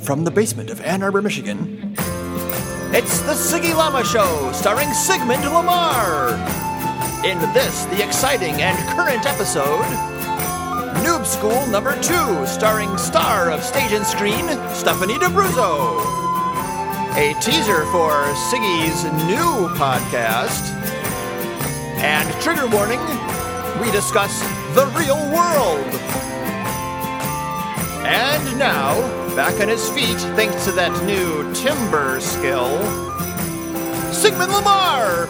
From the basement of Ann Arbor, Michigan, it's the Siggy Llama Show, starring Sigmund Lamar. In this, the exciting and current episode, Noob School number two, starring star of stage and screen, Stephanie D'Abruzzo. A teaser for Siggy's new podcast. And trigger warning, we discuss the real world. And now, back on his feet thanks to that new timber skill, Sigmund Lamar!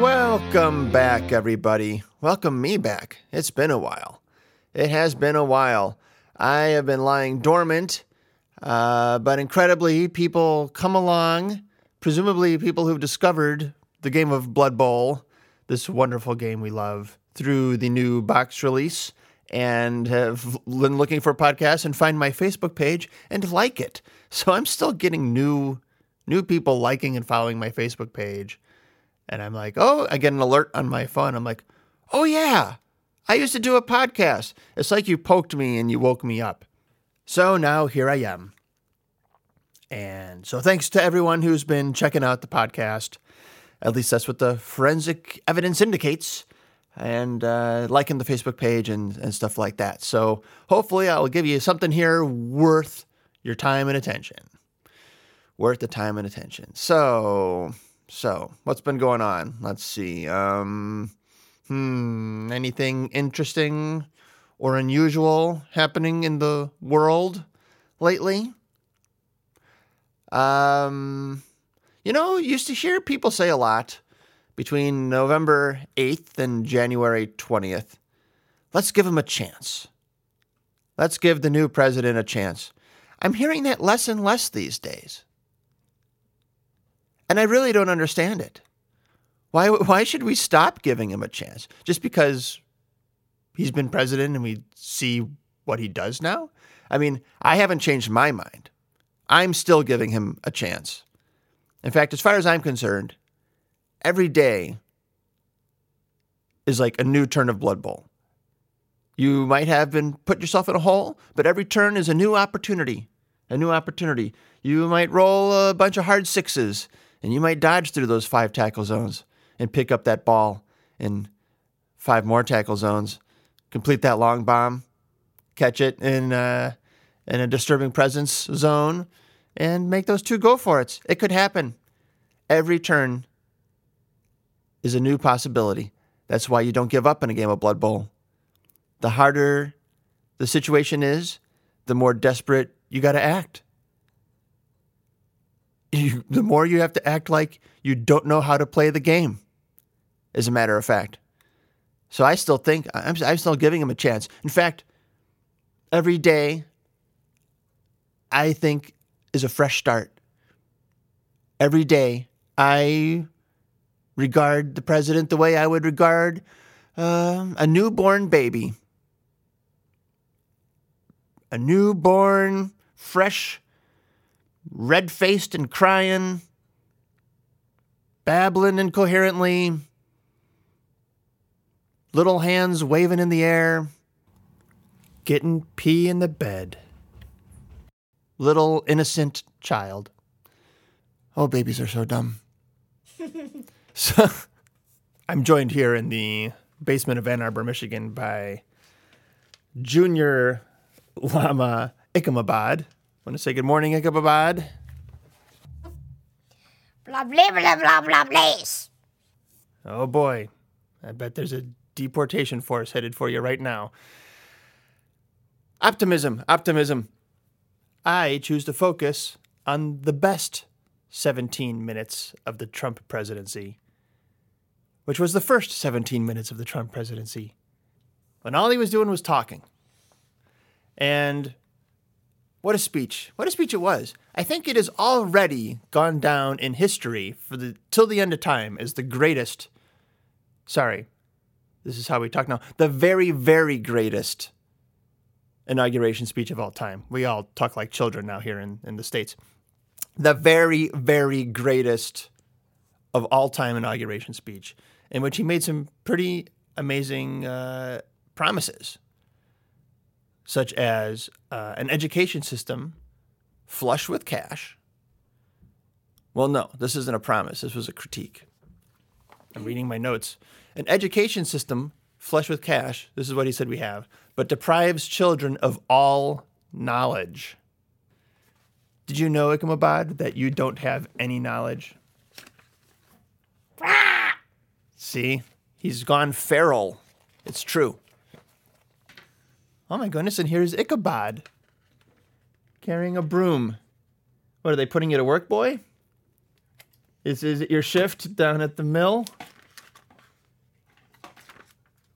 Welcome back, everybody. Welcome me back. It's been a while. It has been a while. I have been lying dormant, uh, but incredibly, people come along, presumably people who've discovered the game of Blood Bowl, this wonderful game we love, through the new box release and have been looking for podcasts and find my Facebook page and like it. So I'm still getting new new people liking and following my Facebook page. And I'm like, oh, I get an alert on my phone. I'm like, oh yeah, I used to do a podcast. It's like you poked me and you woke me up. So now here I am. And so thanks to everyone who's been checking out the podcast. At least that's what the forensic evidence indicates and uh, liking the Facebook page and, and stuff like that. So hopefully, I'll give you something here worth your time and attention. Worth the time and attention. So, so what's been going on? Let's see. Um, hmm, anything interesting or unusual happening in the world lately? Um, you know, used to hear people say a lot between November 8th and January 20th. Let's give him a chance. Let's give the new president a chance. I'm hearing that less and less these days. And I really don't understand it. Why, why should we stop giving him a chance? Just because he's been president and we see what he does now? I mean, I haven't changed my mind. I'm still giving him a chance. In fact, as far as I'm concerned, every day is like a new turn of Blood Bowl. You might have been put yourself in a hole, but every turn is a new opportunity. A new opportunity. You might roll a bunch of hard sixes, and you might dodge through those five tackle zones and pick up that ball in five more tackle zones, complete that long bomb, catch it in uh, in a disturbing presence zone, and make those two go for it. It could happen. Every turn is a new possibility. That's why you don't give up in a game of Blood Bowl. The harder the situation is, the more desperate you got to act. You, the more you have to act like you don't know how to play the game, as a matter of fact. So I still think, I'm, I'm still giving him a chance. In fact, every day, I think, is a fresh start. Every day, I regard the president the way I would regard uh, a newborn baby. A newborn, fresh, red faced and crying, babbling incoherently, little hands waving in the air, getting pee in the bed. Little innocent child. Oh, babies are so dumb. So I'm joined here in the basement of Ann Arbor, Michigan by Junior Llama Ikamabad. Want to say good morning, Ikamabad? Blah blah blah blah blah blaze. Oh boy. I bet there's a deportation force headed for you right now. Optimism, optimism. I choose to focus on the best 17 minutes of the Trump presidency which was the first 17 minutes of the Trump presidency, when all he was doing was talking. And what a speech. What a speech it was. I think it has already gone down in history for the till the end of time as the greatest sorry. This is how we talk now. The very very greatest inauguration speech of all time. We all talk like children now here in, in the States. The very, very greatest of all time inauguration speech in which he made some pretty amazing uh, promises. such as uh, an education system flush with cash. Well, no, this isn't a promise. This was a critique. I'm reading my notes. An education system flush with cash, this is what he said we have, but deprives children of all knowledge. Did you know, Ichamabad, that you don't have any knowledge? See, he's gone feral. It's true. Oh my goodness, and here's Ichabod carrying a broom. What are they putting you to work, boy? Is, is it your shift down at the mill?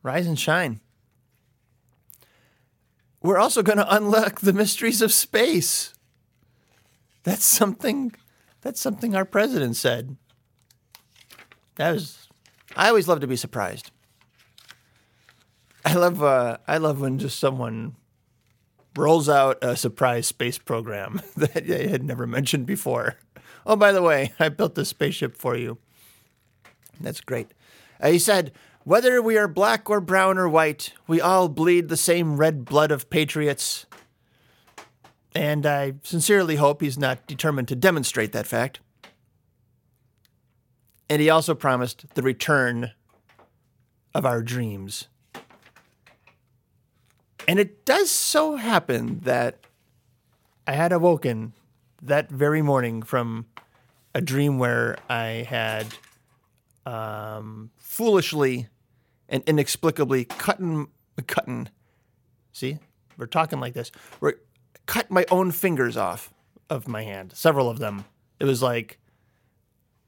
Rise and shine. We're also going to unlock the mysteries of space. That's something. That's something our president said. That was. I always love to be surprised. I love. Uh, I love when just someone rolls out a surprise space program that they had never mentioned before. Oh, by the way, I built this spaceship for you. That's great. Uh, he said, whether we are black or brown or white, we all bleed the same red blood of patriots. And I sincerely hope he's not determined to demonstrate that fact. And he also promised the return of our dreams. And it does so happen that I had awoken that very morning from a dream where I had um, foolishly and inexplicably cutting, cutting. See, we're talking like this. We're cut my own fingers off of my hand, several of them. It was like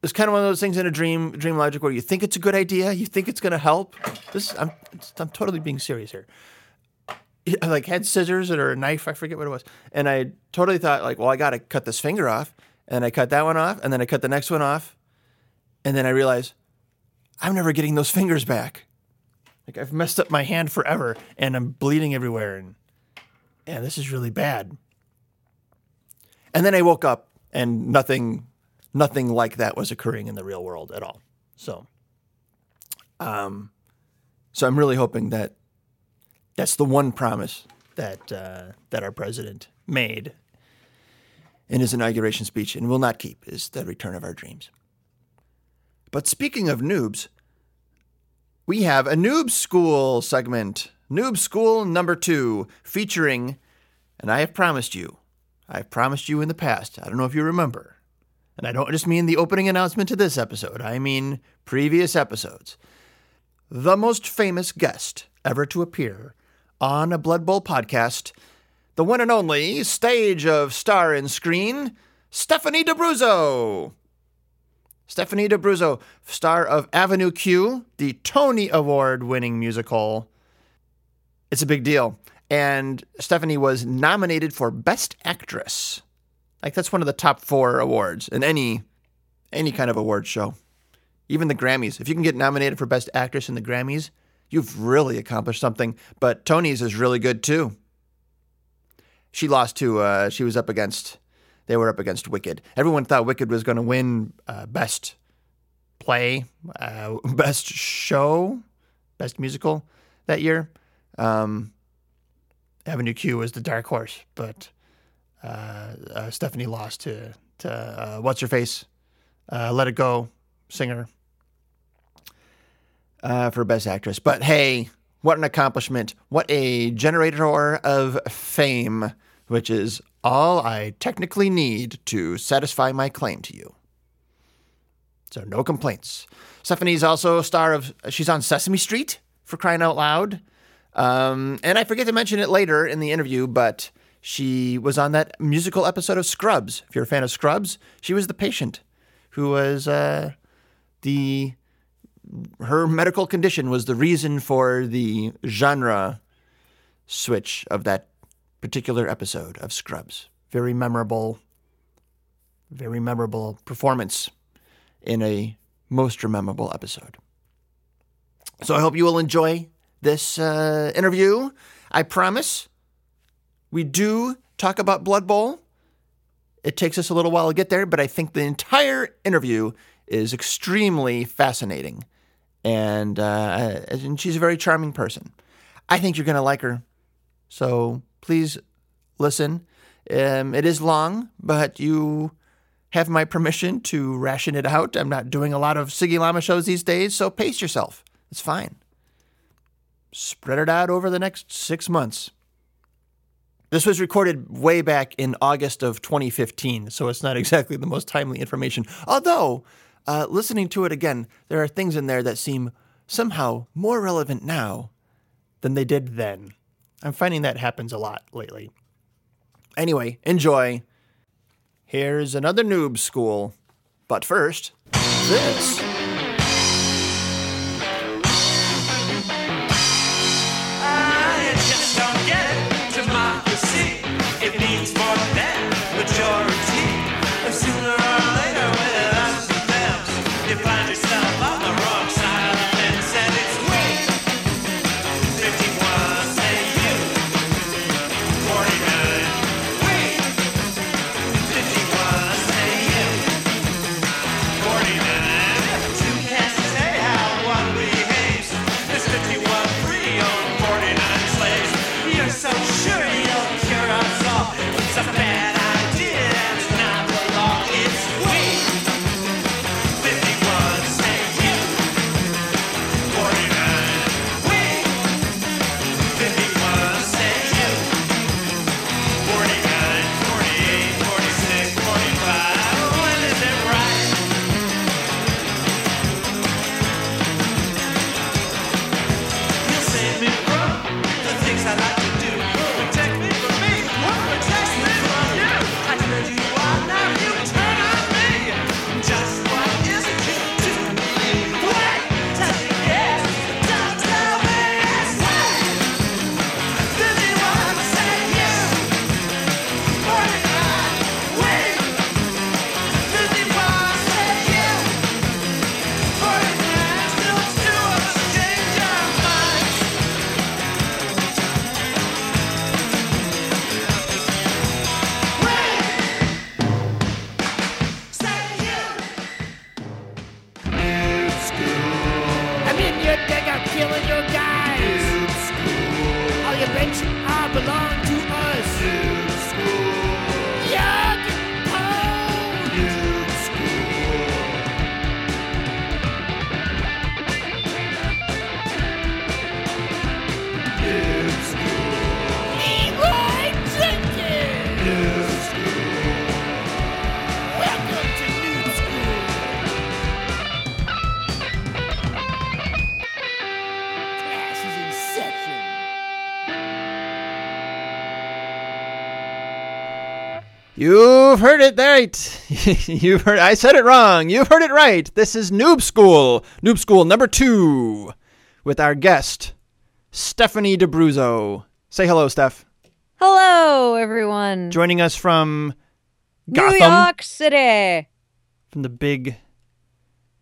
it's kind of one of those things in a dream, dream logic, where you think it's a good idea, you think it's going to help. This, I'm, I'm totally being serious here. I like had scissors or a knife, I forget what it was, and I totally thought like, well, I got to cut this finger off, and I cut that one off, and then I cut the next one off, and then I realized I'm never getting those fingers back. Like I've messed up my hand forever, and I'm bleeding everywhere, and yeah, this is really bad. And then I woke up, and nothing, nothing like that was occurring in the real world at all. So, um, so I'm really hoping that that's the one promise that uh, that our president made in his inauguration speech and will not keep is the return of our dreams. But speaking of noobs, we have a noob school segment, noob school number two, featuring, and I have promised you, I've promised you in the past, I don't know if you remember, and I don't just mean the opening announcement to this episode, I mean previous episodes. The most famous guest ever to appear on a Blood Bowl podcast, the one and only stage of star and screen, Stephanie D'Abruzzo. Stephanie D'Abruzzo, star of Avenue Q, the Tony Award winning musical. It's a big deal. And Stephanie was nominated for Best Actress. Like that's one of the top four awards in any any kind of award show. Even the Grammys. If you can get nominated for Best Actress in the Grammys, you've really accomplished something. But Tony's is really good too. She lost to uh, she was up against they were up against Wicked. Everyone thought Wicked was going to win uh, best play, uh, best show, best musical that year. Um, Avenue Q was the dark horse, but uh, uh Stephanie lost to to uh, what's her face, uh, Let It Go singer for best actress. But hey, what an accomplishment! What a generator of fame, which is all I technically need to satisfy my claim to you. So no complaints. Stephanie's also a star of, she's on Sesame Street for crying out loud. Um, and I forget to mention it later in the interview, but she was on that musical episode of Scrubs. If you're a fan of Scrubs, she was the patient who was uh, the her medical condition was the reason for the genre switch of that particular episode of Scrubs. Very memorable, very memorable performance in a most memorable episode. So I hope you will enjoy this uh, interview. I promise we do talk about Blood Bowl. It takes us a little while to get there, but I think the entire interview is extremely fascinating. And, uh, and she's a very charming person. I think you're going to like her. So please listen. Um, it is long, but you have my permission to ration it out. I'm not doing a lot of Siggy Llama shows these days, so pace yourself. It's fine. Spread it out over the next six months. This was recorded way back in August of 2015, so it's not exactly the most timely information. Although, uh, listening to it again, there are things in there that seem somehow more relevant now than they did then. I'm finding that happens a lot lately. Anyway, enjoy. Here's another noob school. But first, this. Heard it right. You've heard. I said it wrong. You've heard it right. This is Noob School. Noob School number two, with our guest Stephanie D'Abruzzo. Say hello, Steph. Hello, everyone. Joining us from New Gotham, York City, from the big,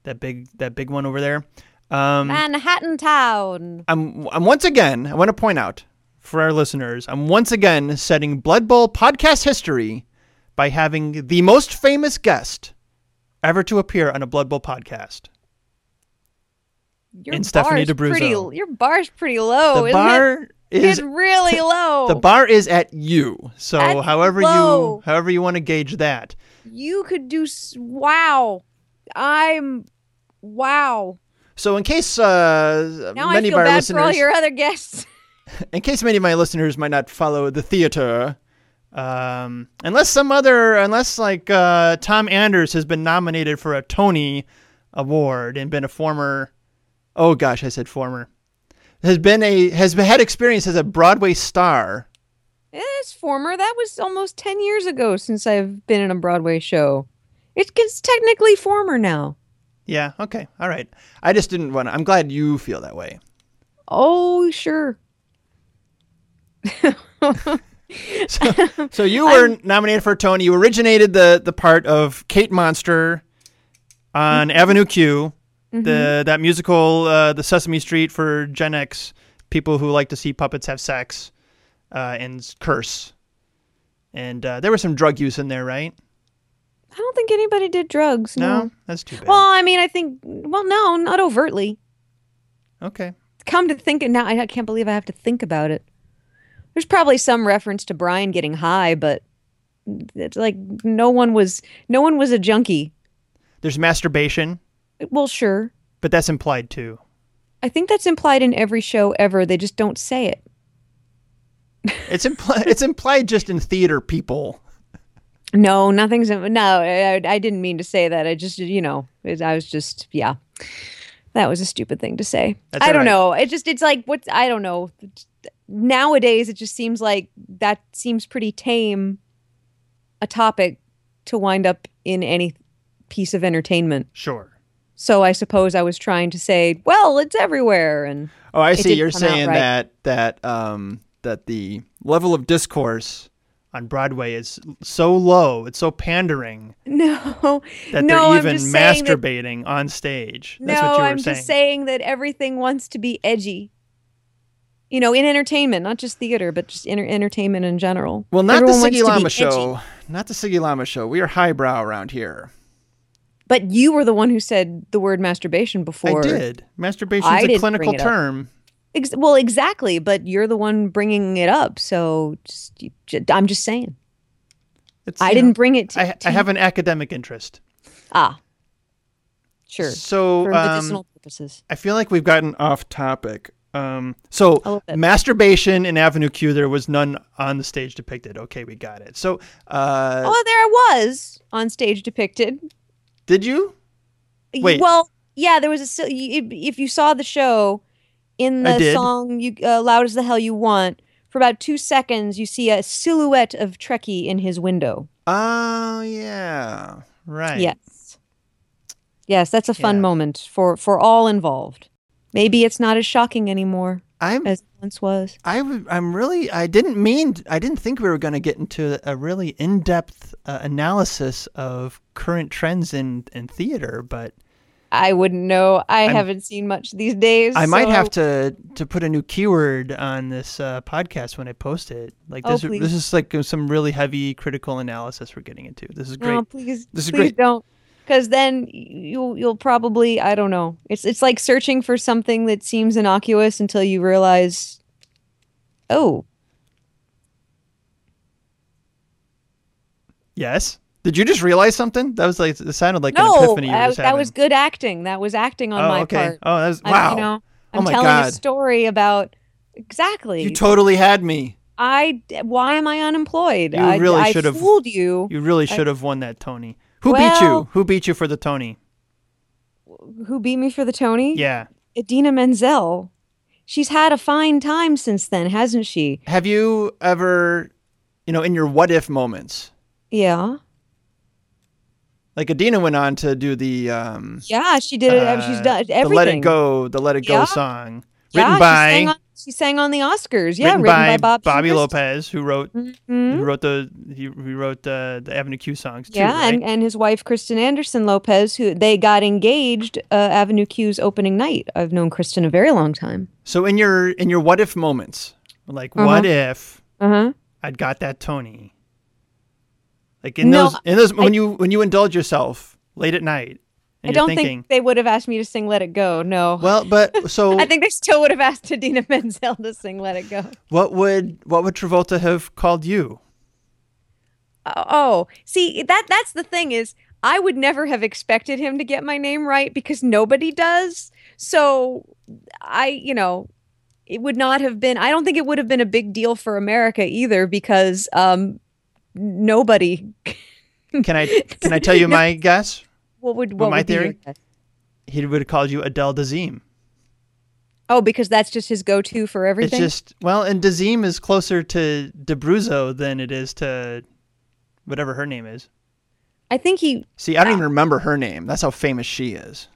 that big, that big one over there. Um, Manhattan Town. I'm, I'm once again. I want to point out for our listeners. I'm once again setting Blood Bowl podcast history by having the most famous guest ever to appear on a Blood Bowl podcast. Your And Stephanie bar's pretty. Your bar's pretty low. the isn't bar it? is it's really low. the bar is at you. So At however low. you however you want to gauge that. You could do. Wow. I'm. Wow. So in case uh, Now I many feel of our bad for all your other guests. in case many of my listeners might not follow the theater, um, unless some other, unless like uh, Tom Anders has been nominated for a Tony Award and been a former, oh gosh, I said former, has been a has had experience as a Broadway star. It's former. That was almost ten years ago since I've been in a Broadway show. It gets technically former now. Yeah, okay, all right. I just didn't want. to I'm glad you feel that way. Oh, sure. So you were nominated for a Tony. You originated the the part of Kate Monster on Avenue Q, the that musical, uh, the Sesame Street for Gen X people who like to see puppets have sex uh, and curse. And uh, there was some drug use in there, right? I don't think anybody did drugs. No, No. that's too bad. Well, I mean, I think. Well, no, not overtly. okay, Come to think it now, I can't believe I have to think about it. There's probably some reference to Brian getting high, but it's like no one was no one was a junkie. There's masturbation, Well, sure. but that's implied too. I think that's implied in every show ever. They just don't say it. It's implied. it's implied just in theater people. No, nothing's no. I, I didn't mean to say that. I just you know it- I was just yeah. That was a stupid thing to say. That's I don't right. know. It just it's like what I don't know. Nowadays, it just seems like that seems pretty tame. A topic to wind up in any piece of entertainment. Sure. So I suppose I was trying to say, well, it's everywhere, and Oh, I see. You're saying right. that that um that the level of discourse. On Broadway is so low. It's so pandering no, that no, they're even just saying that masturbating on stage. No, what you were I'm saying. just saying that everything wants to be edgy. You know, in entertainment, not just theater, but just inter- entertainment in general. Well, not Everyone the Siggy Llama edgy. show. Not the Siggy Llama show. We are highbrow around here. But you were the one who said the word masturbation before. I did. Masturbation's I a clinical bring it up. term. Ex- well, exactly. But you're the one bringing it up, so just, you, j- I'm just saying. It's, I didn't know, bring it. To, I, to I have an academic interest. ah, sure, So for um, medicinal purposes. I feel like we've gotten off topic. Um, so A little bit. masturbation in Avenue Q, there was none on the stage depicted. Okay, we got it. So uh, oh, there was on stage depicted. did you? Wait. Well, yeah, there was a. If if you saw the show, in the song "You uh, Loud as the Hell You Want," for about two seconds, you see a silhouette of Trekkie in his window. Oh yeah, right. Yes, yes, that's a fun Yeah. moment for for all involved. Maybe it's not as shocking anymore I'm as it once was. I I'm really I didn't mean I didn't think we were going to get into a really in-depth uh, analysis of current trends in, in theater, but I wouldn't know. I I'm- haven't seen much these days. I might have to to put a new keyword on this uh, podcast when I post it. Like Oh, this, please. this is like some really heavy critical analysis we're getting into. This is great. No, please, This is please great. don't, because then you'll you'll probably I don't know. It's it's like searching for something that seems innocuous until you realize, oh, yes. Did you just realize something? That was like it sounded like an no, epiphany were I- just that was good acting. That was acting on oh, my okay. part. Oh, that was wow. You know, Oh I'm my telling a story about exactly. you totally had me. I why am I unemployed? You I, really I should have- fooled you. You really I- should have won that Tony. Who beat you? Who beat you for the Tony? Who beat me for the Tony? Yeah. Idina Menzel. She's had a fine time since then, hasn't she? Have you ever, you know, in your what if moments, Yeah. like Idina went on to do the um Yeah, she did it. she's Uh, done the everything. Let It Go, the Let It Go Yeah. song. Yeah, written by she sang on the Oscars. Yeah, written, by, Bob Bobby. Lopez, who wrote Mhm. who wrote the he, he wrote uh, the Avenue Q songs too. Yeah, right? and, and his wife Kristen Anderson Lopez, who they got engaged uh, Avenue Q's opening night. I've known Kristen a very long time. So in your in your what if moments, like Uh-huh. what if Uh huh. I'd got that Tony? Like in No, those in those when you when you indulge yourself late at night and I don't thinking, think they would have asked me to sing "Let It Go." No. well, but so I think they still would have asked Idina Menzel to sing "Let It Go." what would what would Travolta have called you? Oh, oh, see that that's the thing is I would never have expected him to get my name right because nobody does. So I, you know, it would not have been I don't think it would have been a big deal for America either because um nobody Can I can I tell you my guess? What would Well, my would theory? He would have called you Adele Dazeem. Oh, because that's just his go-to for everything. It's just well, and Dazeem is closer to D'Abruzzo than it is to whatever her name is. I think he see? I don't even remember her name. That's how famous she is.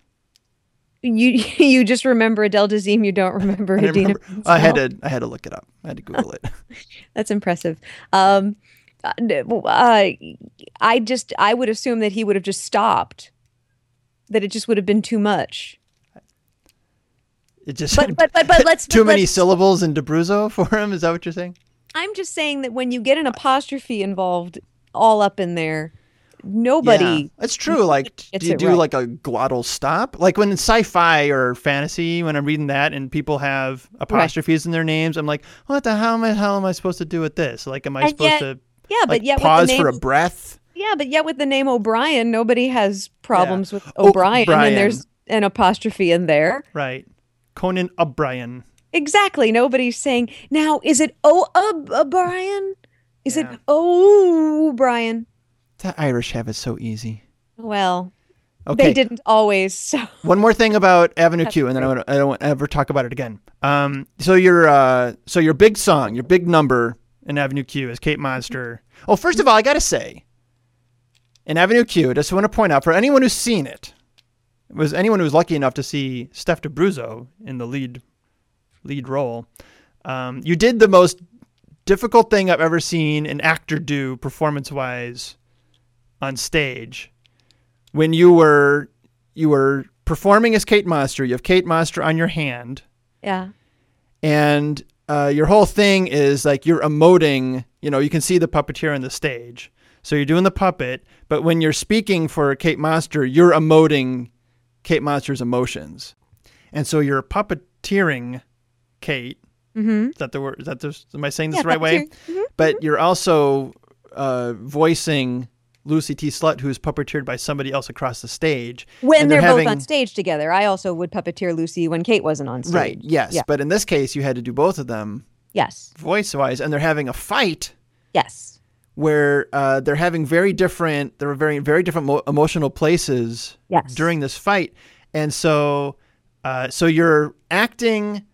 you you just remember Adele Dazeem, you don't remember I, Idina. remember. I had to I had to look it up. I had to Google it. That's impressive. Um, uh, uh, I just I would assume that he would have just stopped. That it just would have been too much. It just But but but, but let's too but many let's- syllables in D'Abruzzo for him. Is that what you're saying? I'm just saying that when you get an apostrophe involved, all up in there, nobody. Yeah, it's true. Like, do you do right. like a glottal stop? Like when it's sci-fi or fantasy, when I'm reading that and people have apostrophes in their names, I'm like, what the hell am I, hell am I supposed to do with this? Like, am I And supposed yet- to Yeah, like but yet pause the for a breath? Yeah, but yet with the name O'Brien, nobody has problems with Oh, O'Brien, Brian. and there's an apostrophe in there. Right. Conan O'Brien. Exactly. Nobody's saying now. Is it O O'Brien? Is Yeah. it O'Brien? The Irish have it so easy. Well, Okay. they didn't always. So One more thing about Avenue Q, and then I, won't, I don't ever talk about it again. Um, so your uh, so your big song, your big number in Avenue Q is Kate Monster. Oh, first of all, I gotta say, in Avenue Q, just want to point out for anyone who's seen it, was anyone who was lucky enough to see Steph D'Abruzzo in the lead lead role. Um, you did the most difficult thing I've ever seen an actor do performance wise on stage when you were you were performing as Kate Monster. You have Kate Monster on your hand, yeah, and uh, your whole thing is like you're emoting. You know, you can see the puppeteer on the stage, so you're doing the puppet. But when you're speaking for Kate Monster, you're emoting Kate Monster's emotions, and so you're puppeteering Kate. mm-hmm. Is that the word? Is that the, am I saying this Yeah, the right way? puppeteer. Mhm. But you're also uh, voicing Lucy T. Slut, who's puppeteered by somebody else across the stage. when they're, they're both on stage together. I also would puppeteer Lucy when Kate wasn't on stage. Right. Yes. Yeah. But in this case, you had to do both of them Yes. voice wise, and they're having a fight Yes. Where uh, they're having very different, they're very very different mo- emotional places Yes. during this fight, and so uh, so you're acting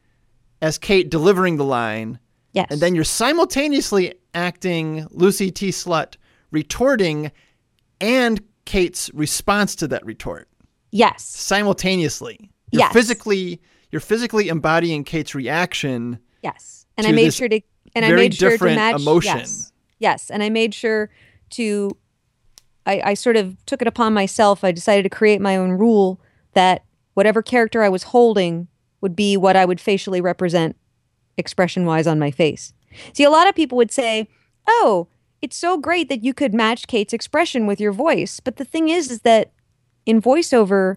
as Kate delivering the line, Yes. and then you're simultaneously acting Lucy T. Slut retorting and Kate's response to that retort yes. simultaneously. You're Yes. physically you're physically embodying Kate's reaction. Yes. And I made sure to and I made sure to different match emotion. Yes. Yes. And I made sure to I, I sort of took it upon myself. I decided to create my own rule that whatever character I was holding would be what I would facially represent expression wise on my face. See, a lot of people would say, Oh, it's so great that you could match Kate's expression with your voice. But the thing is, is that in voiceover,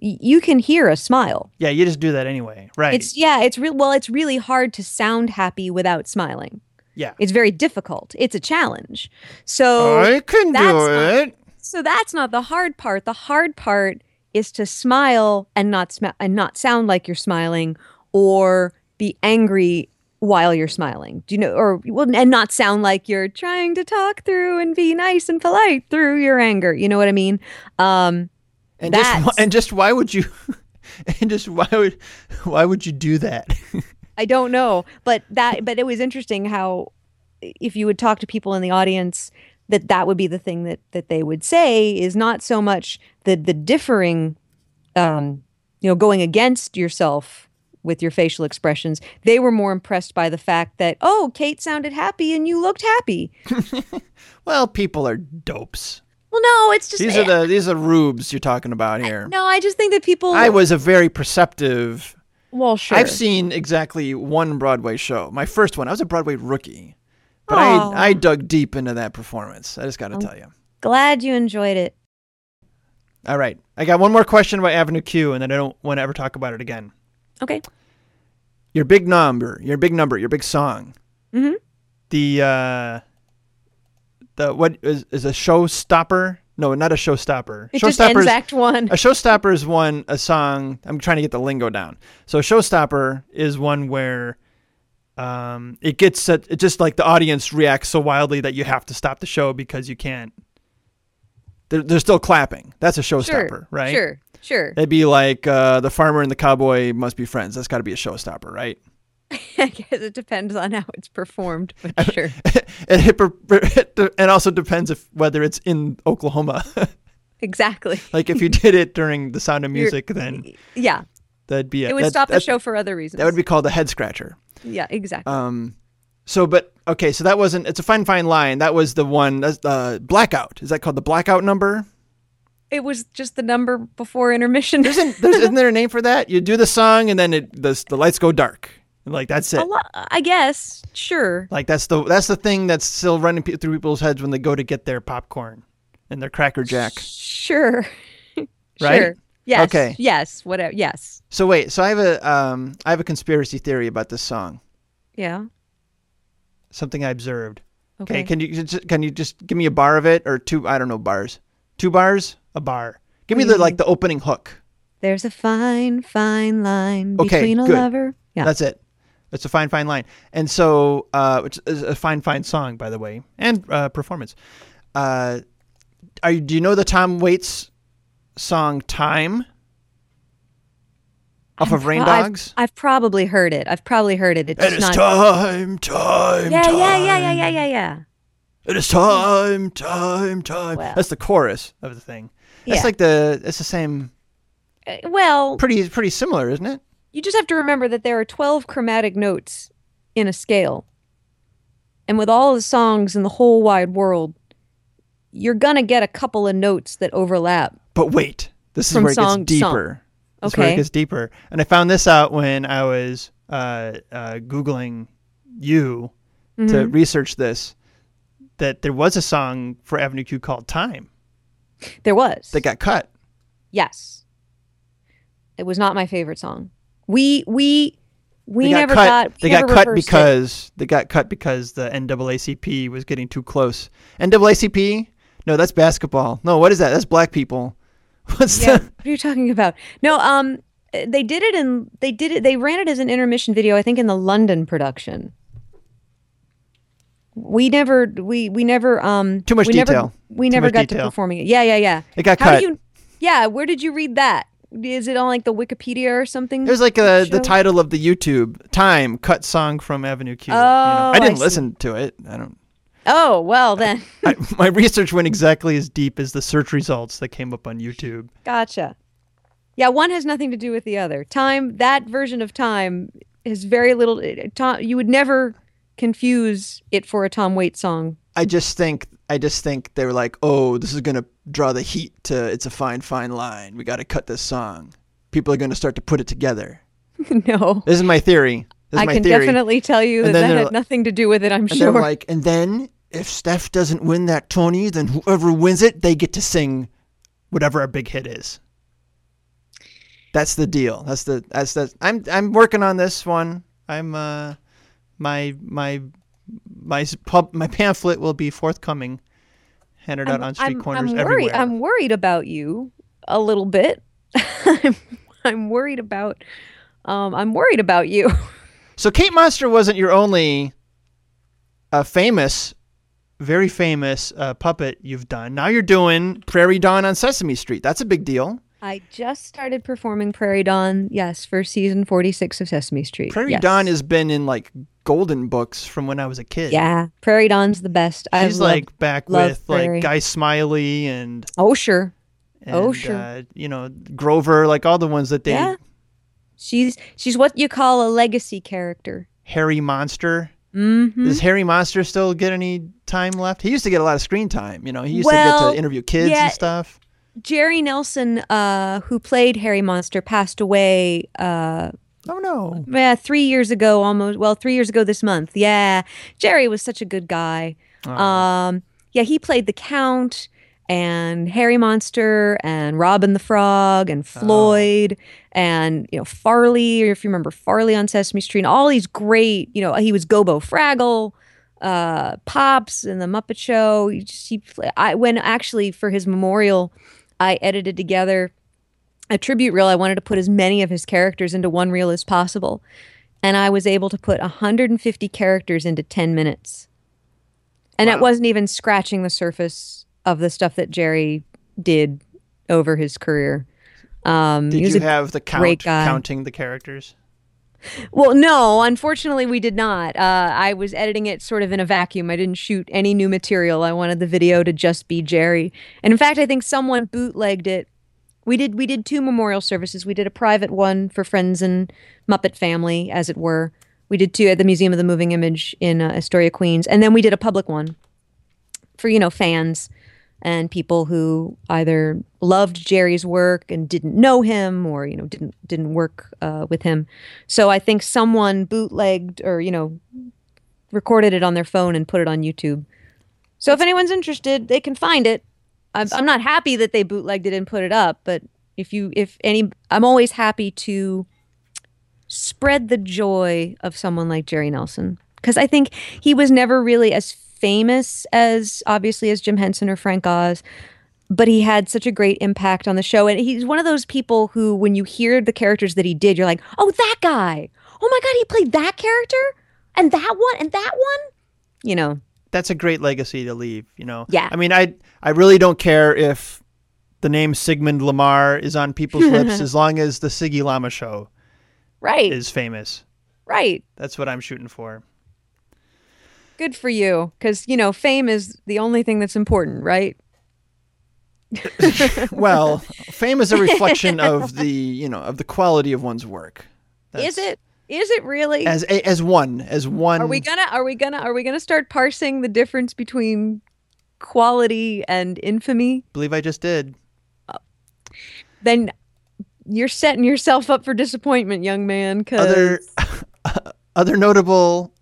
y- you can hear a smile. Yeah, you just do that anyway, right? It's yeah, it's real. Well, it's really hard to sound happy without smiling. Yeah. It's very difficult. It's a challenge. So I can that's do not- it. so that's not the hard part. The hard part is to smile and not sm- and not sound like you're smiling or be angry while you're smiling. Do you know or well, and not sound like you're trying to talk through and be nice and polite through your anger. You know what I mean? Um And just That's- wh- and just why would you and just why would why would you do that? I don't know, but that but it was interesting how if you would talk to people in the audience that that would be the thing that that they would say is not so much the the differing um you know going against yourself with your facial expressions they were more impressed by the fact that oh Kate sounded happy and you looked happy well, people are dopes. well no it's just These are the these are rubes you're talking about here. no I just think that people I was a very perceptive. Well sure I've seen exactly one Broadway show. My first one. I was a Broadway rookie. But. I I dug deep into that performance. I just got to tell you. glad you enjoyed it All right. I got one more question about Avenue Q and then I don't want to ever talk about it again. okay Your big number, your big number, your big song. Mhm. The uh the what is is a showstopper? No, not a showstopper. it just ends Showstopper's- act one a showstopper is one a song. I'm trying to get the lingo down. So a showstopper is one where um, it gets such, it just like the audience reacts so wildly that you have to stop the show because you can't. They're, they're still clapping. That's a showstopper, sure right? sure sure It'd be like uh, the farmer and the cowboy must be friends. That's got to be a showstopper, right? I guess it depends on how it's performed, but sure. and, it, also depends if whether it's in Oklahoma. Exactly. like if you did it during the Sound of You're- Music, then Yeah. that'd be a, It would that- stop the show for other reasons. That would be called a head scratcher. Yeah, exactly. Um, so, but okay, so that wasn't. It's a fine, fine line. That was the one. That's the blackout. Is that called the blackout number? it was just the number before intermission. Isn't there's, isn't there a name for that? You do the song and then it the the lights go dark. Like that's it. lot, I guess. Sure. Like that's the that's the thing that's still running pe- through people's heads when they go to get their popcorn and their Cracker Jack. Sure. Right? Sure. Yes. Okay. Yes. Whatever. Yes. So wait, so I have a um I have a conspiracy theory about this song. Yeah. Something I observed. Okay. Okay, can you just, can you just give me a bar of it or two? I don't know bars. Two bars? A bar. Give me the like the opening hook. There's a fine, fine line Okay, between a good. lover. Yeah. That's it. It's a fine, fine line. And so, uh, which is a fine, fine song, by the way, and uh, performance. Uh, are you, do you know the Tom Waits song "Time" off of Rain I've- Dogs? I've, probably heard it. I've probably heard it. It's It is not. time, time, yeah, time. yeah, yeah, yeah, yeah, yeah, yeah. It is time, time, time. Well. That's the chorus. Of the thing. That's Yeah. like the. It's the same. Uh, Well, Pretty, pretty similar, isn't it? You just have to remember that there are 12 chromatic notes in a scale. And with all the songs in the whole wide world, you're going to get a couple of notes that overlap. But wait, this is where it gets to song. deeper. This is where it gets deeper. And I found this out when I was uh, uh, Googling you to Mhm. research this that there was a song for Avenue Q called Time. There was. That got cut. yes. It was not my favorite song. We we we never got cut. got they we got cut reversed it. because they got cut because the NAACP was getting too close. NAACP? No, that's basketball. No, what is that? That's black people. What's Yeah, the? what are you talking about? No, um, they did it in they did it. They ran it as an intermission video, I think, in the London production. We never, we we never, um, Too much we never- detail. we Too never got detail. to performing it. Yeah, yeah, yeah. It got How cut. do you? Yeah, where did you read that? Is it on like the Wikipedia or something? It was like uh, the title of the YouTube time cut song. From Avenue Q. Oh, I didn't see. listen to it. I don't. Oh well, then I, my research went exactly as deep as the search results that came up on YouTube. gotcha. Yeah, one has nothing to do with the other. Time that version of time is very little. it- Tom, you would never confuse it for a Tom Waits song. I just think. I just think they were like, oh, this is gonna draw the heat to. It's a fine, fine line. We got to cut this song. People are gonna start to put it together. no. This is my theory. This is I can theory. definitely tell you that And then that had like- nothing to do with it. I'm And sure. like, and then if Steph doesn't win that Tony, then whoever wins it, they get to sing Whatever our big hit is. That's the deal. That's the that's the. I'm I'm working on this one. I'm uh my my my pub my pamphlet will be forthcoming. Handed out on street I'm, corners I'm everywhere. worried. I'm worried about you a little bit. I'm, I'm worried about. Um, I'm worried about you. So Kate Monster wasn't your only uh, famous, Very famous uh, puppet you've done. Now you're doing Prairie Dawn on Sesame Street. That's a big deal. I just started performing Prairie Dawn. Yes, for season 46 of Sesame Street. Prairie yes. Dawn has been in like golden books. from when I was a kid. Yeah, Prairie Dawn's the best. I She's like back love with Prairie. like Guy Smiley and, Oh sure. and Oh, sure. uh, you know Grover, like all the ones that they. Yeah. She's she's what you call a legacy character. Herry Monster. Mm-hmm. Does Herry Monster still get any time left? He used to get a lot of screen time. You know, he used to get to interview kids yeah. and stuff. Jerry Nelson, uh, who played Herry Monster, passed away uh, Oh no. yeah, three years ago almost. Well, three years ago this month. Yeah. Jerry was such a good guy. Um, yeah, he played the Count and Herry Monster and Robin the Frog and Floyd and, you know, Farley, or if you remember Farley on Sesame Street, and all these great, you know, he was Gobo Fraggle, uh, Pops and the Muppet Show. He just, he, I, when actually for his memorial, I edited together a tribute reel. I wanted to put as many of his characters into one reel as possible. And I was able to put 150 characters into 10 minutes. And it wasn't even scratching the surface of the stuff that Jerry did over his career. Um, Did you have the count great guy. Counting the characters. Well, no, unfortunately, we did not. Uh, I was editing it sort of in a vacuum. I didn't shoot any new material. I wanted the video to just be Jerry. And in fact, I think someone bootlegged it. We did. We did two memorial services. We did a private one for friends and Muppet family, as it were. We did two at the Museum of the Moving Image in uh, Astoria, Queens, and then we did a public one for you know fans and people who either loved Jerry's work and didn't know him or you know didn't didn't work uh, with him. So I think someone bootlegged or you know recorded it on their phone and put it on YouTube. So if anyone's interested, they can find it. I'm, I'm not happy that they bootlegged it and put it up, but if you if any, I'm always happy to spread the joy of someone like Jerry Nelson because I think he was never really as famous as obviously as Jim Henson or Frank Oz, but he had such a great impact on the show. And he's one of those people who, when you hear the characters that he did, you're like, oh, that guy. Oh my God, he played that character and that one and that one. You know, That's a great legacy to leave. You know. Yeah. I mean, I I really don't care if the name Sigmund Lamar is on people's lips as long as the Siggy Llama show right, is famous. right. That's what I'm shooting for. Good for you, because you know, fame is the only thing that's important, right? Well, fame is a reflection of the you know of the quality of one's work. is it? Is it really? as as one as one? Are we gonna are we gonna are we gonna start parsing the difference between quality and infamy? believe I just did. Then you're setting yourself up for disappointment, young man. Cause Other other notable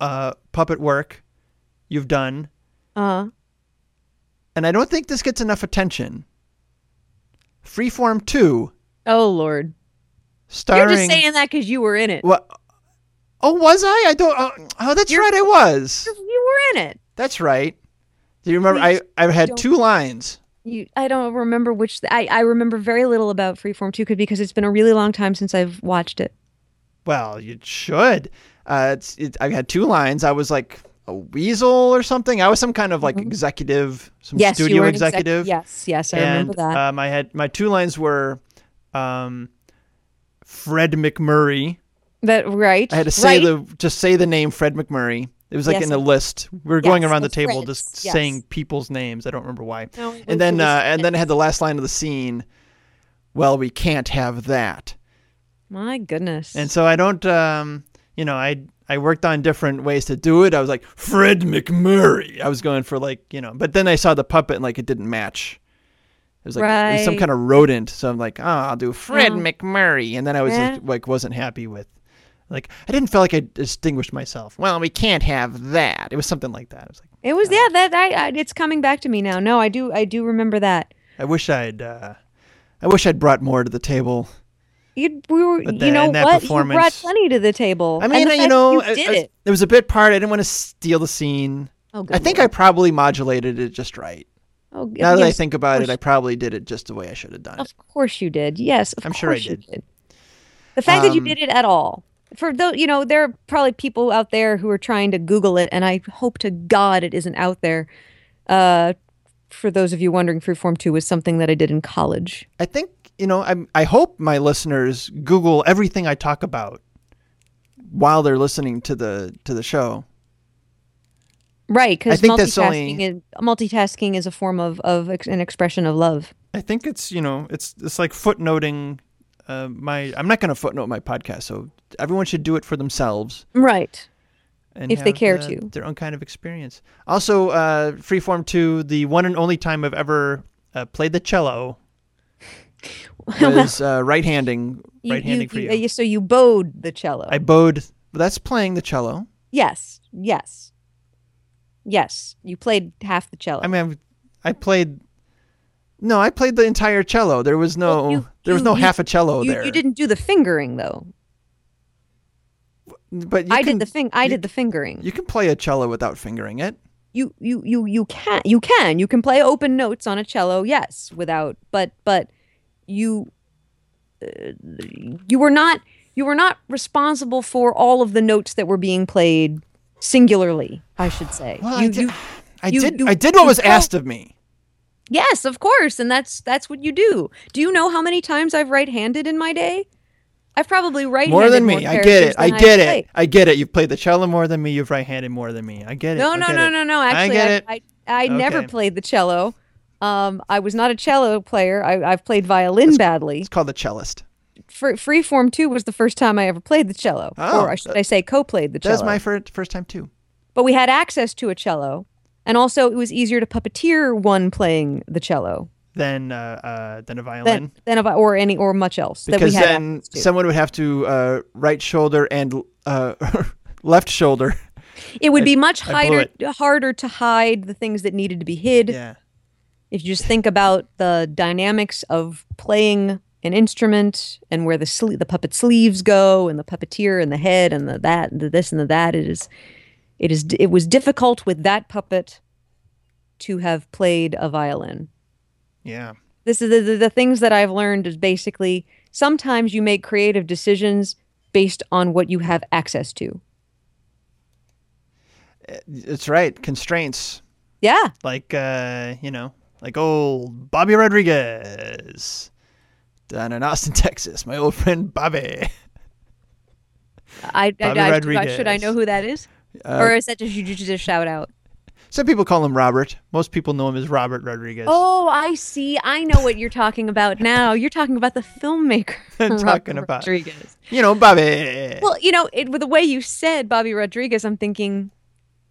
uh, puppet work you've done, Uh-huh. and I don't think this gets enough attention. Freeform Two, oh lord, starring. you're just saying that because you were in it. What? Oh, was I? I don't. Oh, oh that's You're- right. I was. You were in it. That's right. Do you remember? I I had two lines. You, I don't remember which. I I remember very little about Freeform 2 because it's been a really long time since I've watched it. Well, you should. Uh, it's, it, I had two lines. I was like a weasel or something. I was some kind of like executive, some Mm-hmm. yes, you studio an exec- executive. yes, yes, I and remember that. um, I had my two lines were, um, Fred MacMurray. that right. I had to say right? the just say the name Fred MacMurray. It was like Yes, in a list. We were going around the table Freds, just yes. saying people's names. I don't remember why. No, and then uh, and then I had the last line of the scene. Well, we can't have that. My goodness. And so I don't, um, you know, I I worked on different ways to do it. I was like Fred MacMurray. I was going for like, you know, but then I saw the puppet and like it didn't match. It was like it was some kind of rodent. So I'm like, oh, I'll do Fred Oh. MacMurray, and then I was Yeah. like, like wasn't happy with. Like I didn't feel like I distinguished myself. Well, we can't have that. It was something like that. I was like, It was yeah that I, I it's coming back to me now. No, I do I do remember that. I wish I'd, uh, I wish I'd brought more to the table. You we were But you know that what you brought plenty to the table. I mean, you know, that you it, did it. it was a bit part. I didn't want to steal the scene. Oh, good I think Lord. I probably modulated it just right. Oh, Now that I think about it, I probably did it just the way I should have done it. Of course you did. Yes, of I'm sure I you did. The fact that you Um, did it at all. For though you know, there are probably people out there who are trying to Google it, and I hope to God it isn't out there. Uh, for those of you wondering, Freeform Two was something that I did in college. I think you know. I I hope my listeners Google everything I talk about while they're listening to the to the show. Right, because multitasking only- is multitasking is a form of of ex- an expression of love. I think it's you know it's it's like footnoting. Uh, my I'm not going to footnote my podcast, so everyone should do it for themselves. Right. and If they care to. their own kind of experience. Also, uh, Freeform Two, the one and only time I've ever uh, played the cello was uh, right-handing, You- right-handing for you. uh, so you bowed the cello. I bowed. That's playing the cello. yes. Yes. Yes. You played half the cello. I mean, I played. No, I played the entire cello. There was no, Well, you- there was no half a cello there. you didn't do the fingering though. but you I can, did the fing. I did the fingering. You can play a cello without fingering it. you you you you can you can you can play open notes on a cello yes without but but you uh, you were not you were not responsible for all of the notes that were being played singularly i should say Well, you, I did. you I you- did. I did what was asked of me. yes of course and that's that's what you do do you know how many times i've right-handed in my day i've probably right-handed More than me. I get it. I get it. I get it. You've played the cello more than me. You've right-handed more than me. I get it. No, no, no, no, no. I Actually, I. I, I never Okay. played the cello. Um, I was not a cello player. I, I've played violin badly. It's called the cellist. For, Freeform 2 was the first time I ever played the cello. Oh, or should I say co-played the cello. That was my first first time too. But we had access to a cello. And also it was easier to puppeteer one playing the cello Than uh, uh, than a violin. than of, or any or much else that we because had then someone would have to uh, right shoulder and uh, left shoulder. it would be much I harder harder to hide the things that needed to be hid. Yeah. If you just think about the dynamics of playing an instrument and where the sle- the puppet sleeves go and the puppeteer and the head and the that and the this and the that, it is it is it was difficult with that puppet to have played a violin. Yeah. This is the, the, the things that I've learned is basically sometimes you make creative decisions based on what you have access to. It's right. Constraints. Yeah. Like, uh, you know, like old Bobby Rodriguez down in Austin, Texas. My old friend Bobby. I, I, Bobby I- Rodriguez. should I know who that is? Uh, or is that just you just a shout out? Some people call him Robert. Most people know him as Robert Rodriguez. Oh, I see. I know what you're talking about now. You're talking about the filmmaker. I'm Robert talking about- Rodriguez. You know, Bobby. Well, you know, it, with the way you said Bobby Rodriguez, I'm thinking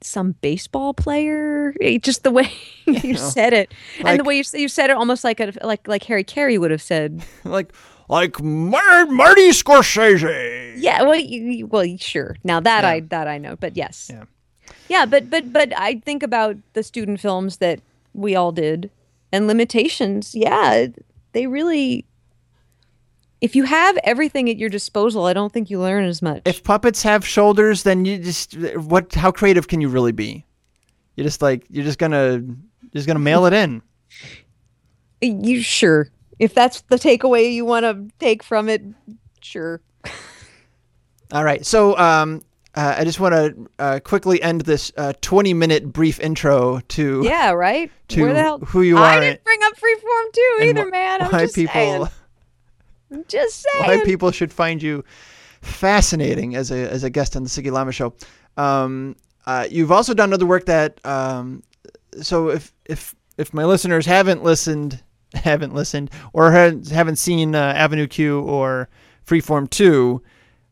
some baseball player. It- just the way you know, said it, and the way you, you said it, almost like a, like like Harry Carey would have said. like, like Mar- Marty Scorsese. Yeah, well, you, you- well, sure. Now that Yeah. I that I know, but yes, Yeah. yeah, but but but I think about the student films that we all did and limitations. Yeah, they really. If you have everything at your disposal, I don't think you learn as much. If puppets have shoulders, then you just what? How creative can you really be? You're just like you're just gonna you're just gonna mail it in. you sure if that's the takeaway you want to take from it, sure. All right. So um, uh, I just want to uh, quickly end this uh, 20 minute brief intro to Yeah, right. to Where the hell? who you are. I didn't bring up freeform too either, wh- man. I'm why just people saying. Just saying. why people should find you fascinating as a as a guest on the Siggy Llama show. Um, uh, you've also done other work that um, so if if if my listeners haven't listened haven't listened or haven't seen uh, Avenue Q or Freeform Two.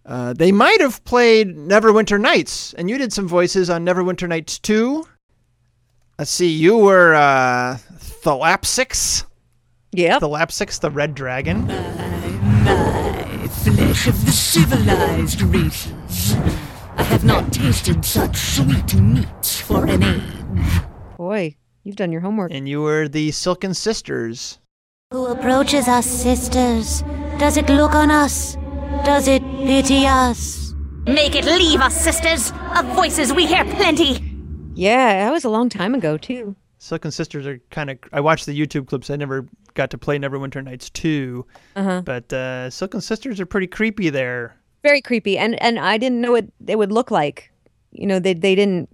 Uh, they might have played Neverwinter Nights, and you did some voices on Neverwinter Nights 2. Let's see, you were uh, Tholapsyx. Yep. Tholapsyx, the red dragon. flesh of the civilized races. I have not tasted such sweet meats for an age. Boy, you've done your homework. And you were the Silken Sisters. Who approaches us, sisters? Does it look on us? Does it pity us? Make it leave us, sisters. Of voices we hear plenty. Yeah, that was a long time ago too. Silken Sisters are kind of. I watched the YouTube clips. I never got to play Neverwinter Nights 2. Uh-huh. But uh, Silken Sisters are pretty creepy there. Very creepy, and and I didn't know what it would look like. You know, they they didn't.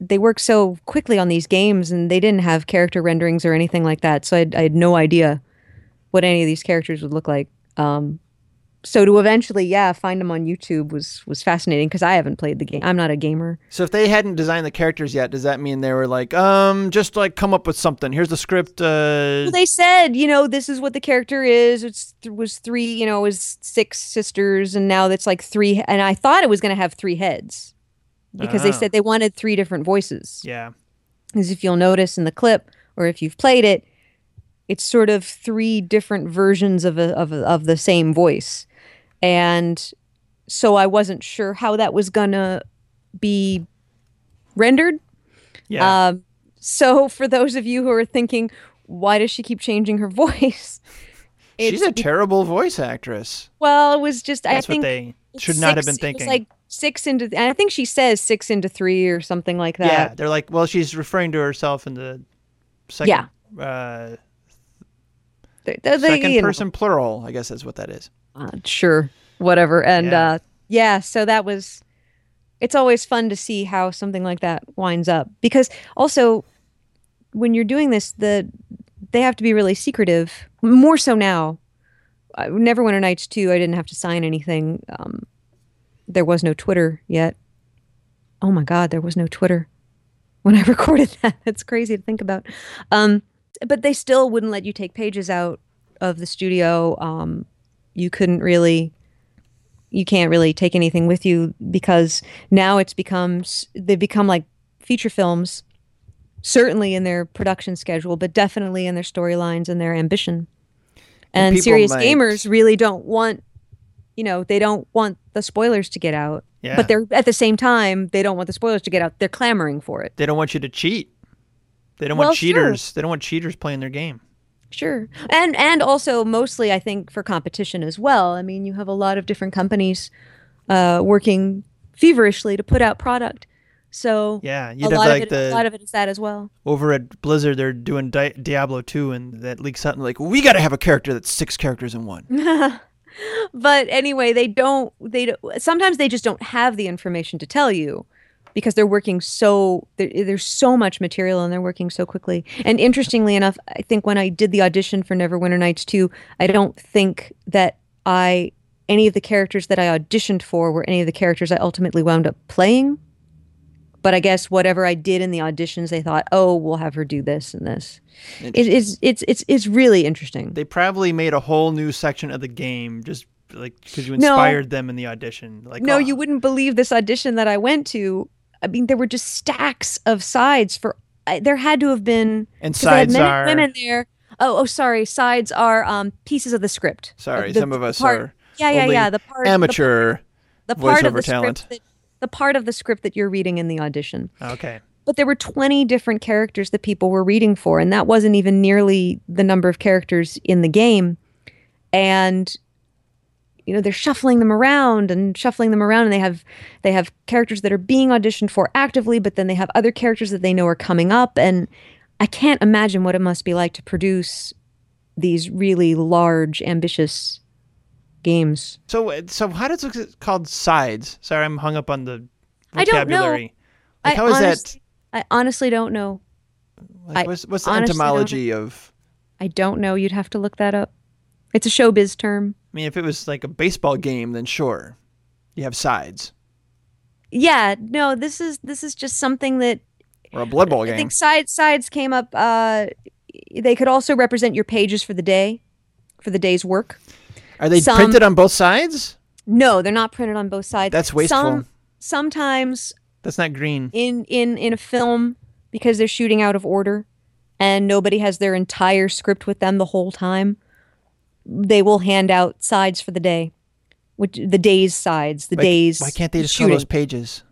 They work so quickly on these games, and they didn't have character renderings or anything like that. So I, I had no idea what any of these characters would look like. Um, so to eventually, yeah, find them on YouTube was was fascinating because I haven't played the game. I'm not a gamer. So if they hadn't designed the characters yet, does that mean they were like, um, just like come up with something? Here's the script. Uh, Well, they said, you know, this is what the character is. It's it was three, you know, it was six sisters, and now it's like three. And I thought it was going to have three heads because they Ah. said they wanted three different voices. yeah. As if you'll notice in the clip, or if you've played it, it's sort of three different versions of a, of a, of the same voice, and so I wasn't sure how that was gonna be rendered. Yeah. Um, so for those of you who are thinking, why does she keep changing her voice? She's a terrible voice actress. well, it was just I think what they should not have been thinking. like six into, and I think she says six into three or something like that. yeah, they're like, well, she's referring to herself in the second, uh, The- the- the- second know, person plural. I guess that's what that is. Uh, sure, whatever. And Yeah. uh, yeah, so that was. It's always fun to see how something like that winds up because also when you're doing this, the they have to be really secretive. More so now. Uh, Neverwinter Nights 2, I didn't have to sign anything. Um, there was no Twitter yet. Oh my God, there was no Twitter when I recorded that. That's crazy to think about. Um, but they still wouldn't let you take pages out of the studio. Um, you couldn't really, you can't really take anything with you because now it's become, s- they've become like feature films certainly in their production schedule, but definitely in their storylines and their ambition. And, people serious might- gamers really don't want, you know, they don't want the spoilers to get out. Yeah. But they're at the same time, they don't want the spoilers to get out. They're clamoring for it. They don't want you to cheat. They don't Well, want sure. cheaters. They don't want cheaters playing their game. Sure. And and also mostly I think for competition as well. I mean, you have a lot of different companies uh, working feverishly to put out product. So Yeah, a you'd have lot like of it, the a lot of it is that as well. over at Blizzard, they're doing Di- Diablo 2, and that leaks out and like, we got to have a character that's six characters in one. But anyway, they don't they don't, sometimes they just don't have the information to tell you because they're working so there, there's so much material and they're working so quickly. And interestingly enough, I think when I did the audition for Neverwinter Nights 2, I don't think that I any of the characters that I auditioned for were any of the characters I ultimately wound up playing. But I guess whatever I did in the auditions, they thought, "Oh, we'll have her do this and this." It is it's it's it's really interesting. They probably made a whole new section of the game just like because you No. inspired them in the audition. Like, no, oh, you wouldn't believe this audition that I went to. I mean, there were just stacks of sides for. I, there had to have been and they had sides men are- women there. Oh, oh, sorry. Sides are um pieces of the script. Sorry, The- some of us part- are Yeah, yeah, yeah. The part, amateur. the, part of the talent. script that, the part of the script that you're reading in the audition. Okay. But there were 20 different characters that people were reading for, and that wasn't even nearly the number of characters in the game. And you know, they're shuffling them around and shuffling them around, and they have they have characters that are being auditioned for actively, but then they have other characters that they know are coming up. And I can't imagine what it must be like to produce these really large, ambitious games. So, uh, so how does it called sides? Sorry, I'm hung up on the vocabulary I don't know. Like, I how is honest- I honestly don't know. Like, what's, what's the etymology of? I don't know. You'd have to look that up. It's a showbiz term. I mean, if it was like a baseball game, then sure, you have sides. Yeah, no, this is this is just something that Or a Blood Bowl I game. think sides sides came up. Uh, they could also represent your pages for the day, for the day's work. Are they some- printed on both sides? No, they're not printed on both sides. That's wasteful. Some, sometimes That's not green. in in in a film because they're shooting out of order and nobody has their entire script with them the whole time they will hand out sides for the day which the day's sides the Why- days Why can't they just shooting. call those pages?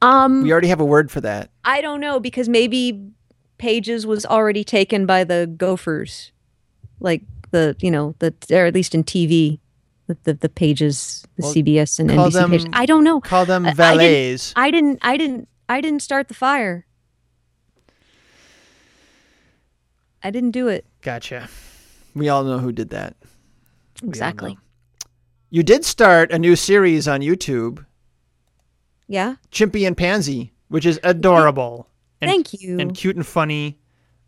um We already have a word for that. i don't know because maybe pages was already taken by the gophers like the you know the or at least in tv the the, the pages the Well, cbs and nbc pages i don't know Call them I- I didn't- valets. I didn't I didn't I didn't start the fire. I didn't do it. Gotcha. We all know who did that. Exactly. You did start a new series on YouTube, Yeah. Chimpy and Pansy, which is adorable. And, Thank you. And cute and funny.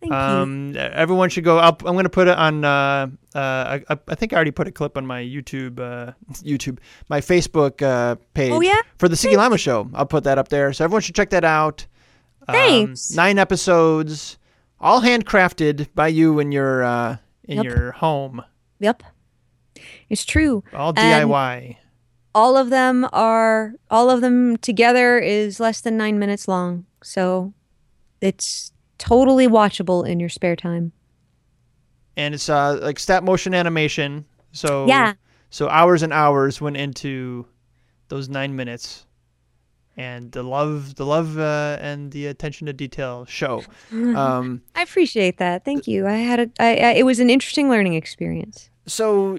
Thank you. Um, everyone should go up. I'm going to put it on. Uh, uh, I, I think I already put a clip on my YouTube, uh, YouTube, my Facebook uh, page. Oh, yeah? For the Siggy Llama Show, I'll put that up there. So everyone should check that out. Um, Thanks. nine episodes, all handcrafted by you in your uh, in Yep. your home. Yep. It's true. All And DIY. all of them are all of them together is less than 9 minutes long. So it's totally watchable in your spare time. and it's uh, like stop motion animation. So Yeah. so hours and hours went into those nine minutes, and the love, the love, uh, and the attention to detail show. Um, I appreciate that. Thank you. I had a I, I it was an interesting learning experience. so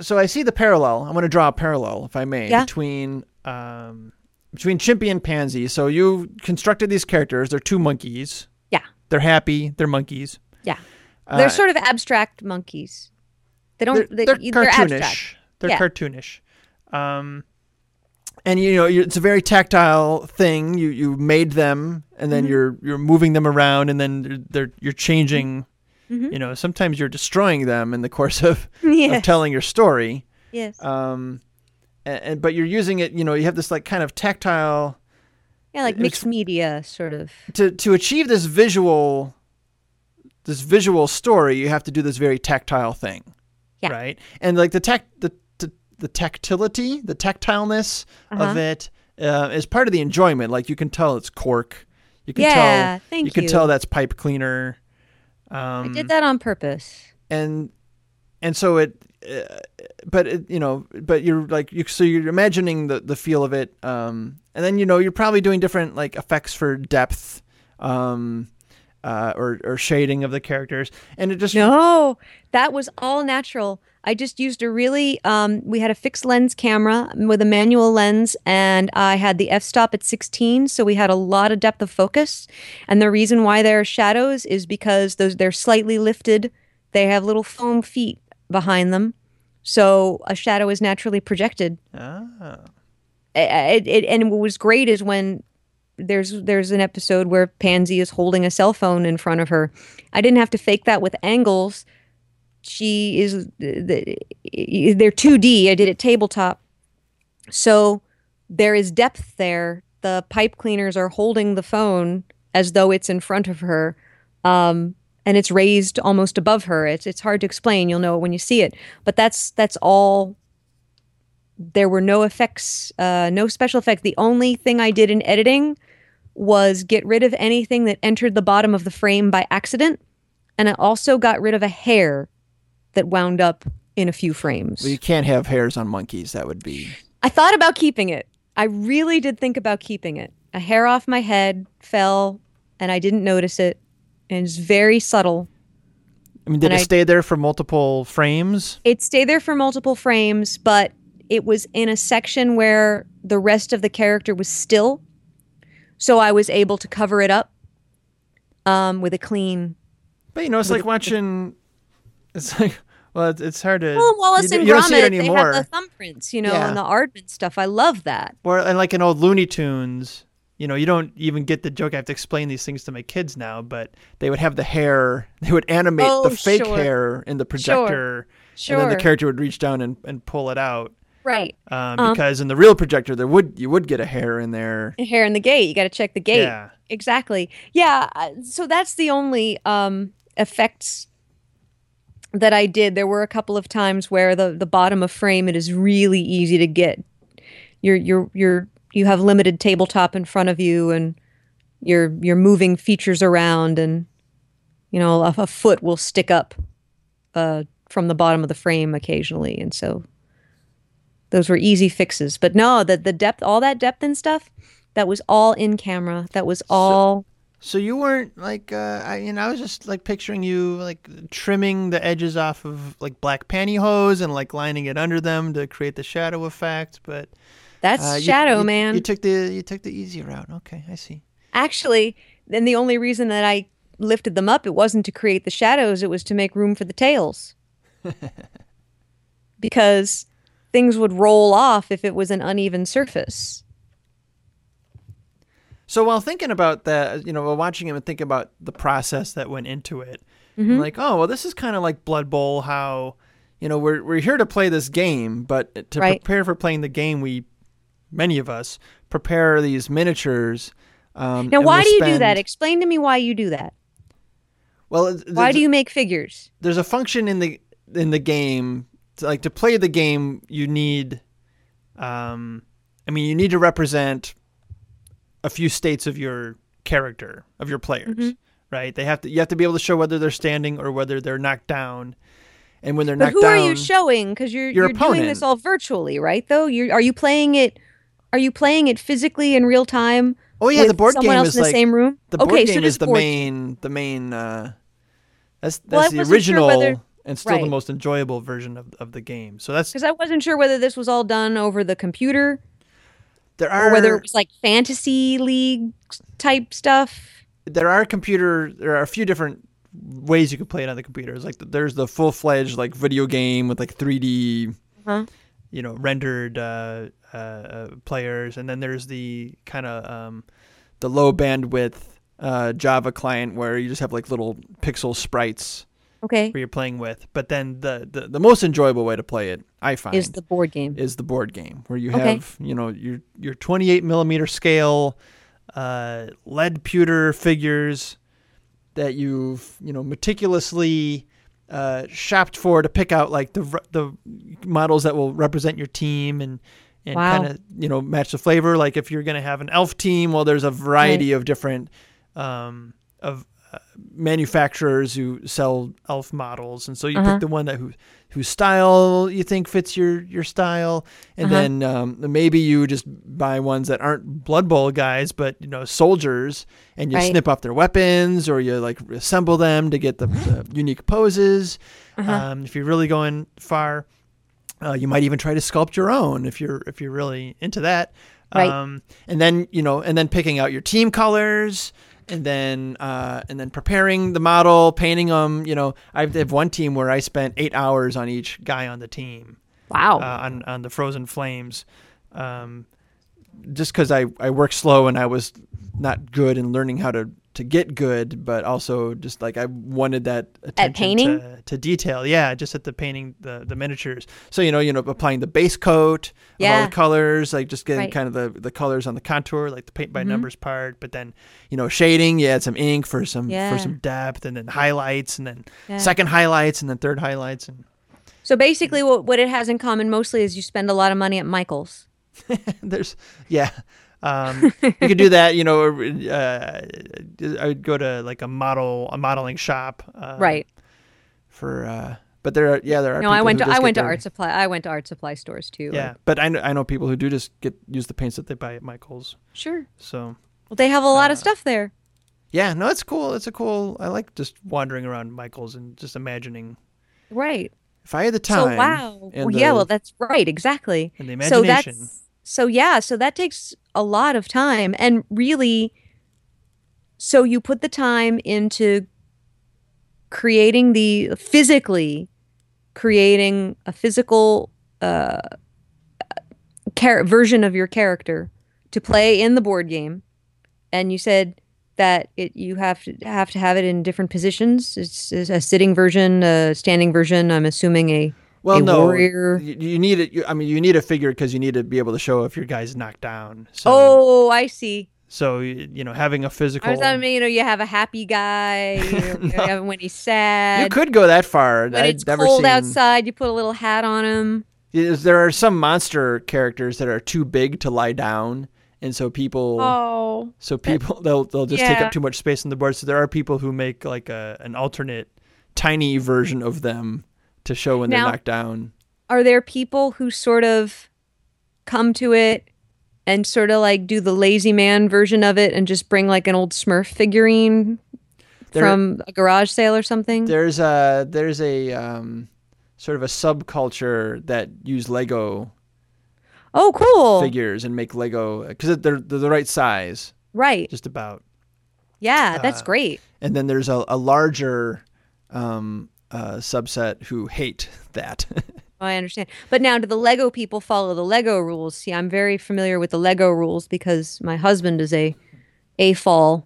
so I see the parallel. I'm going to draw a parallel, if I may, Yeah. between um, between Chimpy and Pansy. So you constructed these characters. They're two monkeys. Yeah. They're happy. They're monkeys. Yeah. Uh, They're sort of abstract monkeys. They don't they're, they, they're they're cartoonish. abstract. They're Yeah. cartoonish. Um, and you know, it's a very tactile thing. You you made them, and Mm-hmm. then you're you're moving them around, and then they're, they're you're changing. Mhm. You know, sometimes you're destroying them in the course of, of telling your story. Yes. Um, and, and but you're using it. You know, you have this like kind of tactile Yeah, like mixed media sort of. to to achieve this visual this visual story you have to do this very tactile thing Yeah. right and like the tech the, the the tactility the tactileness of Uh-huh. it uh, is part of the enjoyment like you can tell it's cork you can Yeah, tell thank you You can tell that's pipe cleaner um I did that on purpose. and and so it uh, but it, you know but you're like you so you're imagining the the feel of it um and then you know you're probably doing different like effects for depth um uh, or or shading of the characters, and it just No, that was all natural. I just used a really, um, we had a fixed lens camera with a manual lens, and I had the f stop at 16, so we had a lot of depth of focus. And the reason why there are shadows is because those they're slightly lifted. They have little foam feet behind them, so a shadow is naturally projected. Ah. it, it, and what was great is when there's there's an episode where Pansy is holding a cell phone in front of her. I didn't have to fake that with angles. She is the, they're 2D. I did it tabletop, so there is depth there. The pipe cleaners are holding the phone as though it's in front of her, um, and it's raised almost above her. It's it's hard to explain. You'll know it when you see it, but that's that's all there were no effects, uh, no special effects. The only thing I did in editing was get rid of anything that entered the bottom of the frame by accident, and I also got rid of a hair that wound up in a few frames. well, you can't have hairs on monkeys. That would be I thought about keeping it. I really did think about keeping it. A hair off my head fell, and I didn't notice it, and it's very subtle. I mean, did And it I- stay there for multiple frames? it stayed there for multiple frames, but it was in a section where the rest of the character was still. So I was able to cover it up um, with a clean. But you know, it's like watching. It's like well, it's, it's hard to. Well, Wallace you, and you Gromit, they anymore. have the thumbprints, you know, Yeah. and the Aardman stuff. I love that. Or and like in old Looney Tunes, you know, you don't even get the joke. I have to explain these things to my kids now, but they would have the hair. They would animate Oh, the fake sure. hair in the projector, and then the character would reach down and, and pull it out. Right. Um, Um, because in the real projector, there would you would get a hair in there. A hair in the gate. You got to check the gate. Yeah. Exactly. Yeah. uh, So that's the only um, effects that I did. There were a couple of times where the the bottom of frame it is really easy to get. You're you're you're you have limited tabletop in front of you and you're you're moving features around and you know a, a foot will stick up uh, from the bottom of the frame occasionally and so those were easy fixes. But no, the the depth all that depth and stuff that was all in camera. That was all So you weren't like uh, I you know I was just like picturing you like trimming the edges off of like black pantyhose and like lining it under them to create the shadow effect, but that's uh, you- shadow you, man. You took the you took the easy route. Okay, I see. Actually, then the only reason that I lifted them up, it wasn't to create the shadows, it was to make room for the tails. because things would roll off if it was an uneven surface. So while thinking about that, you know, while watching him and thinking about the process that went into it, Mm-hmm. I'm like, oh well, this is kind of like Blood Bowl. How, you know, we're we're here to play this game, but to Right. prepare for playing the game, we many of us prepare these miniatures. Um, Now, why we'll do you do that? Explain to me why you do that. Well, Why do you make figures? there's a function in the in the game to, like to play the game you need um i mean you need to represent a few states of your character of your players Mm-hmm. right they have to you have to be able to show whether they're standing or whether they're knocked down and when they're But knocked who down who are you showing? Because you're your you're doing this all virtually, right? Though you are you playing it? Are you playing it physically in real time? oh yeah the board someone game else is in the like same room. the board okay, game so is the main the main uh that's Well, that's the wasn't sure original whether- and still the most enjoyable version of, of the game so that's Because I wasn't sure whether this was all done over the computer there are or whether it was like fantasy league type stuff. there are computer there are a few different ways you can play it on the computer It's like there's the full-fledged like video game with like 3d Uh-huh. you know rendered uh, uh, uh, players and then there's the kind of um, the low bandwidth uh, java client where you just have like little pixel sprites Okay, where you're playing with but then the, the, the most enjoyable way to play it i find is the board game. is the board game where you Okay. have you know your your 28 millimeter scale uh, lead pewter figures that you've you know meticulously uh, shopped for to pick out like the the models that will represent your team and and Wow. kind of you know match the flavor like if you're going to have an elf team well there's a variety of different um, of manufacturers who sell elf models, and so you Uh-huh. pick the one that who whose style you think fits your your style, and Uh-huh. then um, maybe you just buy ones that aren't Blood Bowl guys, but you know soldiers, and you Right. snip off their weapons or you like assemble them to get the, the unique poses. Uh-huh. Um, if you're really going far, uh, you might even try to sculpt your own if you're if you're really into that. Right. Um, and then you know, and then picking out your team colors, and then uh, and then preparing the model, painting them. You know, I have one team where I spent eight hours on each guy on the team Wow. uh, on on the Frozen Flames, um, just because I I work slow and I was not good in learning how to to get good, but also just like I wanted that attention painting? to, to detail. Yeah, just at the painting the the miniatures. So you know you know applying the base coat, of all the colors, like just getting Right. kind of the the colors on the contour, like the paint by Mhm. numbers part. But then you know shading, you add some ink for some Yeah. for some depth, and then highlights, and then Yeah. second highlights, and then third highlights, and So basically, what what it has in common mostly is you spend a lot of money at Michael's. There's yeah. Um, you could do that, you know. Uh, I would go to like a model, a modeling shop, uh, right. For, uh, but there are, yeah, there are. No, I went to I went to their- art supply. I went to art supply stores too. Yeah, but I know I know people who do just get use the paints that they buy at Michael's. Sure. So Well, they have a lot Uh, of stuff there. yeah, no, it's cool. It's a cool. I like just wandering around Michael's and just imagining Right. if I had the So time. wow. and Well, yeah. Well, that's right. Exactly. and the So imagination. that's so yeah. So that takes a lot of time, and really, so you put the time into creating the physically creating a physical uh, version of your character to play in the board game, and you said that it you have to have to have it in different positions. It's, it's a sitting version, a standing version. I'm assuming a well, no, warrior. You, need it. You, I mean, you need a figure because you need to be able to show if your guy's knocked down. So, Oh, I see. so you know, having a physical. I was talking, you know, you have a happy guy you know, you have him when he's sad. You could go that far. when I've it's cold seen. outside, you put a little hat on him. Is- There are some monster characters that are too big to lie down, and so people. Oh, So people they'll they'll just take up too much space on the board. So there are people who make like a an alternate tiny version of them to show when Now- they're knocked down. are there people who sort of come to it and sort of like do the lazy man version of it and just bring like an old Smurf figurine There- from a garage sale or something? There's a there's a um, sort of a subculture that use Lego oh, cool. figures and make Lego because they're they're the right size, Right. just about. Yeah, that's uh, great. And then there's a, a larger um, uh, subset who hate that. Oh, I understand. But now, do the Lego people follow the Lego rules? See, I'm very familiar with the Lego rules because my husband is a a AFOL.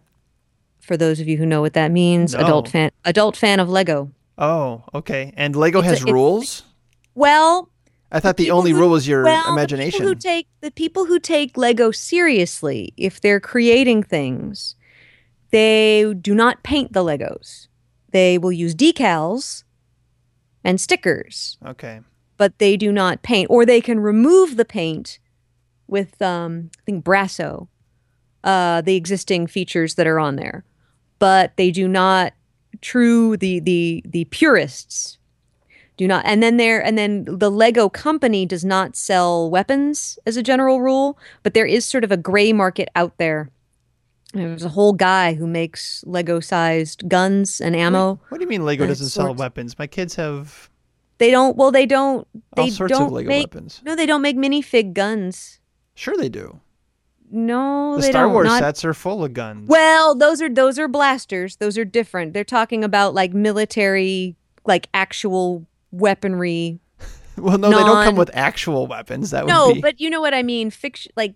For those of you who know what that means, adult fan, adult fan of Lego. oh, okay. And Lego It's has it's- rules. Well, I thought the people only who- rule was your well, The imagination. people who take the people who take Lego seriously, if they're creating things, they do not paint the Legos. They will use decals and stickers. okay. but they do not paint, or they can remove the paint with, um, I think, Brasso, uh, the existing features that are on there, but they do not. True, the the the purists do not, and then there, and then the Lego company does not sell weapons as a general rule, but there is sort of a gray market out there. There's a whole guy who makes Lego-sized guns and ammo. What do you mean Lego doesn't sell swords. weapons? My kids have They don't. Well, they don't. They all sorts don't of Lego make. weapons. No, they don't make minifig guns. Sure, they do. No, The they Star don't. Wars Not- sets are full of guns. Well, those are those are blasters. Those are different. They're talking about like military, like actual weaponry. Well, no, they don't come with actual weapons. That would No, be but you know what I mean. Fiction, like Like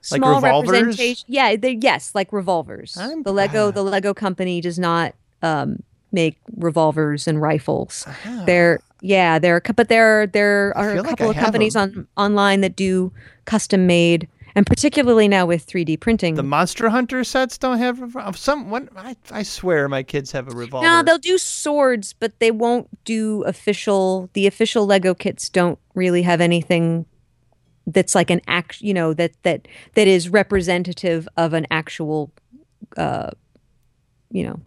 small revolvers? representation. Yeah, they yes, like revolvers. I'm- the Lego, ah. the Lego company does not um, make revolvers and rifles. Ah. There, yeah, there are, but there there are a feel like couple of companies on online that do custom made, and particularly now with 3D printing. the Monster Hunter sets don't have revol- some. One, I, I swear, my kids have a revolver. no, they'll do swords, but they won't do official. The official Lego kits don't really have anything that's like an act, you know, that that that is representative of an actual uh, you know,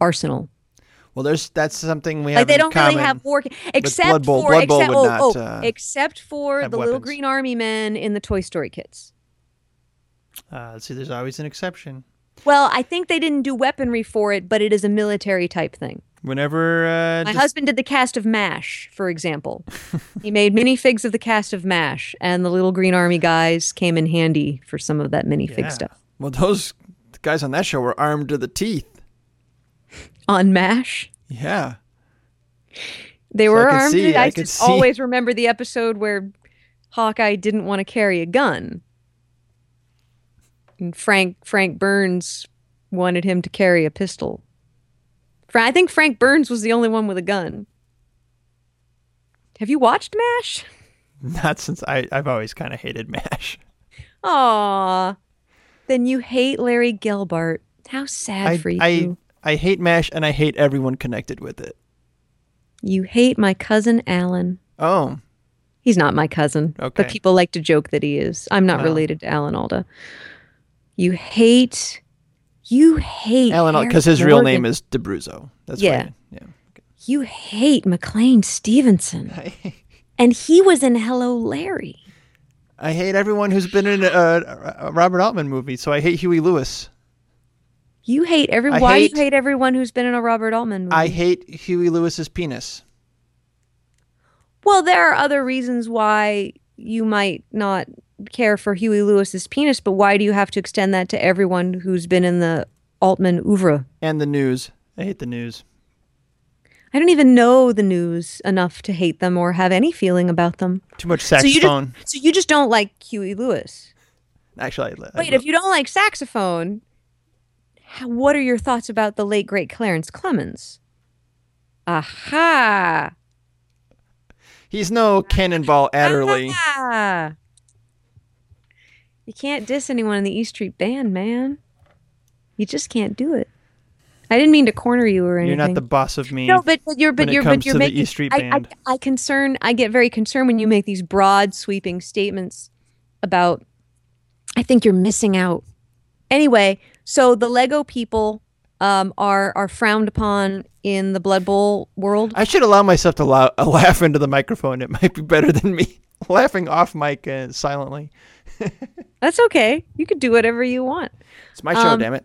arsenal. Well, there's that's something we have Like they don't really have war except Blood Bowl. for Blood Bowl except, oh, not, oh, uh, except for the little green army men in the Toy Story kits. Uh, see, there's always an exception. Well, I think they didn't do weaponry for it, but it is a military type thing. Whenever uh, My just- husband did the cast of MASH, for example. he made minifigs of the cast of MASH, and the little green army guys came in handy for some of that minifig Yeah. stuff. Well, those guys on that show were armed to the teeth. On MASH, Yeah. they So were could armed. see- I, I could just see- always remember the episode where Hawkeye didn't want to carry a gun, and Frank Frank Burns wanted him to carry a pistol. I think Frank Burns was the only one with a gun. Have you watched MASH? Not since I, I've always kind of hated MASH. Aw. Then you hate Larry Gelbart. How sad I, for you. I, I hate MASH and I hate everyone connected with it. you hate my cousin Alan. Oh, He's not my cousin, Okay. but people like to joke that he is. I'm not Oh. related to Alan Alda. You hate. You hate. Alan, because his real name is D'Abruzzo. That's Yeah. Right. Yeah. You hate McLean Stevenson, and he was in Hello Larry. I hate everyone who's been in a, a Robert Altman movie, so I hate Huey Lewis. You hate every. I why hate- you hate everyone who's been in a Robert Altman movie? I hate Huey Lewis's penis. Well, there are other reasons why you might not care for Huey Lewis's penis, but why do you have to extend that to everyone who's been in the Altman oeuvre? And the news. I hate the news. I don't even know the news enough to hate them or have any feeling about them. Too much So you saxophone. just so you just don't like Huey Lewis. Actually, I, I Wait, if you don't like saxophone, how, what are your thoughts about the late great Clarence Clemons? Aha! he's no Cannonball Adderley. Ah! You can't diss anyone in the East Street Band, man. You just can't do it. I didn't mean to corner you or anything. You're not the boss of me. no, but, but you're but you're but you're to the making E Street I, I, I concern I get very concerned when you make these broad sweeping statements about I think you're missing out. Anyway, so the Lego people um, are are frowned upon in the Blood Bowl world. I should allow myself to la- laugh into the microphone. It might be better than me laughing off mic uh, silently. That's okay. You could do whatever you want. It's my show, Um, damn it.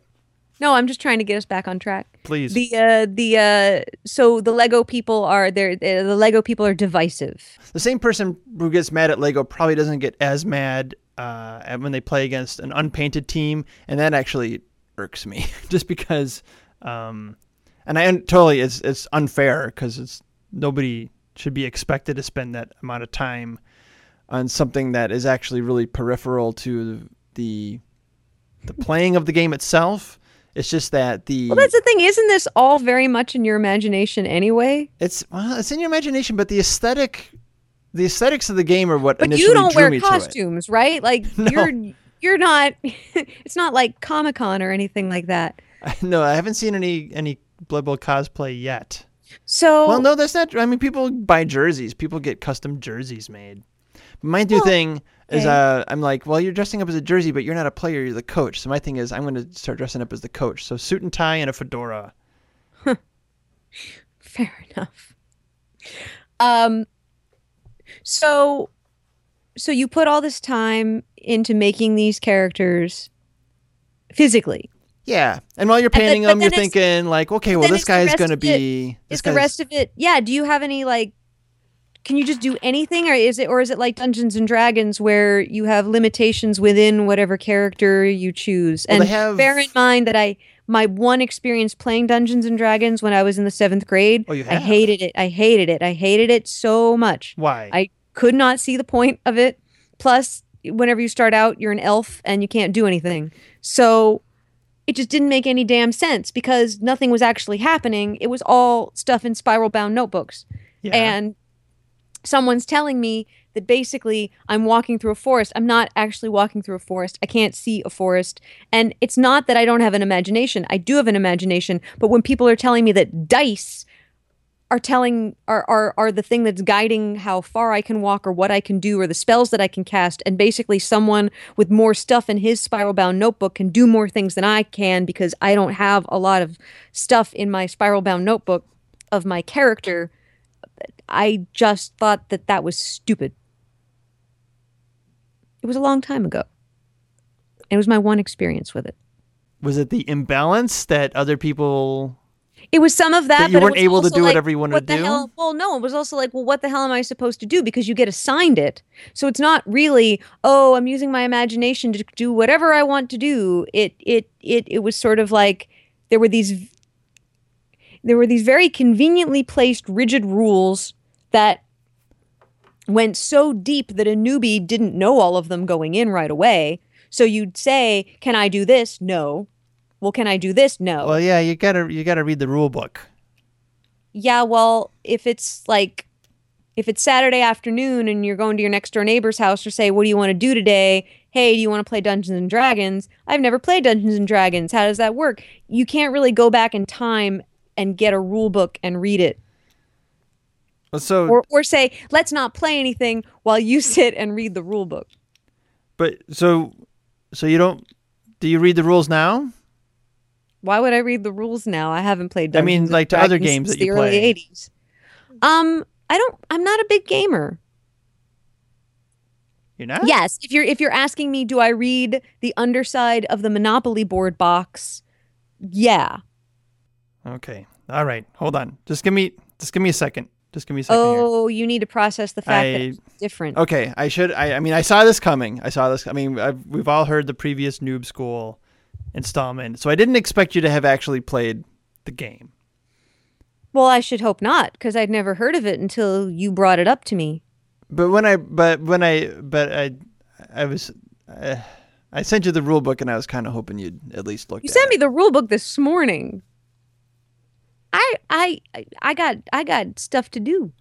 No, I'm just trying to get us back on track. Please. The uh the uh so the Lego people are they're, uh, the Lego people are divisive. the same person who gets mad at Lego probably doesn't get as mad uh, when they play against an unpainted team, and that actually irks me, just because. Um, and I totally it's it's unfair because it's nobody should be expected to spend that amount of time on something that is actually really peripheral to the the playing of the game itself. It's just that the Well, that's the thing. Isn't this all very much in your imagination anyway? it's well, it's in your imagination, but the aesthetic, the aesthetics of the game are what But initially you don't drew wear costumes, right? Like No. you're you're not. it's not like Comic Con or anything like that. No, I haven't seen any any Blood Bowl cosplay yet. So Well, no, that's not. I mean, people buy jerseys. People get custom jerseys made. My new thing is, uh, I'm like, well, you're dressing up as a jersey, but you're not a player. You're the coach. So my thing is, I'm going to start dressing up as the coach. So suit and tie and a fedora. Fair enough. Um so so you put all this time into making these characters physically. Yeah, and while you're painting but them, you're thinking like, okay, well, then this is guy's going to be. This Is the rest of it yeah, do you have any like can you just do anything or is it or is it like Dungeons and Dragons where you have limitations within whatever character you choose? Well, and have- bear in mind that I my one experience playing Dungeons and Dragons when I was in the 7th grade, Oh, I hated it. I hated it. I hated it so much. Why? I could not see the point of it. Plus, whenever you start out, you're an elf and you can't do anything. So it just didn't make any damn sense because nothing was actually happening. It was all stuff in spiral bound notebooks. yeah. And someone's telling me that basically I'm walking through a forest. I'm not actually walking through a forest. I can't see a forest. And it's not that I don't have an imagination. I do have an imagination. But when people are telling me that dice are telling are, are are the thing that's guiding how far I can walk or what I can do or the spells that I can cast and basically someone with more stuff in his spiral bound notebook can do more things than I can because I don't have a lot of stuff in my spiral bound notebook of my character I just thought that that was stupid it was a long time ago it was my one experience with it Was it the imbalance that other people? It was some of that. That you weren't able to do like, whatever you wanted what to do? Hell? Well, no, it was also like, well, what the hell am I supposed to do? Because you get assigned it. So it's not really, oh, I'm using my imagination to do whatever I want to do. It it it it was sort of like there were these there were these very conveniently placed rigid rules that went so deep that a newbie didn't know all of them going in right away. So you'd say, "Can I do this?" No. Well, can I do this? No. Well, yeah, you gotta you gotta read the rule book. yeah, well, if it's like if it's Saturday afternoon and you're going to your next door neighbor's house or say, "What do you want to do today?" Hey, do you want to play Dungeons and Dragons? I've never played Dungeons and Dragons. How does that work? You can't really go back in time and get a rule book and read it. So, Or or say, "Let's not play anything while you sit and read the rule book." but so so you don't? Do you read the rules now? Why would I read the rules now? I haven't played I mean, like to other games that you the early play. 80s. Um, I don't I'm not a big gamer. You're not. Yes, if you're if you're asking me, do I read the underside of the Monopoly board box? Yeah. Okay. All right. Hold on. Just give me just give me a second. Just give me a second here. Oh, you need to process the fact that it's different. Okay, I should. I, I mean, I saw this coming. I saw this. I mean, I've, we've all heard the previous Noob Skool installment, so I didn't expect you to have actually played the game. Well, I should hope not, because I'd never heard of it until you brought it up to me. But when I, but when I, but I, I was, uh, I sent you the rule book, and I was kind of hoping you'd at least look. You sent it. me the rule book this morning. I I I got I got stuff to do.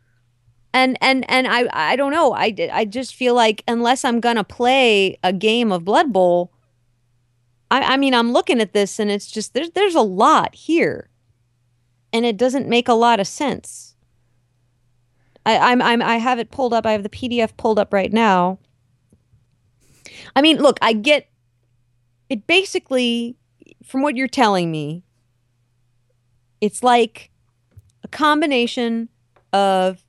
And and and I I don't know. I I just feel like unless I'm going to play a game of Blood Bowl, I I mean I'm looking at this and it's just there's there's a lot here. And it doesn't make a lot of sense. I I'm I'm I have it pulled up. I have the PDF pulled up right now. I mean, look, I get it basically from what you're telling me, it's like a combination of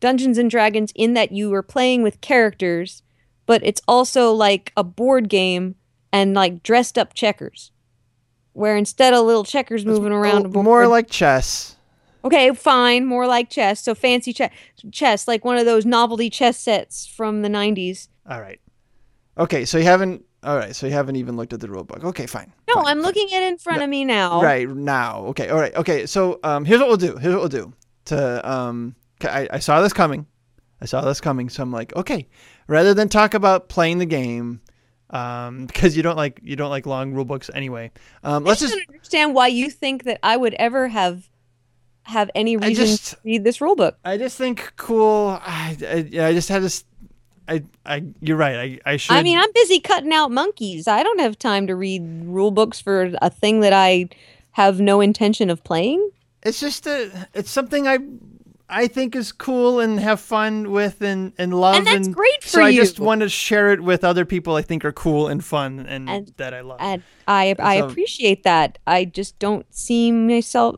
Dungeons and Dragons in that you are playing with characters, but it's also like a board game and like dressed up checkers. Where instead of little checkers moving around, a Well, more board- like chess. okay, fine, more like chess. So fancy chess, chess, like one of those novelty chess sets from the '90s. All right. Okay, so you haven't. All right, so you haven't even looked at the rule book. Okay, fine. No, fine, I'm fine. looking at it in front of me now. Right now. Okay. All right. Okay. So um, here's what we'll do. Here's what we'll do. To um, I, I saw this coming. I saw this coming. So I'm like, okay, rather than talk about playing the game, um, because you don't like you don't like long rule books anyway. Um, let's I just. understand why you think that I would ever have have any reason just- to read this rule book. I just think cool. I, I, I just had this. I, I, you're right. I, I should. I mean, I'm busy cutting out monkeys. I don't have time to read rule books for a thing that I have no intention of playing. it's just a. It's something I. I think is cool and have fun with and, and love And that's great for so for I just want to share it with other people I think are cool and fun and, And- that I love. And I I So- appreciate that. I just don't see myself.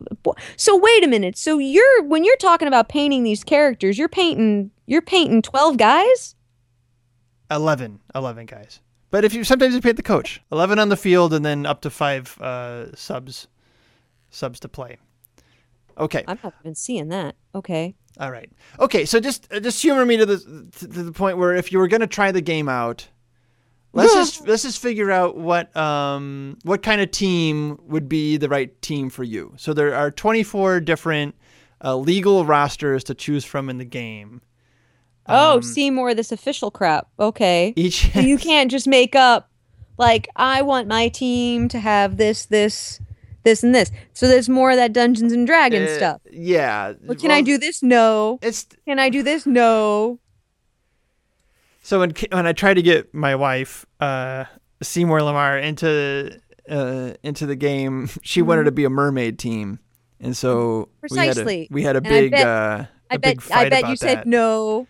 So wait a minute. So you're when you're talking about painting these characters, you're painting you're painting twelve guys. 11, 11 guys. But if you sometimes you paint the coach, 11 on the field and then up to 5 uh, subs subs to play. Okay. I'm not even seeing that. Okay. All right. Okay, so just uh, just humor me to the to, the point where if you were going to try the game out, let's just let's just figure out what um what kind of team would be the right team for you. So there are 24 different uh, legal rosters to choose from in the game. Oh, Um, see more of this official crap. Okay. Each So you can't just make up like I want my team to have this, this, this, and this. So there's more of that Dungeons and Dragons Uh, stuff. Yeah. Well, can I do this? No. It's Can I do this? No. So when when I tried to get my wife, uh, Seymour Lamar, into uh, into the game, she wanted to be a mermaid team, and so Precisely. we had a, we I had a big bet- uh, I bet I bet you said no.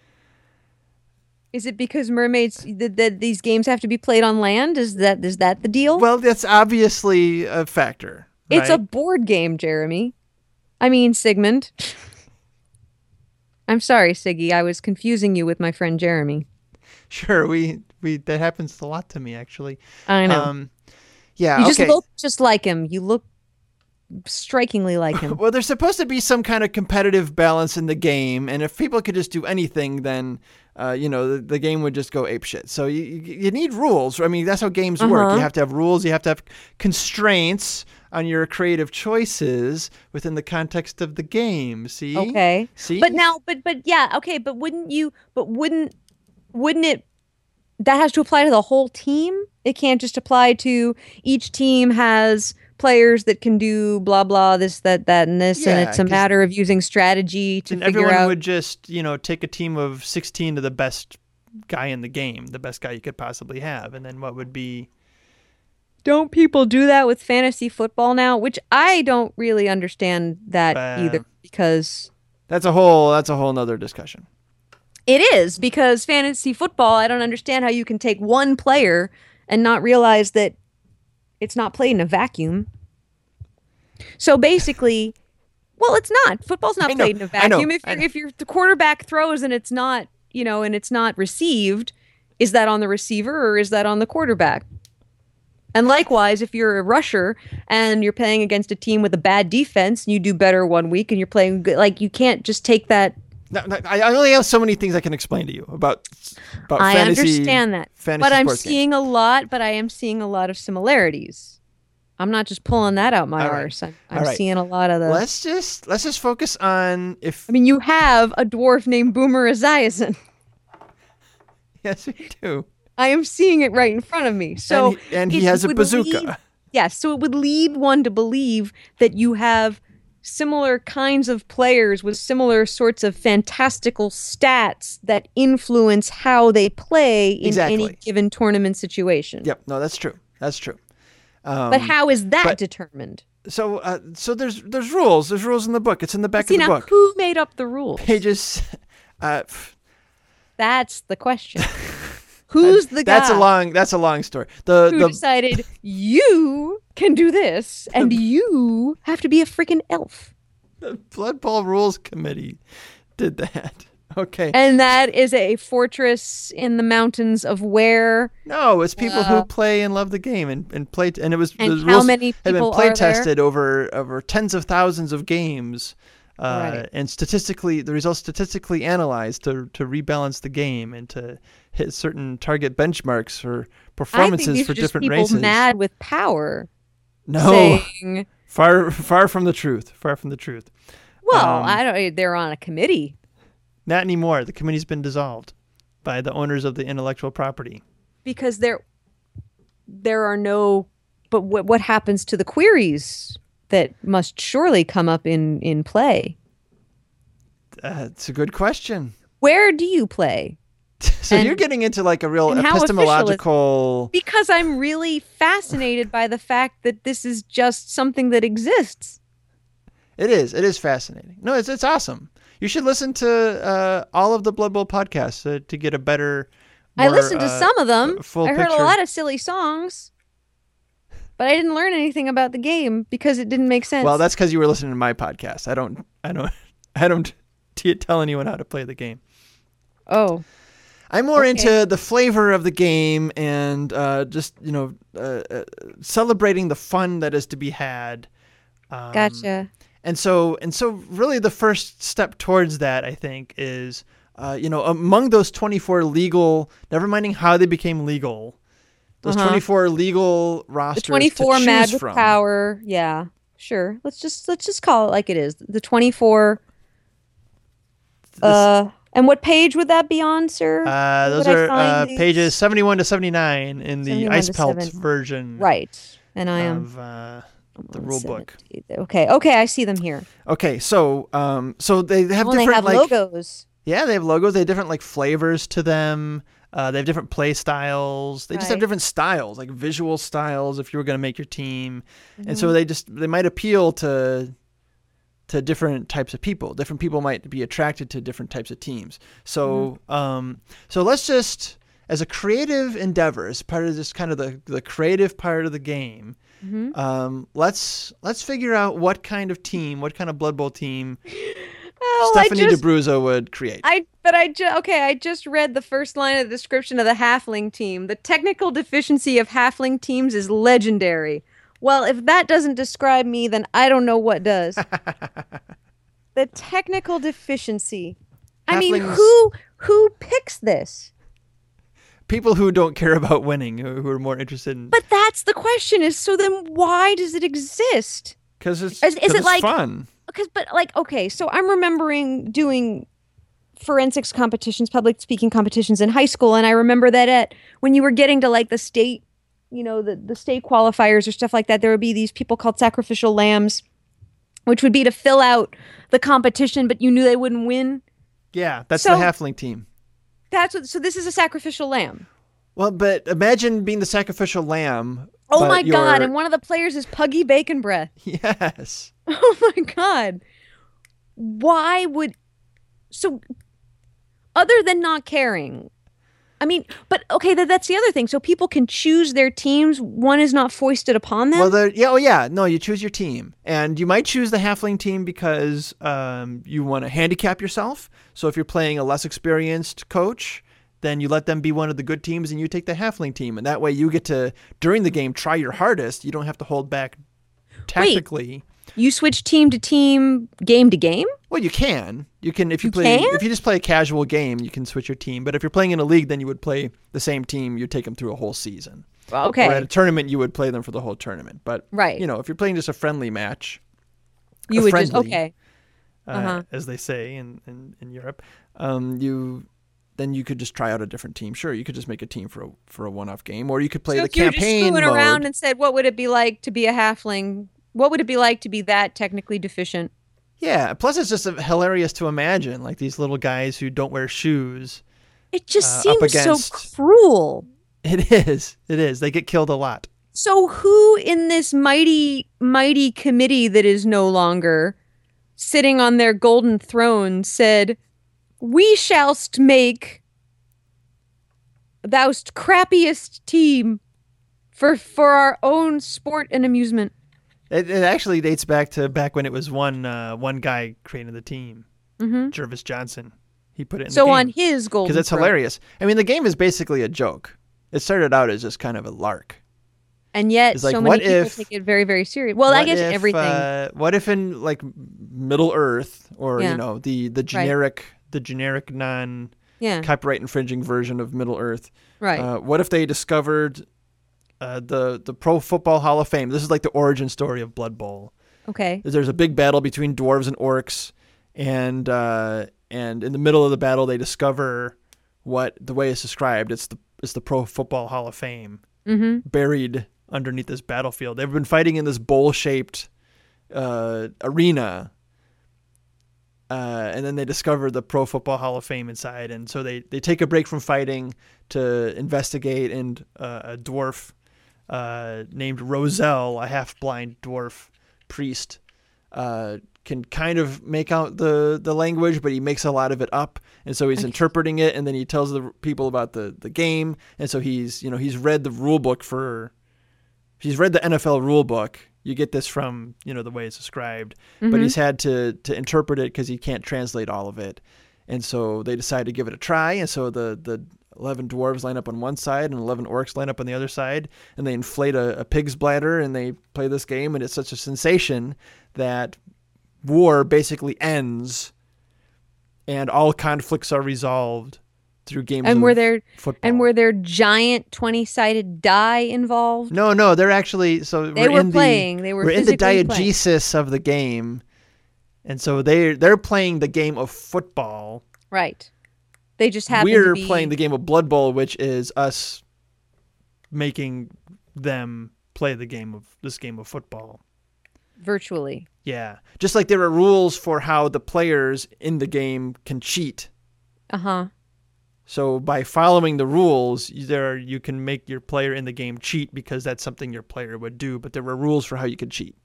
Is it because mermaids that these games have to be played on land? Is that is that the deal? Well, that's obviously a factor. it's a board game, Jeremy. I mean Sigmund. I'm sorry, Siggy. I was confusing you with my friend Jeremy. sure we we that happens a lot to me actually. I know. Um, yeah. you okay. just look just like him. You look strikingly like him. Well, there's supposed to be some kind of competitive balance in the game, and if people could just do anything, then uh, you know the, the game would just go apeshit. So you you need rules. I mean, that's how games work. Uh-huh. You have to have rules. You have to have constraints on your creative choices within the context of the game. See? Okay. See? But now, but but yeah, okay. But wouldn't you? But wouldn't wouldn't it? That has to apply to the whole team. It can't just apply to each team has players that can do blah blah this that that and this, and it's a matter of using strategy to and figure everyone out. would just you know take a team of 16 to the best guy in the game, the best guy you could possibly have, and then what would be Don't people do that with fantasy football now? Which I don't really understand that Uh, either because that's a whole that's a whole nother discussion. It is because fantasy football, I don't understand how you can take one player and not realize that it's not played in a vacuum. So basically, well, it's not. Football's not know, played in a vacuum. If know. if you're the quarterback throws and it's not, you know, and it's not received, is that on the receiver or is that on the quarterback? And likewise, if you're a rusher and you're playing against a team with a bad defense and you do better one week and you're playing good, like you can't just take that No, no, I I only have so many things I can explain to you about about I fantasy. understand that. But I'm sports games. seeing a lot, but I am seeing a lot of similarities. I'm not just pulling that out my All right. arse. I'm, I'm right. seeing a lot of the. Let's just let's just focus on if I mean, you have a dwarf named Boomer Eziasson. yes we do. I am seeing it right in front of me. So and he, and he has a bazooka. lead- yes, so it would lead one to believe that you have similar kinds of players with similar sorts of fantastical stats that influence how they play in any given tournament situation. Yep, no, that's true. That's true. Um, But how is that but- determined? so uh, so there's there's rules. There's rules in the book. It's in the back See of the now, book. who made up the rules? Pages. Uh, That's the question. Who's the guy that's a long that's a long story. The who the decided you can do this and you have to be a freaking elf? The Blood Bowl Rules Committee did that. Okay. And that is a fortress in the mountains of where No, it's people Uh, who play and love the game and, and play and it was And the how rules many had been play there? tested over over tens of thousands of games. Uh, Right. and statistically the results statistically analyzed to to rebalance the game and to hit certain target benchmarks for think performances these for different people races. mad with power. no, Saying, far far from the truth. Far from the truth. well, Um, I don't. They're on a committee. Not anymore. The committee's been dissolved by the owners of the intellectual property. because there there are no but what what happens to the queries that must surely come up in in play That's a good question. where do you play So And- you're getting into like a real and how official is- epistemological. because i'm really fascinated by the fact that this is just something that exists It is. It is fascinating. No, it's it's awesome. You should listen to uh, all of the Blood Bowl podcasts uh, to get a better. i listened to uh, some of them i heard picture. a lot of silly songs but i didn't learn anything about the game because it didn't make sense Well, that's because you were listening to my podcast. I don't. I don't. I don't t- tell anyone how to play the game. oh I'm more Okay. into the flavor of the game and uh, just you know uh, uh, celebrating the fun that is to be had. Um, gotcha And so and so really the first step towards that I think is uh, you know among those 24 legal never minding how they became legal those Uh-huh. 24 legal the rosters 24 to mad from. power yeah sure let's just let's just call it like it is the 24 uh and what page would that be on sir Uh, those are uh, pages 71 to 79 in the Ice Pelt 70. version right and i am of uh, the rule book. okay okay i see them here Okay, so um, so they have well, they different have like logos yeah, they have logos. They have different like flavors to them. Uh, they have different play styles. They just have different styles, like visual styles. If you were going to make your team, and Mm-hmm. so they just they might appeal to to different types of people. Different people might be attracted to different types of teams. So, um, so let's just, as a creative endeavor, as part of this kind of the, the creative part of the game, um, let's let's figure out what kind of team, what kind of Blood Bowl team Oh, I Stephanie just, D'Abruzzo would create. I but I just okay. I just read the first line of the description of the Halfling team. The technical deficiency of Halfling teams is legendary. Well, if that doesn't describe me, then I don't know what does. the technical deficiency. I mean, who who picks this? People who don't care about winning, who, who are more interested in But that's the question. Is so then why does it exist? because it's, Is- is it it's like- fun. because but like okay so i'm remembering doing forensics competitions public speaking competitions in high school and i remember that at when you were getting to like the state you know the, the state qualifiers or stuff like that there would be these people called sacrificial lambs which would be to fill out the competition but you knew they wouldn't win Yeah, that's So- the halfling team. that's what so this is a sacrificial lamb Well, but imagine being the sacrificial lamb. oh my god you're- and one of the players is Puggy Baconbreath yes. Oh my god. Why would so other than not caring? I mean, but okay, that, that's the other thing. So people can choose their teams. One is not foisted upon them. Well, yeah, oh yeah, no, you choose your team, and you might choose the halfling team because um, you want to handicap yourself. So if you're playing a less experienced coach, then you let them be one of the good teams, and you take the halfling team, and that way you get to during the game try your hardest. You don't have to hold back tactically. You switch team to team, game to game. Well, you can. You can if you, You play can? if you just play a casual game, you can switch your team. But if you're playing in a league, then you would play the same team. You'd take them through a whole season. Okay. Or at a tournament, you would play them for the whole tournament. But Right. you know, if you're playing just a friendly match, you would just okay. uh, Uh-huh. as they say in in, in Europe, um, you then you could just try out a different team. Sure, you could just make a team for a for a one-off game, or you could play so the if you were just campaign screwing mode. around and said, "What would it be like to be a halfling? What would it be like to be that technically deficient?" yeah. Plus, it's just uh, hilarious to imagine like these little guys who don't wear shoes. It just Uh, seems so cruel. It is. It is. They get killed a lot. So who in this mighty mighty committee that is no longer sitting on their golden throne said, "We shallst make thou'st crappiest team for for our own sport and amusement." It, it actually dates back to back when it was one uh, one guy creating the team, Mhm. Jervis Johnson. He put it in So on his golden because it's hilarious. I mean, the game is basically a joke. It started out as just kind of a lark. and yet like, so many people if- take it very very serious. Well, I guess if, everything. Uh, what if in like Middle Earth or Yeah. you know the the generic the generic non yeah, copyright infringing version of Middle Earth? right. Uh, what if they discovered uh, the the Pro Football Hall of Fame? This is like the origin story of Blood Bowl. okay. There's a big battle between dwarves and orcs, and uh, and in the middle of the battle they discover what the way it's described. It's the it's the Pro Football Hall of Fame Mm-hmm. buried underneath this battlefield. They've been fighting in this bowl shaped uh, arena. Uh, and then they discover the Pro Football Hall of Fame inside, and so they, they take a break from fighting to investigate. And uh, a dwarf uh, named Roze-El, a half blind dwarf priest, uh, can kind of make out the, the language, but he makes a lot of it up, and so he's interpreting it, and then he tells the people about the, the game, and so he's you know he's read the rule book for he's read the NFL rule book. You get this from you know the way it's described, but he's had to to interpret it because he can't translate all of it, and so they decide to give it a try. And so the the eleven dwarves line up on one side and eleven orcs line up on the other side, and they inflate a, a pig's bladder and they play this game, and it's such a sensation that war basically ends, and all conflicts are resolved through games. And were there football. and were there giant twenty sided die involved? No, no, they're actually so They we're were in playing. The, They were we're in the physically playing. of the game, and so they they're playing the game of football. Right. They just happen We're to be playing the game of Blood Bowl, which is us making them play the game of this game of football. virtually. Yeah, just like there are rules for how the players in the game can cheat. Uh huh. So by following the rules, you- there you can make your player in the game cheat because that's something your player would do. But there were rules for how you could cheat.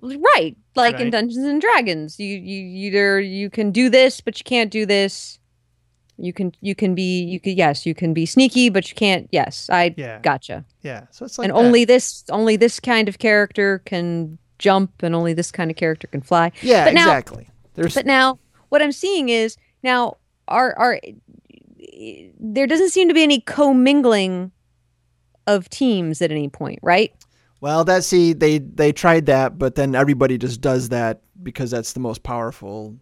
Right. Like in Dungeons and Dragons. You you either you can do this, but you can't do this. You can you can be you could yes, you can be sneaky, but you can't yes. I Yeah. gotcha. Yeah. So it's like and that. only this only this kind of character can jump and only this kind of character can fly. Yeah, but now- exactly. There's But now what I'm seeing is now are are there doesn't seem to be any commingling of teams at any point, right? Well, that see they they tried that, but then everybody just does that because that's the most powerful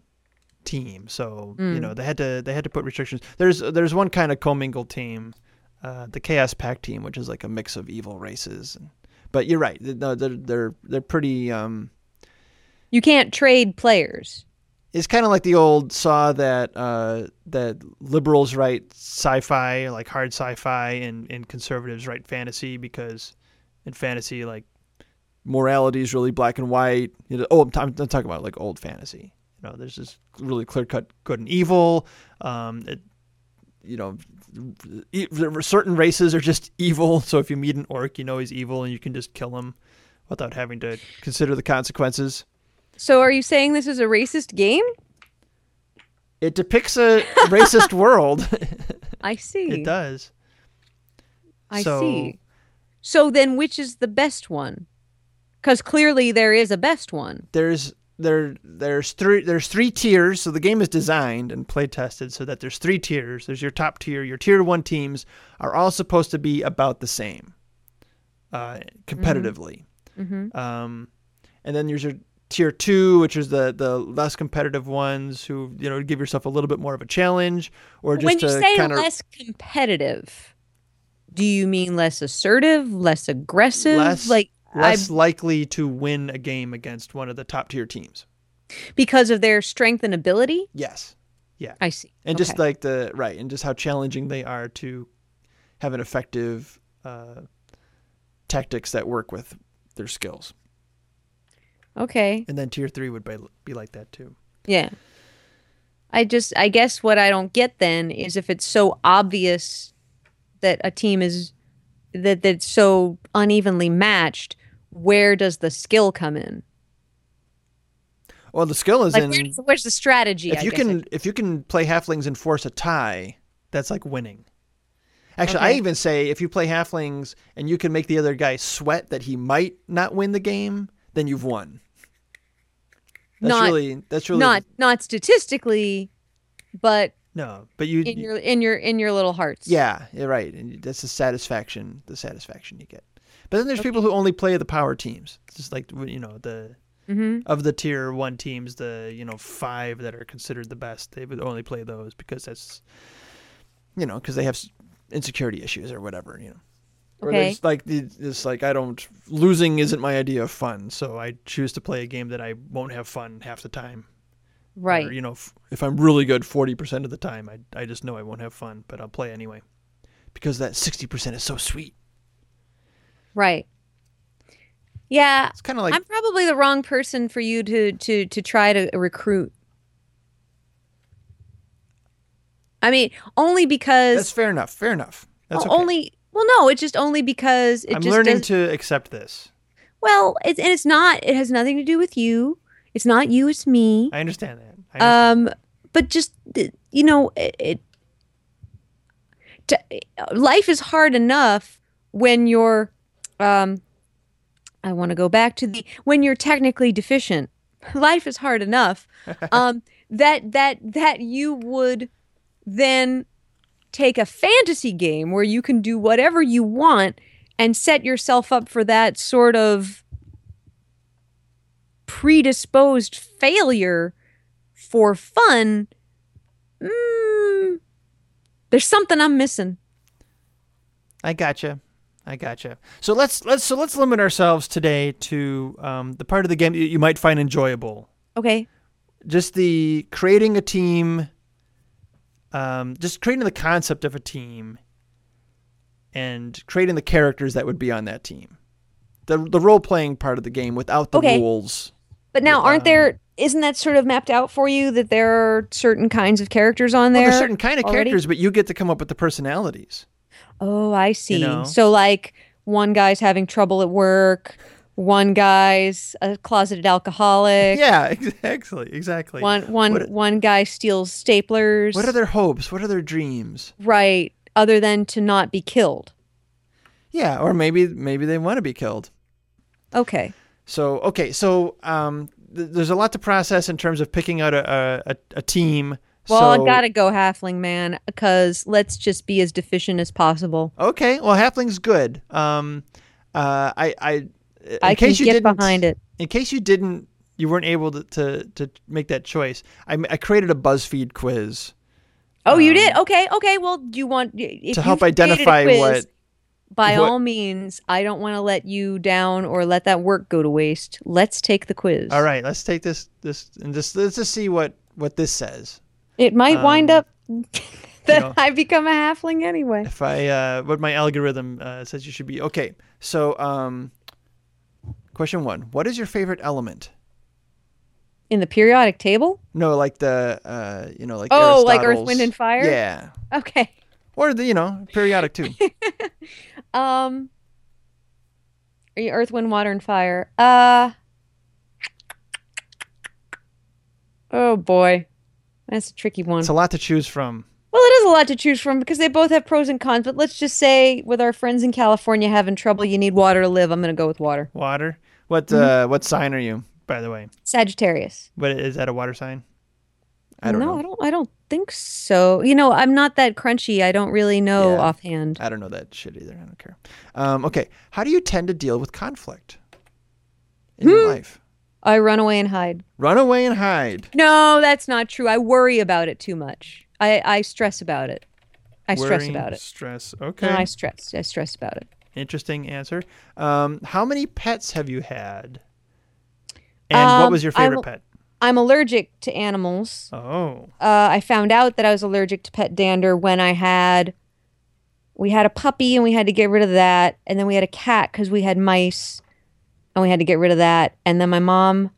team. So you know they had to they had to put restrictions. There's there's one kind of commingled team, uh, the Chaos Pact team, which is like a mix of evil races. But you're right. No, they're they're they're pretty. Um, You can't trade players. it's kind of like the old saw that uh, that liberals write sci-fi, like hard sci-fi, and, and conservatives write fantasy because in fantasy, like morality is really black and white. You know, oh, I'm, I'm talking about like old fantasy. You know, there's this really clear cut good and evil. Um, it, you know, certain races are just evil. So if you meet an orc, you know he's evil, and you can just kill him without having to consider the consequences. So are you saying this is a racist game? It depicts a racist world. I see. it does. I So- see. So then which is the best one? Cuz clearly there is a best one. There's there there's three there's three tiers. So the game is designed and play tested so that there's three tiers. There's your top tier. Your tier one teams are all supposed to be about the same, uh, competitively. Um, and then there's your tier two, which is the the less competitive ones who you know give yourself a little bit more of a challenge or just when you say less competitive, do you mean less assertive, less aggressive? less like less I, likely to win a game against one of the top tier teams. because of their strength and ability? Yes. Yeah. I see. and just like the right and just how challenging they are to have an effective uh, tactics that work with their skills Okay. and then tier three would be, be like that too Yeah. I just I guess what I don't get then is if it's so obvious that a team is that that's so unevenly matched, where does the skill come in? well the skill is Like in where's, where's the strategy? if I you guess I- can if you can play halflings and force a tie that's like winning actually i even say if you play halflings and you can make the other guy sweat that he might not win the game then you've won that's Not- really that's really not not statistically, but no but you in your in your in your little hearts. Yeah, you're right. And that's the satisfaction, the satisfaction you get. But then there's people who only play the power teams. It's just like you know the Mm-hmm. of the tier one teams, the you know five that are considered the best. They would only play those because that's you know because they have insecurity issues or whatever. You know. Or Okay. there's like it's like I don't losing isn't my idea of fun, so I choose to play a game that I won't have fun half the time. Right. Or, you know, if, if I'm really good 40% of the time, I, I just know I won't have fun, but I'll play anyway. Because that 60% is so sweet. Right. Yeah, It's kind of like, I'm probably the wrong person for you to to to try to recruit. I mean, only because that's fair enough. Fair enough. That's okay. only well, no, it's just only because it I'm just learning to accept this. well, it's and it's not. It has nothing to do with you. It's not you. It's me. I understand that. I understand. Um, but just you know, it, it to, life is hard enough when you're. Um, I want to go back to the when you're technically deficient. Life is hard enough. Um, that that that you would then take a fantasy game where you can do whatever you want and set yourself up for that sort of predisposed failure for fun, mm, there's something I'm missing. I gotcha. I gotcha. So let's let's so let's limit ourselves today to um, the part of the game that you might find enjoyable. Okay. Just the creating a team, um, just creating the concept of a team, and creating the characters that would be on that team. The the role playing part of the game without the Okay. rules. But now, Um, aren't there? Isn't that sort of mapped out for you that there are certain kinds of characters on Well, there? there's certain kind of already? characters, but you get to come up with the personalities. Oh, I see. know? So, like, one guy's having trouble at work, One guy's a closeted alcoholic. Yeah, exactly, exactly. One one What- one guy steals staplers. What are their hopes? What are their dreams? right? Other than to not be killed. Yeah, or maybe maybe they want to be killed. Okay. So okay, so um, th- there's a lot to process in terms of picking out a, a, a team. Well, so, I gotta go halfling man because let's just be as deficient as possible. Okay, well, halfling's good. Um, uh, I I in I case you get didn't behind it. in case you didn't you weren't able to to, to make that choice. I, I created a BuzzFeed quiz Oh, you did? Okay, okay. Well, do you want if Um, to help you've created a identify quiz, what By what- all means, I don't want to let you down or let that work go to waste. Let's take the quiz. All right, let's take this this and just let's just see what what this says. It might wind up that know. I become a halfling anyway. If I uh, what my algorithm uh, says you should be. Okay, so um, question one: What is your favorite element? In the periodic table? No, like the uh, you know, like Oh, like Earth, Wind, and Fire? Yeah, Okay. or the you know periodic too. Um Are you Earth, Wind, Water, and Fire? Uh Oh boy. That's a tricky one. it's a lot to choose from. Well, it is a lot to choose from because they both have pros and cons, but let's just say with our friends in California having trouble, you need water to live. I'm going to go with water. Water. What Mm-hmm. uh, what sign are you? By the way, Sagittarius. what is that a water sign? I don't no, know. I don't I don't think so. You know, I'm not that crunchy. I don't really know Yeah. offhand. I don't know that shit either. I don't care. Um, okay, how do you tend to deal with conflict in Hmm. your life? I run away and hide. Run away and hide. No, that's not true. I worry about it too much. I, I stress about it. I stress about it. Stress. Okay. I stress. I stress about it. Interesting answer. Um, how many pets have you had? And what Um, was your I'm- favorite pet? I'm allergic to animals. Oh, Uh, I found out that I was allergic to pet dander when I had we had a puppy and we had to get rid of that, and then we had a cat because we had mice, and we had to get rid of that, and then my mom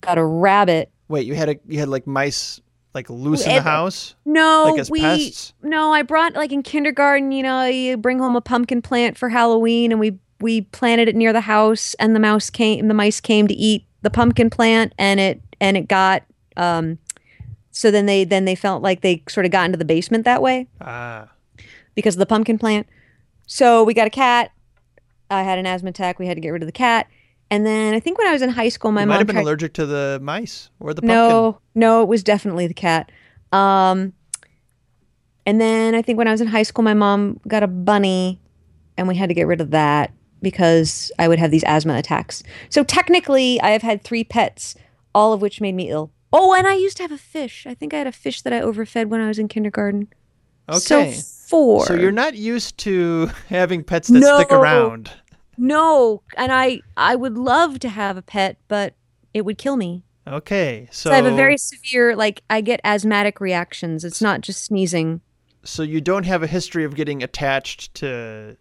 got a rabbit. wait. You had a you had like mice like loose in the house. No, Like as we pests? no. I brought like in kindergarten. You know, you bring home a pumpkin plant for Halloween, and we we planted it near the house, and the mouse came. The mice came to eat the pumpkin plant, and it and it got. Um, so then they then they felt like they sort of got into the basement that way Ah, because of the pumpkin plant. So we got a cat. I had an asthma attack. We had to get rid of the cat. And then I think when I was in high school, my you mom might have been tried- allergic to the mice or the pumpkin. no, no, it was definitely the cat. Um, and then I think when I was in high school, my mom got a bunny, and we had to get rid of that because I would have these asthma attacks. So technically, I have had three pets, all of which made me ill. Oh, and I used to have a fish. I think I had a fish that I overfed when I was in kindergarten. Okay. So four. So you're not used to having pets that stick No. around. No, and I I would love to have a pet, but it would kill me. Okay. So, So I have a very severe like I get asthmatic reactions. It's not just sneezing. so you don't have a history of getting attached to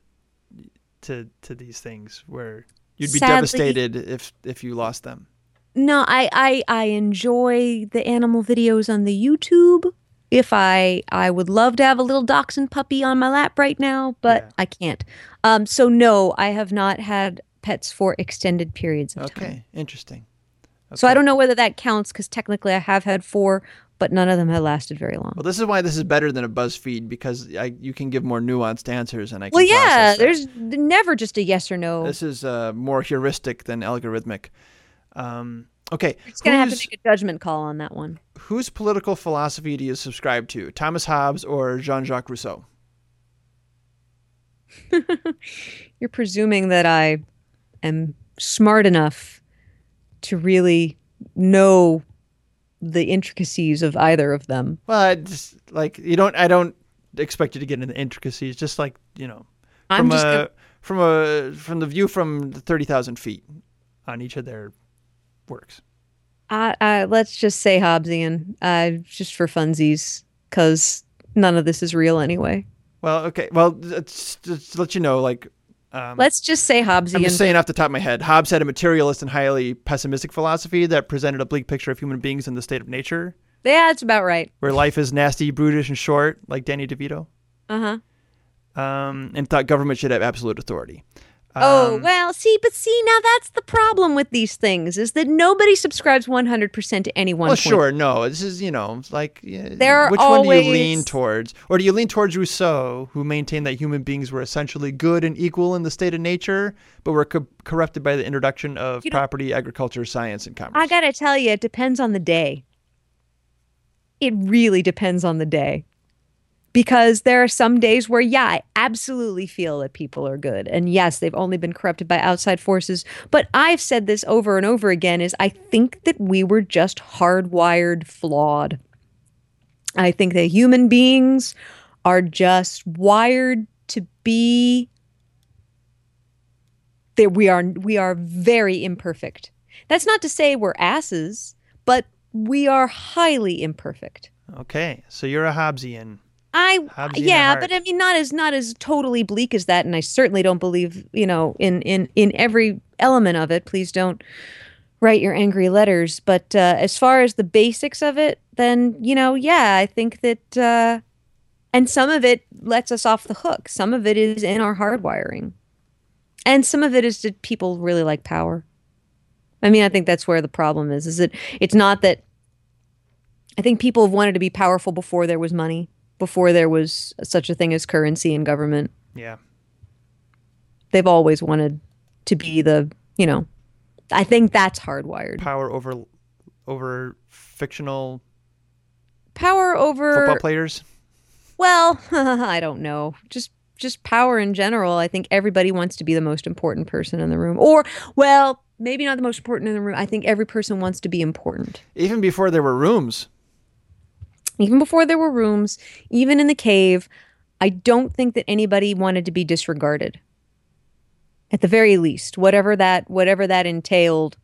to to these things where you'd be Sadly- devastated if if you lost them. No, I I I enjoy the animal videos on the YouTube. If I I would love to have a little dachshund puppy on my lap right now, but Yeah. I can't. Um so no, I have not had pets for extended periods of time. Okay, interesting. So I don't know whether that counts cuz technically I have had 4, but none of them have lasted very long. Well, this is why this is better than a BuzzFeed because I, you can give more nuanced answers, and I can. Well, yeah, there's never just a yes or no. This is uh, more heuristic than algorithmic. Um, okay, It's going to have to make a judgment call on that one. whose political philosophy do you subscribe to? Thomas Hobbes or Jean-Jacques Rousseau? You're presuming that I am smart enough to really know the intricacies of either of them. Well, I just like you don't. I don't expect you to get into intricacies. Just like you know, from a gonna- from a from the view from thirty thousand feet on each of their works. I, I, let's just say Hobbesian, uh, just for funsies, because none of this is real anyway. Well, okay. Well, just to let you know, like, um, Let's just say I'm Hobbesian. just saying off the top of my head, Hobbes had a materialist and highly pessimistic philosophy that presented a bleak picture of human beings in the state of nature, yeah, that's about right. where life is nasty, brutish, and short, like Danny DeVito, Uh huh. um, and thought government should have absolute authority. Oh, Um, well, see, but see, now that's the problem with these things is that nobody subscribes 100% to any one Well, point. sure. No, this is you know like There are which one do you lean towards, or do you lean towards Rousseau, who maintained that human beings were essentially good and equal in the state of nature, but were co- corrupted by the introduction of You know- property, agriculture, science, and commerce? I got to tell you, it depends on the day. It really depends on the day. Because there are some days where, yeah, I absolutely feel that people are good. And yes, they've only been corrupted by outside forces. But I've said this over and over again is I think that we were just hardwired flawed. I think that human beings are just wired to be that we are we are very imperfect. That's not to say we're asses, but we are highly imperfect. okay, so you're a Hobbesian. I yeah, but I mean not as not as totally bleak as that and I certainly don't believe, you know, in in in every element of it. Please don't write your angry letters, but uh, as far as the basics of it, then, you know, yeah, I think that uh and some of it lets us off the hook. Some of it is in our hardwiring. And some of it is that people really like power. I mean, I think that's where the problem is. Is that it's not that I think people have wanted to be powerful before there was money, before there was such a thing as currency and government. Yeah. They've always wanted to be the, you know, I think that's hardwired. Power over over fictional Power over football players. Well, I don't know. Just just power in general. I think everybody wants to be the most important person in the room. Or well, maybe not the most important in the room. I think every person wants to be important. Even before there were rooms. Even before there were rooms, even in the cave, I don't think that anybody wanted to be disregarded. At the very least, whatever that whatever that entailed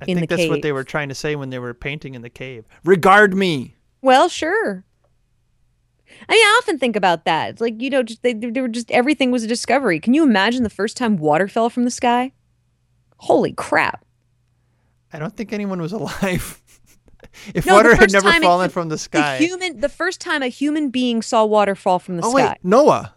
I in think that's cave. what they were trying to say when they were painting in the cave. Regard me. Well, sure. I mean, I often think about that. It's like you know, just they, they were just everything was a discovery. Can you imagine the first time water fell from the sky? Holy crap! I don't think anyone was alive. if No, water had never it- fallen from the sky. The human, the first time a human being saw water fall from the oh sky. wait, Noah.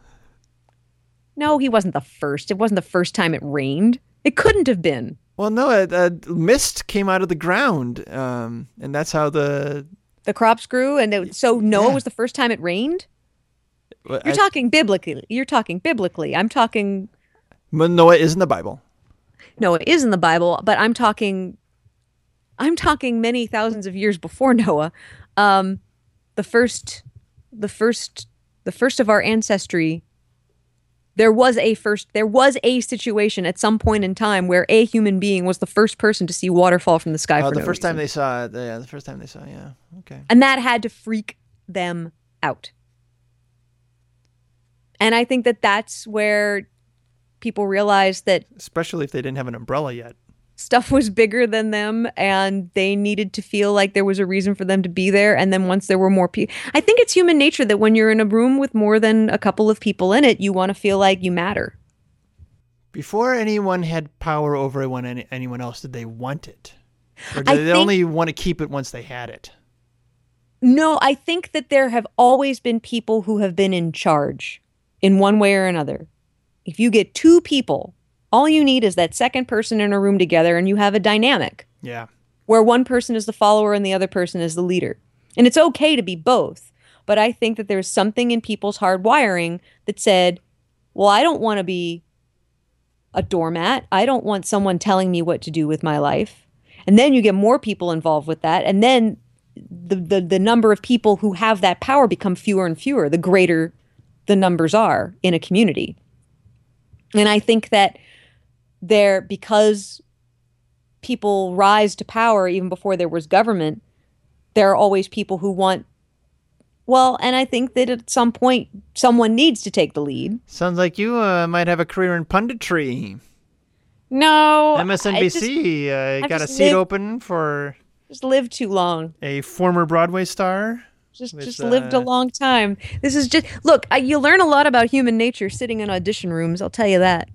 No, he wasn't the first. It wasn't the first time it rained. It couldn't have been. Well, no, a, a mist came out of the ground, um, and that's how the. The crops grew, and it, so Noah Yeah. was the first time it rained. well, You're I- talking biblically. You're talking biblically. I'm talking. Noah is in the Bible. No, it is in the Bible, but I'm talking. I'm talking many thousands of years before Noah. Um, the first, the first, the first of our ancestry. There was a first. There was a situation at some point in time where a human being was the first person to see water fall from the sky. Oh, for the no first time they saw it. Yeah, the first time they saw. it, Yeah. Okay. and that had to freak them out. And I think that that's where people realized that Especially if they didn't have an umbrella yet. Stuff was bigger than them and they needed to feel like there was a reason for them to be there and then once there were more people I think it's human nature that when you're in a room with more than a couple of people in it you want to feel like you matter. Before anyone had power over anyone, any- anyone else, did they want it? Or did I they think- only want to keep it once they had it? No, I think that there have always been people who have been in charge in one way or another. If you get two people, all you need is that second person in a room together and you have a dynamic Yeah. where one person is the follower and the other person is the leader. And it's okay to be both. But I think that there's something in people's hard wiring that said, well, I don't want to be a doormat. I don't want someone telling me what to do with my life. And then you get more people involved with that. And then the, the, the number of people who have that power become fewer and fewer, the greater the numbers are in a community. And I think that there, because people rise to power even before there was government, there are always people who want. Well, and I think that at some point someone needs to take the lead. Sounds like you uh, might have a career in punditry. No, I MSNBC uh, I got a seat live- open for just, just lived too long. a former Broadway star. Just With, just lived a uh, long time. This is just look. I, you learn a lot about human nature sitting in audition rooms. I'll tell you that.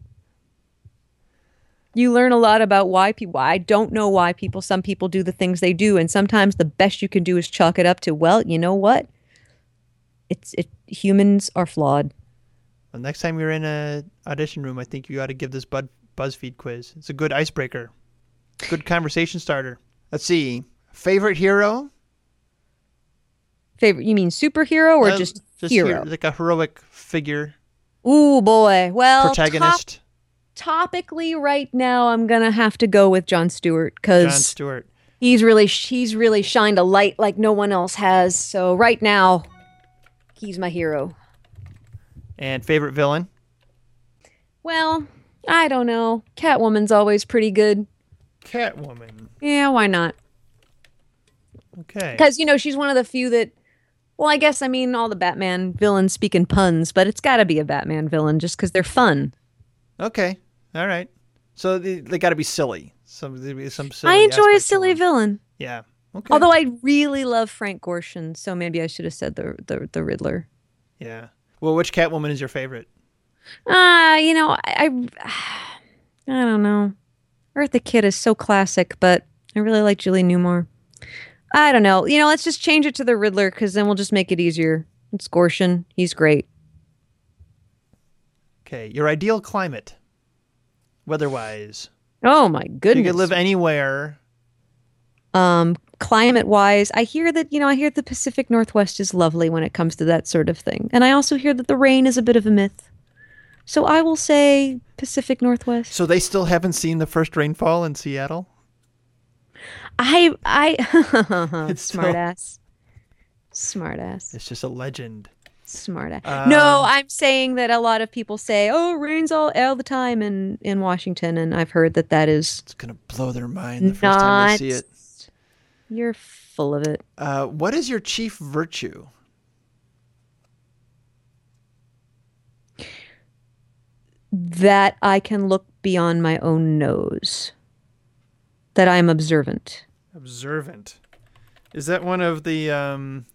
You learn a lot about why people. I don't know why people. Some people do the things they do, and sometimes the best you can do is chalk it up to. Well, you know what? It's it. Humans are flawed. Well, next time you're in a audition room, I think you ought to give this bud BuzzFeed quiz. It's a good icebreaker, good conversation starter. Let's see. Favorite hero? Favorite? You mean superhero or Uh, just, just hero? here- like a heroic figure, Ooh boy. Well, protagonist. Topically right now, I'm gonna have to go with Jon Stewart because Jon Stewart. he's really he's really shined a light like no one else has. So right now, he's my hero. And favorite villain? Well, I don't know. Catwoman's always pretty good. Catwoman. Yeah, why not? Okay. Because you know she's one of the few that. Well, I guess I mean all the Batman villains speak in puns, but it's got to be a Batman villain just because they're fun. Okay. All right. So they, they got to be silly. Some some silly I enjoy a silly villain. Yeah. Okay. Although I really love Frank Gorshin, so maybe I should have said the the, the Riddler. yeah. Well, which Catwoman is your favorite? Ah, you know, I, I I don't know. Eartha Kitt is so classic, but I really like Julie Newmar. I don't know. You know, let's just change it to the Riddler because then we'll just make it easier. It's Gorshin. He's great. Okay. Your ideal climate, weather-wise. Oh my goodness! You could live anywhere. um, climate wise, I hear that, you know, I hear the Pacific Northwest is lovely when it comes to that sort of thing. And I also hear that the rain is a bit of a myth. So I will say Pacific Northwest. So they still haven't seen the first rainfall in Seattle. I, I, It's still- smart ass. Smart ass. It's just a legend. Smart ass. No, I'm saying that a lot of people say, oh, it rains all, all the time in, in Washington. And I've heard that that is It's gonna blow their mind the first time they see it. You're full of it. Uh, what is your chief virtue? that I can look beyond my own nose. That I am observant. Observant. Is that one of the um?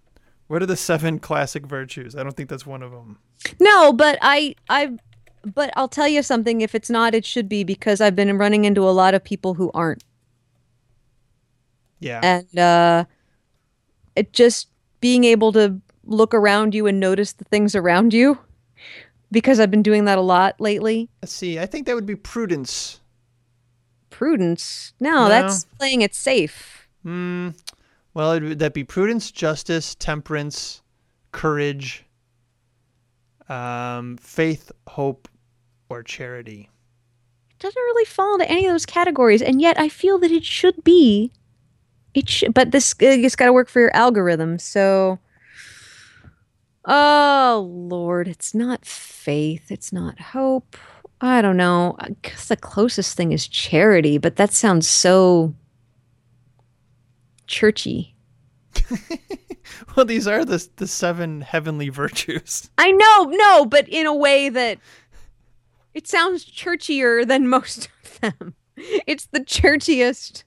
What are the seven classic virtues? I don't think that's one of them. No, but I I but I'll tell you something if it's not it should be because I've been running into a lot of people who aren't. Yeah. And uh it just being able to look around you and notice the things around you because I've been doing that a lot lately. Let's see. I think that would be prudence. Prudence. No, No. that's playing it safe. Hmm. Well, it, would that be prudence, justice, temperance, courage, um, faith, hope, or charity? It doesn't really fall into any of those categories, and yet I feel that it should be. It should, but this it's got to work for your algorithm. So, oh Lord, it's not faith, it's not hope. I don't know. I guess the closest thing is charity, but that sounds so churchy. Well, these are the the seven heavenly virtues. I know, no, but in a way that it sounds churchier than most of them. It's the churchiest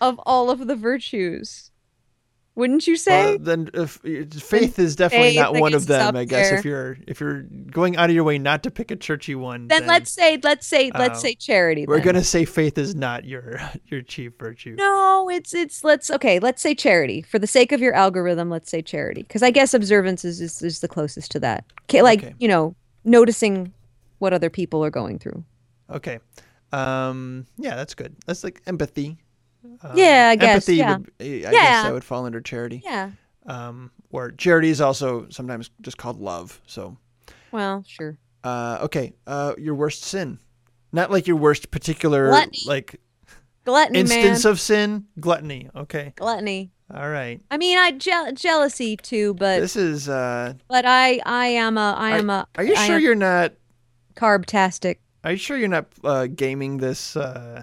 of all of the virtues. Wouldn't you say? Well, then, if, faith is definitely faith, not one of them. I guess there. if you're if you're going out of your way not to pick a churchy one, then let's say let's say let's Oh. say charity. we're then. gonna say faith is not your your chief virtue. No, it's it's let's okay, let's say charity. For the sake of your algorithm, let's say charity. Because I guess observance is, is is the closest to that. Okay, like, Okay. you know, noticing what other people are going through. Okay. Um. Yeah, that's good. That's like empathy. Um, Yeah, I guess, Empathy yeah. would. I guess that would fall under charity. Yeah. Um. Or charity is also sometimes just called love. So. Well, sure. Uh. Okay. Uh. Your worst sin. Not like your worst particular Gluttony. like Gluttony, instance man. of sin. Gluttony. Okay. Gluttony. All right. I mean, I je- jealousy too, but This is. uh but I I am a I am a Are you I sure you're not? carb-tastic. Are you sure you're not uh, gaming this? Uh,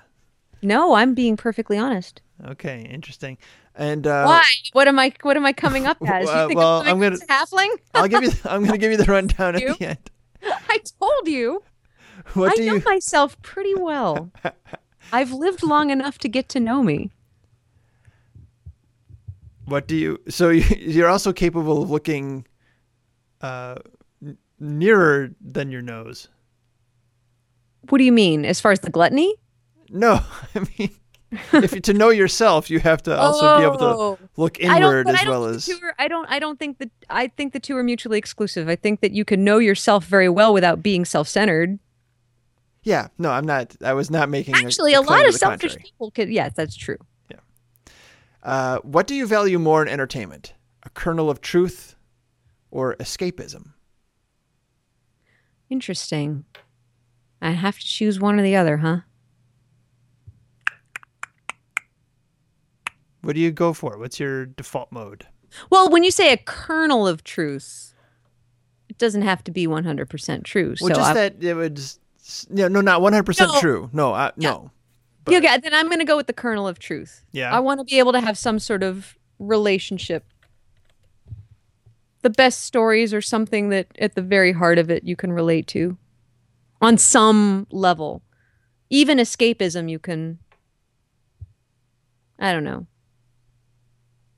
No, I'm being perfectly honest. okay, interesting. And uh, Why? What am I what am I coming up as? Uh, you think well, I'm, I'm gonna- halfling? I'll give you. I'm going to give you the rundown at the end. I told you. What I do know you? myself pretty well. I've lived long enough to get to know me. What do you? So you, you're also capable of looking uh, nearer than your nose. What do you mean? As far as the gluttony? No, I mean, if you, to know yourself, you have to also be able Oh. to look inward as well as. are, I don't. I don't think that. I think the two are mutually exclusive. I think that you can know yourself very well without being self-centered. Yeah, no, I'm not. I was not making. Actually, a, a claim lot of selfish contrary. people could. Yes, that's true. Yeah. Uh, what do you value more in entertainment? A kernel of truth or escapism? Interesting. I have to choose one or the other, huh? What do you go for? What's your default mode? Well, when you say a kernel of truth, it doesn't have to be 100% true. Well, so just I, that it would. No, no, not 100% No. true. No, I, no. Yeah, okay, then I'm going to go with the kernel of truth. Yeah. I want to be able to have some sort of relationship. The best stories are something that at the very heart of it you can relate to on some level. Even escapism you can I don't know.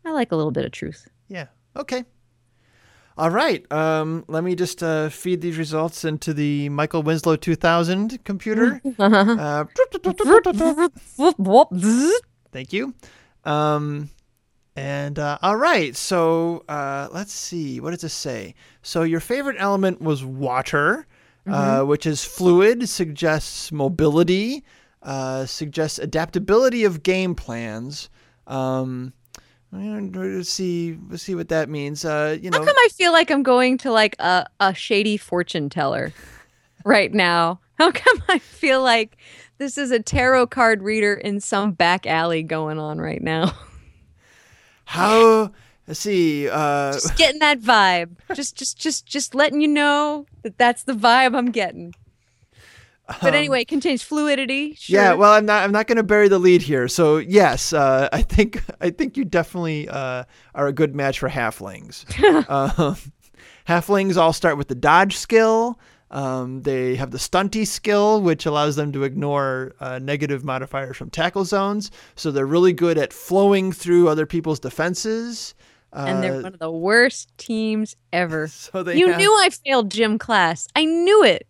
I like a little bit of truth. Yeah. Okay. All right. Um, let me just uh, feed these results into the Michael Winslow 2000 computer. uh, thank you. Um, and uh, all right. So uh, let's see. What does it say? So your favorite element was water, uh, which is fluid, suggests mobility, uh, suggests adaptability of game plans. Um, let's see. Let's see what that means. Uh, you know. How come I feel like I'm going to like a, a shady fortune teller right now? How come I feel like this is a tarot card reader in some back alley going on right now? How? Let's see. Uh, Just getting that vibe. Just just just just letting you know that that's the vibe I'm getting. But anyway, it contains fluidity. Sure. Um, Yeah, well, I'm not. I'm not going to bury the lead here. So yes, uh, I think I think you definitely uh, are a good match for halflings. um, halflings all start with the dodge skill. Um, they have the stunty skill, which allows them to ignore uh, negative modifiers from tackle zones. So they're really good at flowing through other people's defenses. and they're Uh, one of the worst teams ever. so they you have- knew I failed gym class. I knew it.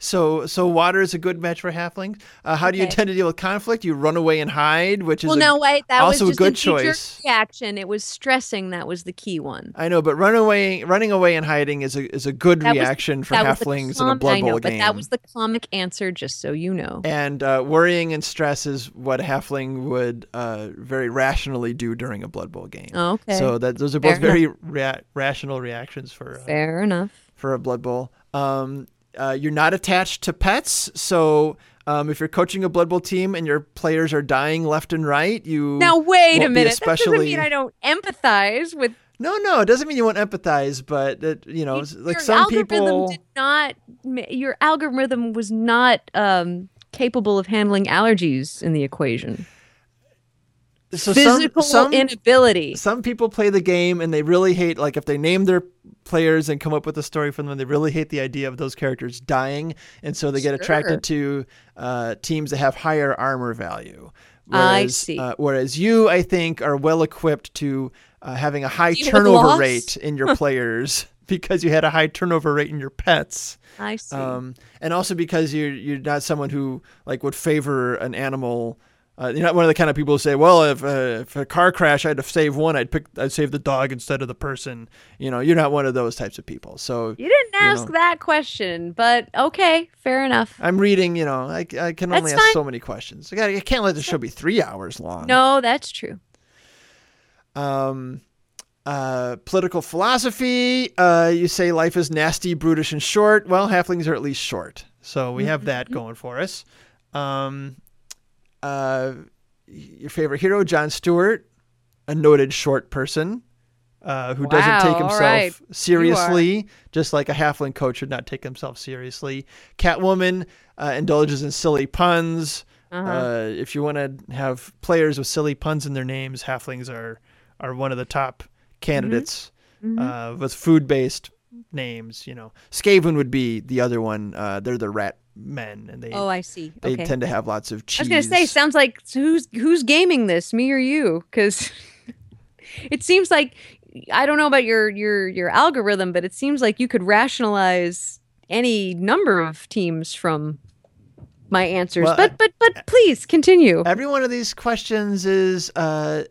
So, so water is a good match for halflings. Uh, how do you Okay. tend to deal with conflict? You run away and hide, which is Well, a- no, wait. That also a was just good knee-jerk choice. reaction. It was stressing. That was the key one. I know, but run away, running away and hiding is a is a good That reaction for was the halflings in a com- Blood I know, Bowl but game. that was the comic answer, just so you know. and uh, worrying and stress is what a halfling would uh, very rationally do during a Blood Bowl game. Okay. So that those are both Fair very rational reactions for uh, Fair enough. for a Blood Bowl. Um, uh, you're not attached to pets, so um, if you're coaching a Blood Bowl team and your players are dying left and right, you Now wait a minute. That doesn't especially- mean I don't empathize with. No, no, it doesn't mean you won't empathize, but that you know, your like some people. did not. Your algorithm was not um, capable of handling allergies in the equation. so Physical some, some, inability. some people play the game and they really hate like if they name their players and come up with a story for them they really hate the idea of those characters dying and so they get Sure. attracted to uh, teams that have higher armor value I whereas, see. Uh, whereas you i think are well equipped to uh, having a high with turnover rate in your players because you had a high turnover rate in your pets I see. um, and also because you're you're not someone who like would favor an animal. Uh, you're not one of the kind of people who say, "Well, if, uh, if a car crash, I had to save one, I'd pick, I'd save the dog instead of the person." You know, you're not one of those types of people. So you didn't ask know. that question, but okay, fair enough. I'm reading. You know, I, I can only That's ask fine. so many questions. I, gotta, I can't let the show be three hours long. No, that's true. Um, uh, political philosophy. Uh, you say life is nasty, brutish, and short. Well, halflings are at least short, so we have that going for us. Um, uh, your favorite hero, Jon Stewart, a noted short person. Uh, who doesn't take himself right. Seriously, just like a halfling coach should not take himself seriously. Catwoman uh, indulges in silly puns. Uh-huh. Uh, if you want to have players with silly puns in their names, halflings are are one of the top candidates Mm-hmm. uh, with food based names. You know, Skaven would be the other one. Uh, they're the rat men, and they Oh, I see. they Okay. tend to have lots of cheese. I was gonna say, sounds like who's who's gaming this, me or you? Because it seems like I don't know about your your your algorithm, but it seems like you could rationalize any number of teams from my answers. Well, but but but please continue. Every one of these questions is uh,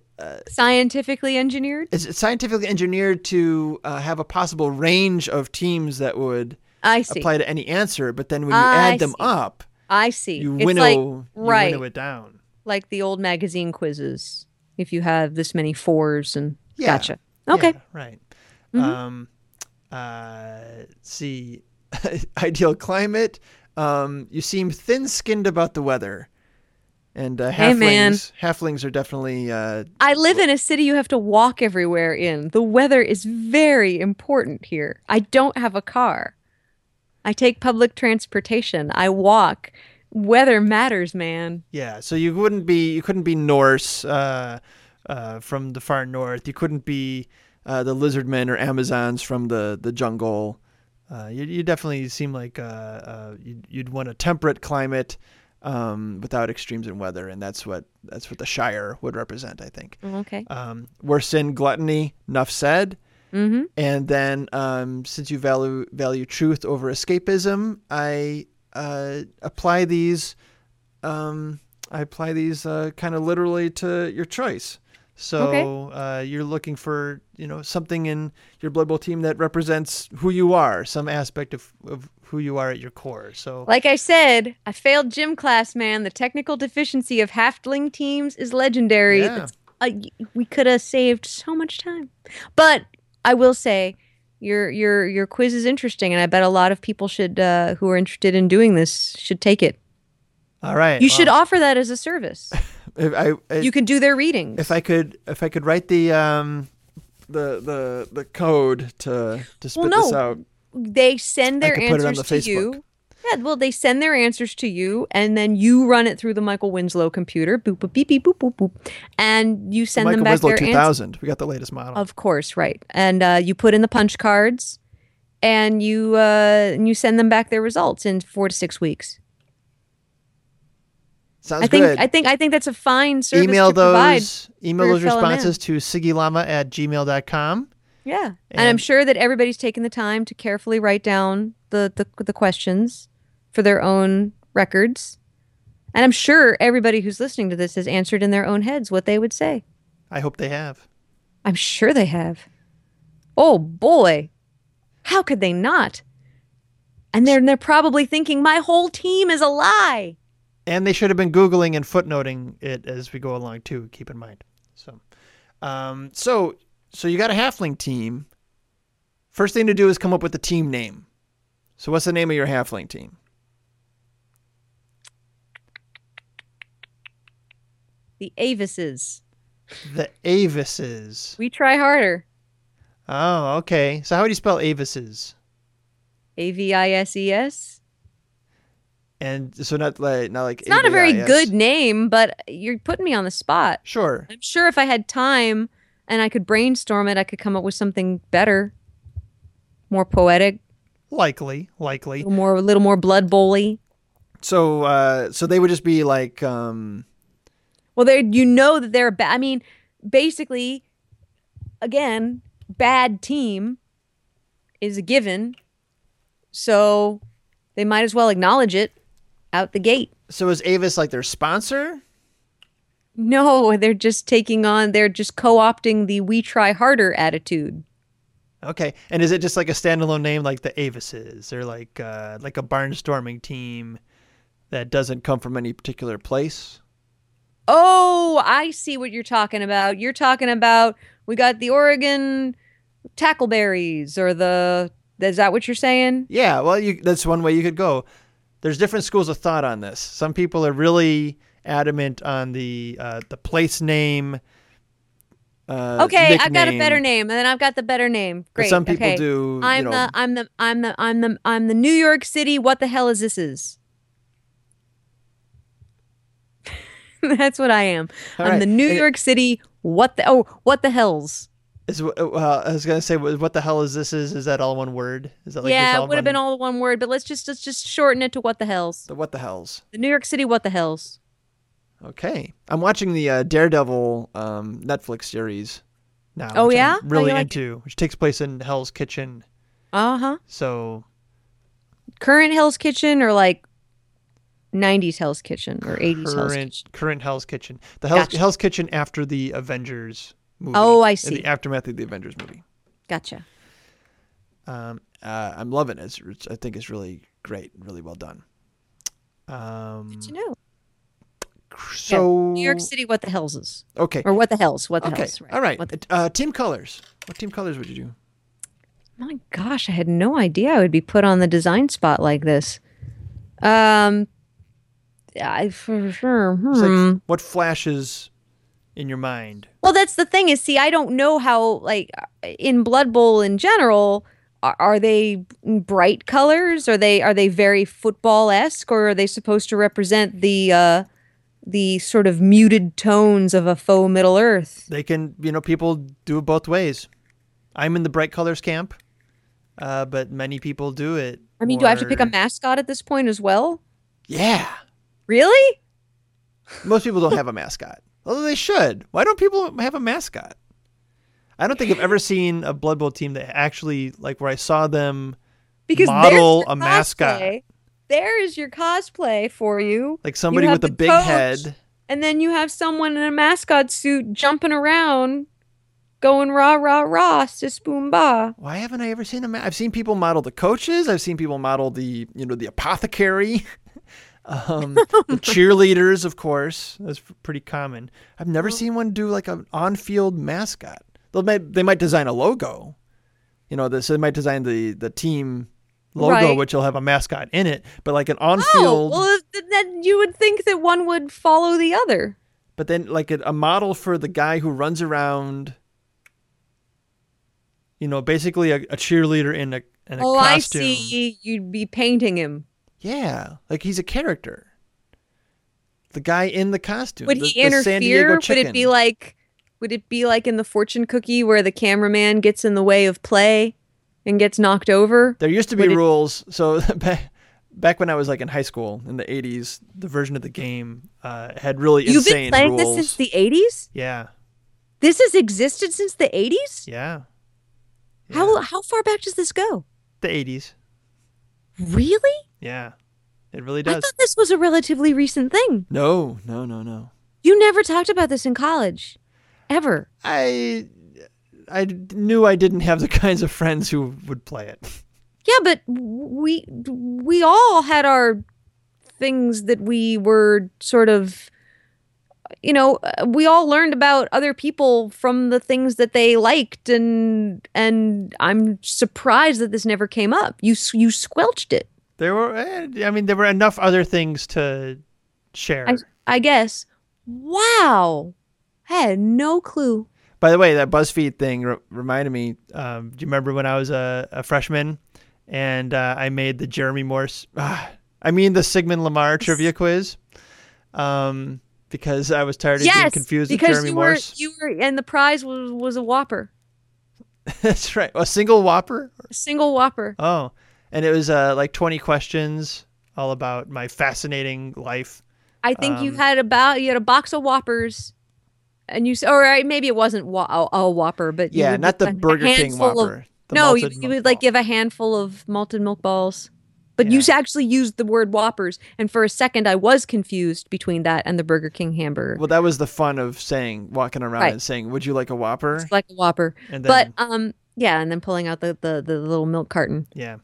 Scientifically engineered. is scientifically engineered to uh, have a possible range of teams that would I see. apply to any answer, but then when you I add them up, I see. you it's winnow like you right, winnow it down. like the old magazine quizzes. If you have this many fours and Yeah. gotcha. Okay. Yeah, right. Mhm. Um, uh, see, ideal climate. Um, you seem thin-skinned about the weather, and uh, halflings. Hey, man. Halflings are definitely. Uh, I live in a city you have to walk everywhere in. The weather is very important here. I don't have a car. I take public transportation. I walk. Weather matters, man. yeah, so you wouldn't be. You couldn't be Norse uh, uh, from the far north. You couldn't be uh, the lizardmen or Amazons from the the jungle. Uh, you, you definitely seem like uh, uh, you'd, you'd want a temperate climate um, without extremes in weather, and that's what that's what the Shire would represent, I think. Okay. Um, worse in gluttony, enough said. Mm-hmm. And then, um, since you value value truth over escapism, I uh, apply these. Um, I apply these uh, kind of literally to your choice. So uh, you're looking for you know something in your Blood Bowl team that represents who you are, some aspect of, of who you are at your core. So Like I said, I failed gym class, man. The technical deficiency of halfling teams is legendary. Yeah. Uh, we could have saved so much time. But I will say, your your your quiz is interesting, and I bet a lot of people should uh, who are interested in doing this should take it. all right, You should offer that as a service. If I, I- you can do their readings. if I could if I could write the um the the the code to to spit Well, this out. They send their could put it on answers the to Facebook. you. Yeah, well, they send their answers to you, and then you run it through the Michael Winslow computer. Boop, boop, beep, beep, boop, boop, boop, and you send Michael them back Winslow their answers. 2000. We got the latest model. Of course, right. And uh, you put in the punch cards, and you uh, and you send them back their results in four to six weeks. Sounds I think good. I think I think that's a fine service email to provide. those email those responses to siggyllama at gmail.com. Yeah, and, I'm sure that everybody's taken the time to carefully write down the, the the questions for their own records, and I'm sure everybody who's listening to this has answered in their own heads what they would say. I hope they have. I'm sure they have. Oh boy, how could they not? And they're they're probably thinking my whole team is a lie. And they should have been Googling and footnoting it as we go along too, keep in mind. So um so so you got a halfling team. First thing to do is come up with a team name. So what's the name of your halfling team? The Avises. The Avises. We try harder. Oh, okay. So how do you spell Avises? A V I S E S. And so not like not like It's not a very good name, but you're putting me on the spot. Sure. I'm sure if I had time and I could brainstorm it, I could come up with something better, more poetic, Likely, likely. a little more, a little more blood bowly. So uh so they would just be like um Well, they you know that they're bad. I mean, basically, again, bad team is a given, so they might as well acknowledge it out the gate. so is Avis like their sponsor? No, they're just taking on. They're just co-opting the "we try harder" attitude. Okay. And is it just like a standalone name like the Avises? Or like uh like a barnstorming team that doesn't come from any particular place? Oh, I see what you're talking about. You're talking about we got the Oregon tackleberries or the is that what you're saying? Yeah, well you that's one way you could go. There's different schools of thought on this. Some people are really adamant on the uh the place name uh Okay, I've got a better name, and then I've got the better name. But Great. some people okay. do, I'm know- the I'm the I'm the I'm the I'm the New York City. What the hell is this? Is that's what I am. All I'm right. the New And- York City. What the oh what the hell's? Is well, I was gonna say, what what the hell is this? Is is that all one word? Is that like yeah, it would have been all one word, but let's just let's just shorten it to what the hell's. the what the hell's? The New York City. What the hell's? Okay, I'm watching the uh, Daredevil um, Netflix series now. Oh, which I'm yeah? really Oh, you like into, which takes place in Hell's Kitchen. Uh huh. So Current Hell's Kitchen or like 90s Hell's Kitchen or 80s Hell's current Kitchen. current Hell's Kitchen, the Hell's, Gotcha. Hell's Kitchen after the Avengers movie. Oh, I in see. The aftermath of the Avengers movie. Gotcha. Um, uh, I'm loving it. It's, it's, I think it's really great, really well done. Um, Did you know? So New York City, what the hells is? Okay. Or what the hells? What the Okay. hells? All right. What the- Uh, team colors. What team colors would you do? my gosh, I had no idea I would be put on the design spot like this. Um, I for sure. It's like, hmm. what flashes in your mind? Well, that's the thing is, see, I don't know how, like, in Blood Bowl in general, are, are they bright colors? Are they are they very football esque, or are they supposed to represent the uh, the sort of muted tones of a faux Middle Earth? They can, you know, people do it both ways. I'm in the bright colors camp, uh, but many people do it. I mean, do I have to pick a mascot at this point as well? Yeah. Really? Most people don't have a mascot. Although they should. Why don't people have a mascot? I don't think I've ever seen a Blood Bowl team that actually, like, where I saw them Because model a mascot. cosplay. There is your cosplay for you. Like somebody have with a big coach. head. and then you have someone in a mascot suit jumping around, going rah rah rah, sis boom ba. Why haven't I ever seen a ma- I've seen people model the coaches. I've seen people model the, you know, the apothecary. um, the cheerleaders, of course. That's pretty common. I've never seen one do like an on-field mascot. They might they might design a logo. You know, this they might design the the team logo, Right. which will have a mascot in it. But like an Oh, on-field, well, then you would think that one would follow the other. but then like a, a model for the guy who runs around. You know, basically a, a cheerleader in a in a Oh, I costume. see. You'd be painting him. Yeah, like he's a character. The guy in the costume. Would the, he the San Diego interfere? Would it be like? Would it be like in the fortune cookie where the cameraman gets in the way of play and gets knocked over? There used to be would it- rules. So back, when I was like in high school in the '80s, the version of the game uh, had really You've insane been playing rules. this since the '80s. yeah, This has existed since the '80s. yeah, How how far back does this go? the '80s. Really? Yeah, it really does. I thought this was a relatively recent thing. No, no, no, no. You never talked about this in college, ever. I I knew I didn't have the kinds of friends who would play it. Yeah, but we we all had our things that we were sort of you know, uh, we all learned about other people from the things that they liked and and I'm surprised that this never came up. You you squelched it. There were, eh, I mean, there were enough other things to share. I I guess. Wow. I had no clue. By the way, that BuzzFeed thing re- reminded me. Um, do you remember when I was a, a freshman and uh, I made the Jeremy Morse? Ah, I mean the Sigmund Lamar trivia quiz. Um, because I was tired of being confused with Jeremy you Morse. were you were and the prize was was a Whopper, That's right, a single Whopper. a single Whopper. Oh, and it was uh, like twenty questions all about my fascinating life. I think you Um, had about you had a box of Whoppers, and you or uh, maybe it wasn't wa- a, a Whopper, but Yeah, not the Burger King handful of- Whopper. no, you, you would like ball. give a handful of malted milk balls. But you actually used the word Whoppers, and for a second I was confused between that and the Burger King hamburger. Well, that was the fun of saying, walking around Right. and saying, "Would you like a Whopper?" It's like a Whopper, And but um, yeah, and then pulling out the the, the little milk carton. Yeah.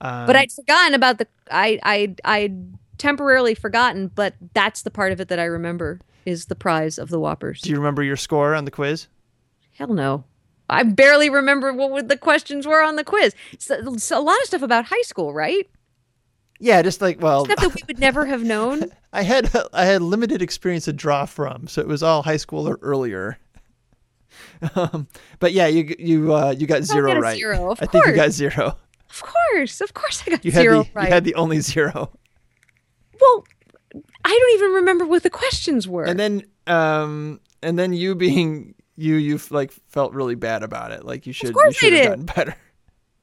Um, but I'd forgotten about the I I I temporarily forgotten, but that's the part of it that I remember is the prize of the Whoppers. do you remember your score on the quiz? Hell no. I barely remember what the questions were on the quiz. So, so a lot of stuff about high school, right? Yeah, just like well, Stuff that we would never have known. I had I had limited experience to draw from, so it was all high school or earlier. Um, but yeah, you you uh, you got zero get a right. zero, of I think you got zero. Of course, of course, I got You had zero the right. you had the only zero. well, I don't even remember what the questions were. And then um and then you being you you like felt really bad about it. Like you should you should have did. gotten better.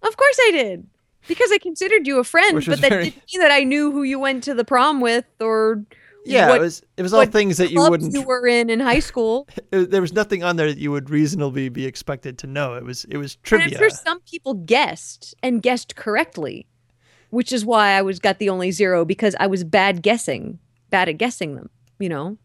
of course, I did because I considered you a friend, Which but that very- didn't mean that I knew who you went to the prom with or Yeah, what, it was it was all things that you wouldn't you were in in high school. it- there was nothing on there that you would reasonably be expected to know. It was it was And trivia. I'm sure some people guessed and guessed correctly, which is why I was got the only zero because I was bad guessing, bad at guessing them. You know,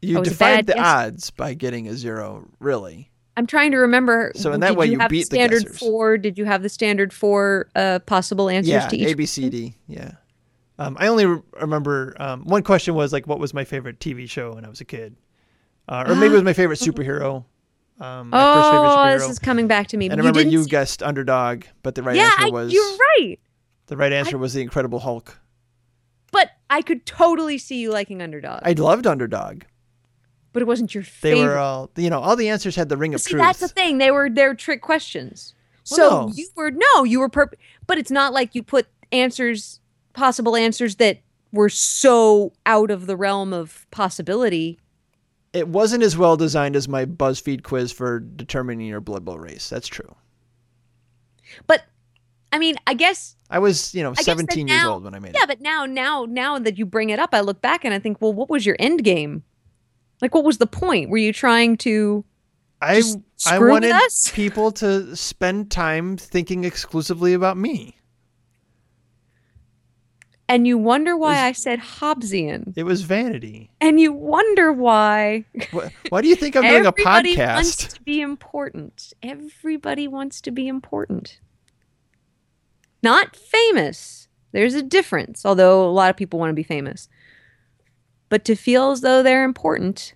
you defied the guesser. odds by getting a zero, really. I'm trying to remember. So in that way you you beat the standard guessers. four. Did you have the standard four uh, possible answers yeah, to each? A B C D. Yeah. Um, I only re- remember um, one question was like, what was my favorite TV show when I was a kid, uh, or maybe it was my favorite superhero. Um, my first favorite oh, this is coming back to me. and I remember didn't you guessed underdog, but the right yeah, answer I- was you're right. the right answer was the Incredible Hulk. But I could totally see you liking underdog. I loved underdog. but it wasn't your favorite. They favorite. were all you know. All the answers had the ring of See, truth. that's the thing. They were they're trick questions. Well, So no. you were no, you were perp- but it's not like you put answers, possible answers that were so out of the realm of possibility. It wasn't as well designed as my BuzzFeed quiz for determining your blood bowl race. That's true. But I mean, I guess I was, you know, guess that 17 years old when I made yeah. it. Yeah, but now, now, now that you bring it up, I look back and I think, well, what was your end game? Like, what was the point? Were you trying to? I I wanted us? people to spend time thinking exclusively about me. And you wonder why Is- I said Hobbesian, It was vanity. and you wonder why. Why, why do you think I'm doing a podcast? Everybody wants to be important. Everybody wants to be important. Not famous. There's a difference, although a lot of people want to be famous. But to feel as though they're important,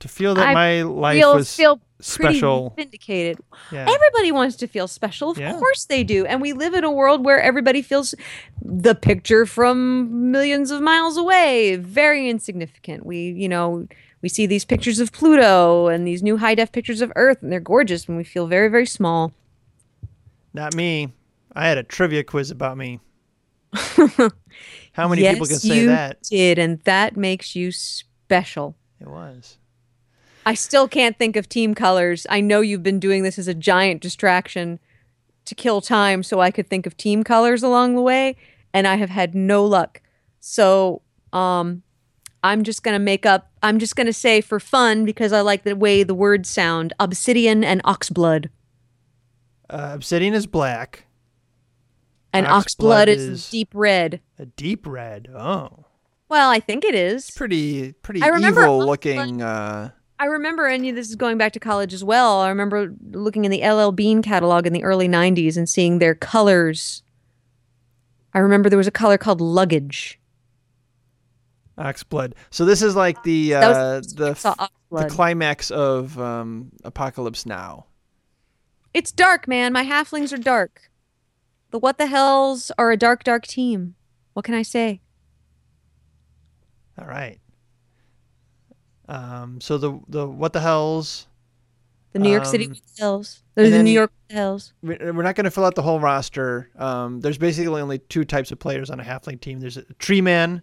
To feel that I my life feel was feel special. vindicated. Yeah. Everybody wants to feel special. Of Yeah. course they do. And we live in a world where everybody feels the picture from millions of miles away very insignificant. We, you know, we see these pictures of Pluto and these new high def pictures of Earth, and they're gorgeous, and we feel very, very small. Not me. I had a trivia quiz about me. How many yes, people can say you that? Did and that makes you special. It was. I still can't think of team colors. I know you've been doing this as a giant distraction to kill time so I could think of team colors along the way, and I have had no luck. So, um, I'm just going to make up, I'm just going to say for fun, because I like the way the words sound obsidian and oxblood. Uh, obsidian is black. And Oxblood oxblood is, is- deep red. A deep red. Oh, Well, I think it is. pretty pretty I remember evil looking. Uh, I remember, and this is going back to college as well. I remember looking in the LL Bean catalog in the early 90s and seeing their colors. I remember there was a color called luggage. Oxblood. So this is like the uh, the the I saw f- the Oxblood. climax of um, Apocalypse Now. It's dark, man. My halflings are dark. The what the hells are a dark, dark team. What can I say? All right. Um. So the the what the hell's The New York City Um, what the hells. There's the New York what the hells. we- we're not going to fill out the whole roster. Um. There's basically only two types of players on a halfling team. There's a tree man.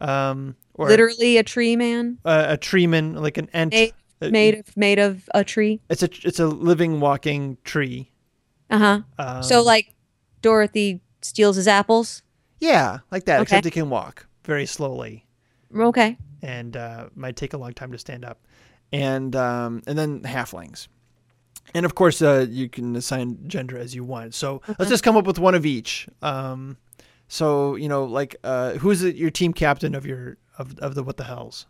Um. Or Literally a tree man a, a tree man, like an ent. made, Uh, made of made of a tree. It's a it's a living walking tree. Uh huh. Um, so like Dorothy steals his apples. yeah, like that. Okay. Except it can walk very slowly. Okay. and uh, might take a long time to stand up, and um, and then halflings, and of course uh, you can assign gender as you want. So let's just come up with one of each. Um, so you know, like uh, who's your team captain of your of of the what the hells?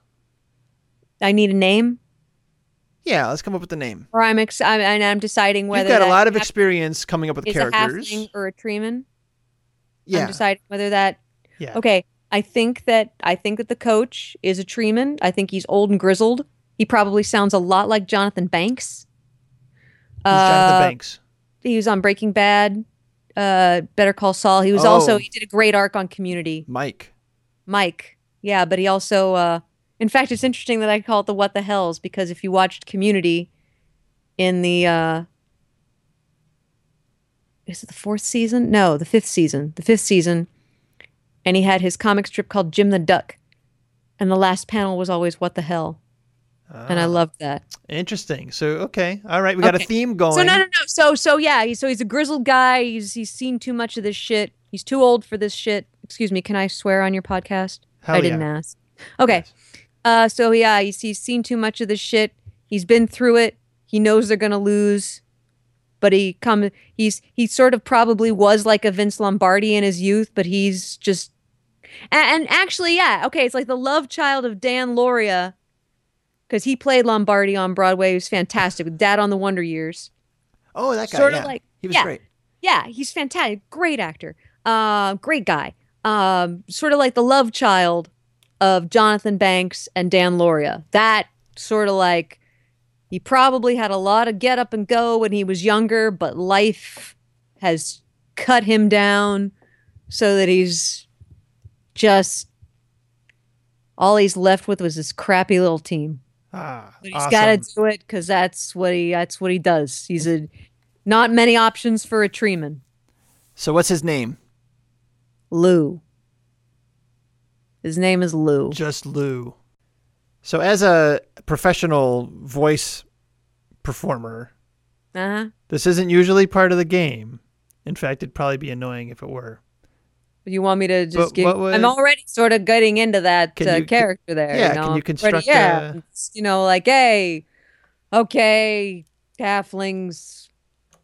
I need a name, Yeah, let's come up with the name. or I'm ex- I'm, and I'm deciding whether You've got a lot of experience coming up with is characters. a or a treeman. yeah, I'm deciding whether that. yeah. Okay, I think that I think that the coach is a treeman. I think he's old and grizzled. He probably sounds a lot like Jonathan Banks. Who's Jonathan Uh, Banks? He was on Breaking Bad, uh, Better Call Saul. He was Oh. also he did a great arc on Community. Mike. Mike, yeah, but he also, uh, in fact, it's interesting that I call it the What the Hells because if you watched Community in the, uh, is it the fourth season? No, the fifth season. The fifth season, and he had his comic strip called Jim the Duck, and the last panel was always What the Hell, and I Ah, loved that. Interesting. So okay, all right, we got Okay. a theme going. So no, no, no. So, so yeah. He, so he's a grizzled guy. He's he's seen too much of this shit. He's too old for this shit. Excuse me. Can I swear on your podcast? Hell I didn't yeah. ask. Okay. Yes. Uh, so yeah, he's he's seen too much of this shit. He's been through it. He knows they're gonna lose, but he come. He's he sort of probably was like a Vince Lombardi in his youth, but he's just. And, and actually, yeah, okay, it's like the love child of Dan Lauria, because he played Lombardi on Broadway. He was fantastic with Dad on the Wonder Years. Oh, that guy. Sorta yeah. like- he was yeah. great. Yeah, he's fantastic. Great actor. Uh, great guy. Um, sort of like the love child of Jonathan Banks and Dan Lauria. That sort of like he probably had a lot of get up and go when he was younger, but life has cut him down so that he's just all he's left with was this crappy little team. Ah, But he's awesome. got to do it because that's what he that's what he does. He's a not many options for a treeman. So what's his name? Lou. His name is Lou. Just Lou. So as a professional voice performer, Uh-huh. this isn't usually part of the game. In fact, it'd probably be annoying if it were. You want me to just But give? would- I'm already sort of getting into that uh, you- character there. yeah, you can know? you Already- construct yeah, a- you know, like, hey, okay, halflings,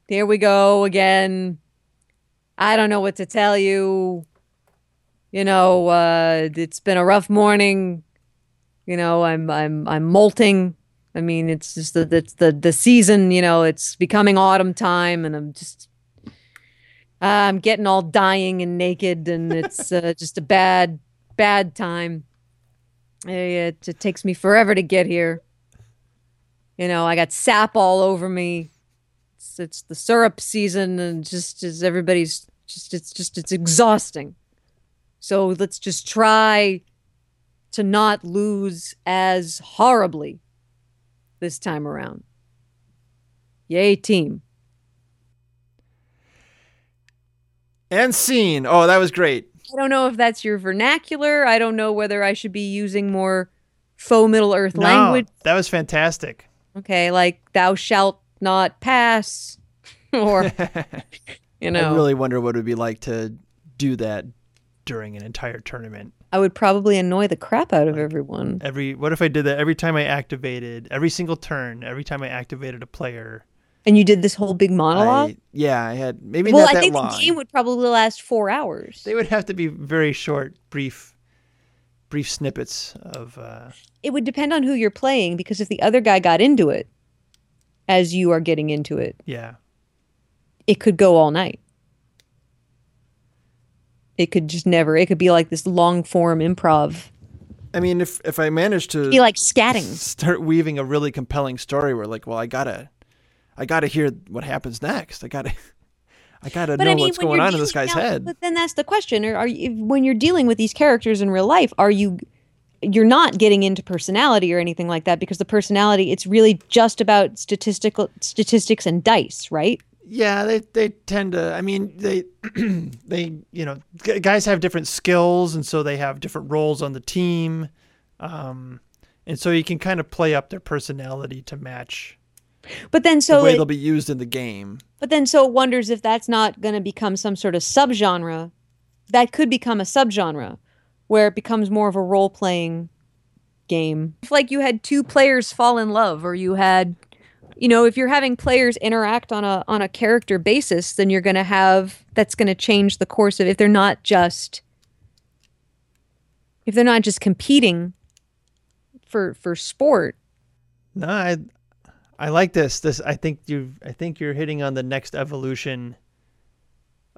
here we go again. I don't know what to tell you. You know, uh, it's been a rough morning. You know, I'm I'm I'm molting. I mean, it's just the it's the the season. You know, it's becoming autumn time, and I'm just I'm getting all dying and naked, and it's uh, just a bad bad time. It, it takes me forever to get here. You know, I got sap all over me. It's, it's the syrup season, and just as everybody's just it's just it's exhausting. So let's just try to not lose as horribly this time around. Yay, team. And scene. Oh, that was great. I don't know if that's your vernacular. I don't know whether I should be using more faux Middle Earth No, language. that was fantastic. Okay, like thou shalt not pass, or you know, I really wonder what it would be like to do that during an entire tournament. I would probably annoy the crap out of everyone. Every what if I did that every time I activated every single turn, every time I activated a player? And you did this whole big monologue. I, yeah, I had maybe well, not I that think long. the game would probably last four hours. They would have to be very short, brief, brief snippets of. Uh, It would depend on who you're playing because if the other guy got into it, as you are getting into it, yeah, it could go all night. It could just never. It could be like this long form improv. I mean, if if I manage to Be like scatting. start weaving a really compelling story, where like, well, I gotta, I gotta hear what happens next. I gotta, I gotta know what's when going you're on in this guy's now, head. But then that's the question: Are, are you when you're dealing with these characters in real life? Are you you're not getting into personality or anything like that because the personality it's really just about statistical statistics and dice, right? Yeah, they they tend to. I mean, they they you know guys have different skills, and so they have different roles on the team, um, and so you can kind of play up their personality to match But then so the so way it- they'll be used in the game. But then so it wonders if that's not going to become some sort of subgenre. That could become a subgenre where it becomes more of a role playing game. If like you had two players fall in love or you had you know, if you're having players interact on a on a character basis, then you're going to have that's going to change the course of if they're not just if they're not just competing for for sport. No, I I like this. This I think you I think you're hitting on the next evolution.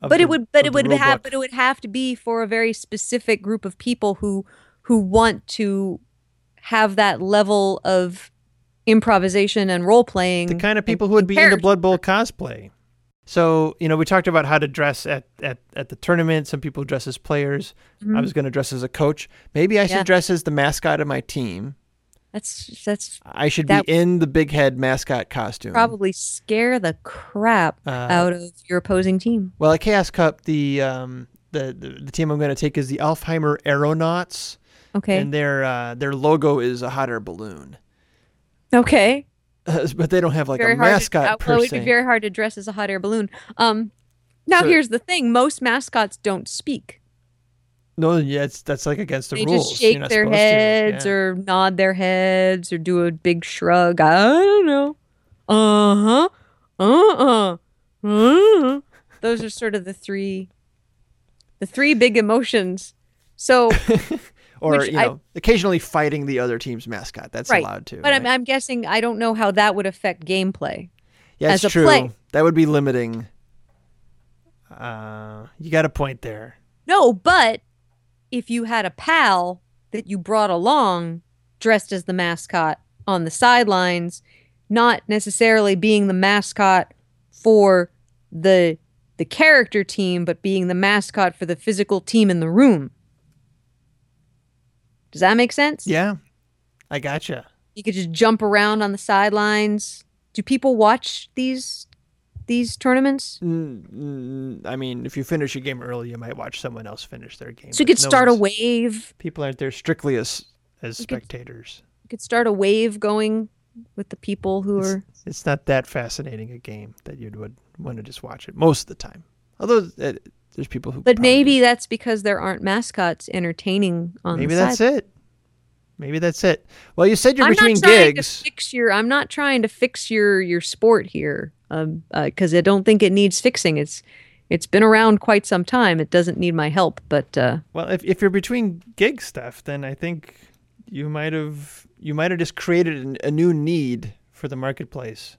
Of but the- it would but it would have book. but it would have to be for a very specific group of people who who want to have that level of improvisation and role playing the kind of people who would be into Blood Bowl cosplay. So, you know, we talked about how to dress at, at, at the tournament. Some people dress as players. I was going to dress as a coach. Maybe I should Mm-hmm. Yeah. dress as the mascot of my team. that's that's I should That- be in the big head mascot costume. probably scare the crap Uh, out of your opposing team Well, at Chaos Cup, the um, the, the the team I'm going to take is the Alfheimer Aeronauts, okay and their uh, their logo is a hot air balloon, okay but they don't have like very a mascot to, uh, well, it'd be very hard to dress as a hot air balloon um now So- here's the thing most mascots don't speak no, yeah, it's, that's like against the they rules. just shake their heads yeah. or nod their heads or do a big shrug. I don't know. Uh huh. Uh uh. uh Those are sort of the three, the three big emotions. So or Which you I- know, occasionally fighting the other team's mascot. That's right. allowed too. But I'm. I'm guessing I don't know how that would affect gameplay. yeah, as a true. play. That would be limiting. Uh, you got a point there. No, but if you had a pal that you brought along dressed as the mascot on the sidelines, not necessarily being the mascot for the the character team, but being the mascot for the physical team in the room. Does that make sense? Yeah, I gotcha. You could just jump around on the sidelines. Do people watch these these tournaments? Mm, mm, I mean, if you finish your game early, you might watch someone else finish their game. So you could no start a wave. People aren't there strictly as as You could- spectators. You could start a wave going with the people who It's, are it's not that fascinating a game that you would want to just watch it most of the time. Although uh, there's people who. But maybe do. that's because there aren't mascots entertaining on maybe that's side. it. Maybe that's it. Well, you said you're I'm between gigs. to fix your. I'm not trying to fix your your sport here, um, because I don't think it needs fixing. It's it's been around quite some time. It doesn't need my help, but uh, Well, if if you're between gig stuff, then I think you might have you might have just created an, a new need for the marketplace.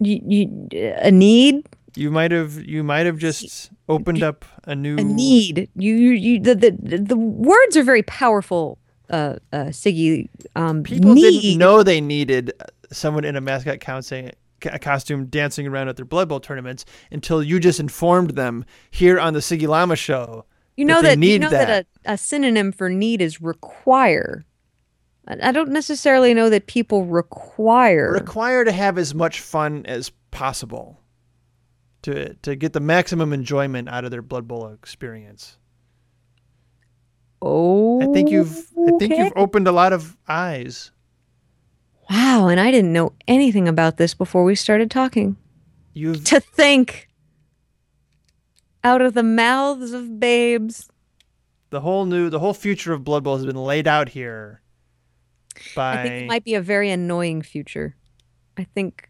you, you a need You might have you might have just opened up a new a need. You you, you the, the the words are very powerful. Uh, uh, Siggy. Um, People need. didn't know they needed someone in a mascot counting, a costume dancing around at their Blood Bowl tournaments until you just informed them here on the Siggy Llama show. You know they that, you know that. that, a, a synonym for need is require. I I don't necessarily know that people require. Require to have as much fun as possible to to get the maximum enjoyment out of their Blood Bowl experience. oh, I think you've I think you've opened a lot of eyes. Wow, and I didn't know anything about this before we started talking. You've To think out of the mouths of babes. the whole new the whole future of Blood Bowl has been laid out here by I think it might be a very annoying future. I think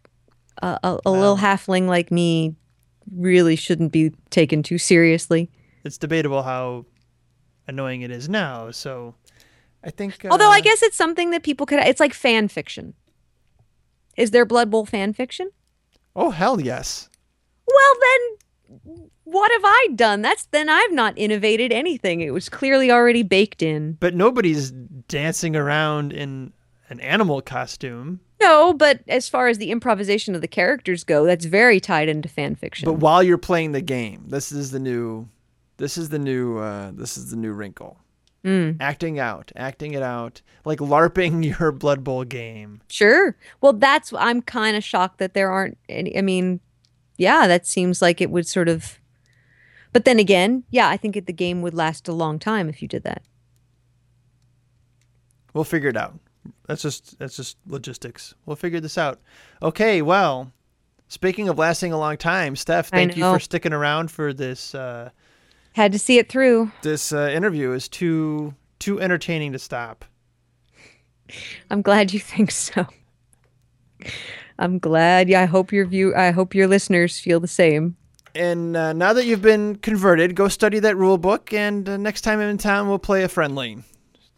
a, a, a little Well. halfling like me really shouldn't be taken too seriously. it's debatable how annoying it is now. So I think Although I uh, guess it's something that people could. It's like fan fiction. Is there Blood Bowl fan fiction? oh hell yes. Well, then, what have I done? That's then I've not innovated anything. It was clearly already baked in. But nobody's dancing around in an animal costume. No, but as far as the improvisation of the characters go, that's very tied into fan fiction. But while you're playing the game, this is the new this is the new uh, this is the new wrinkle. Mm. Acting out, acting it out, like LARPing your Blood Bowl game. Sure. Well, that's I'm kind of shocked that there aren't any. I mean, yeah, that seems like it would sort of. But then again, yeah, I think it, the game would last a long time if you did that. We'll figure it out. That's just that's just logistics. We'll figure this out. Okay, well, speaking of lasting a long time, Steph, thank you for sticking around for this uh, Had to see it through. this uh, interview. is too too entertaining to stop. I'm glad you think so. I'm glad. Yeah, I hope your view. I hope your listeners feel the same. And uh, now that you've been converted, go study that rule book. And uh, next time I'm in town, we'll play a friendly.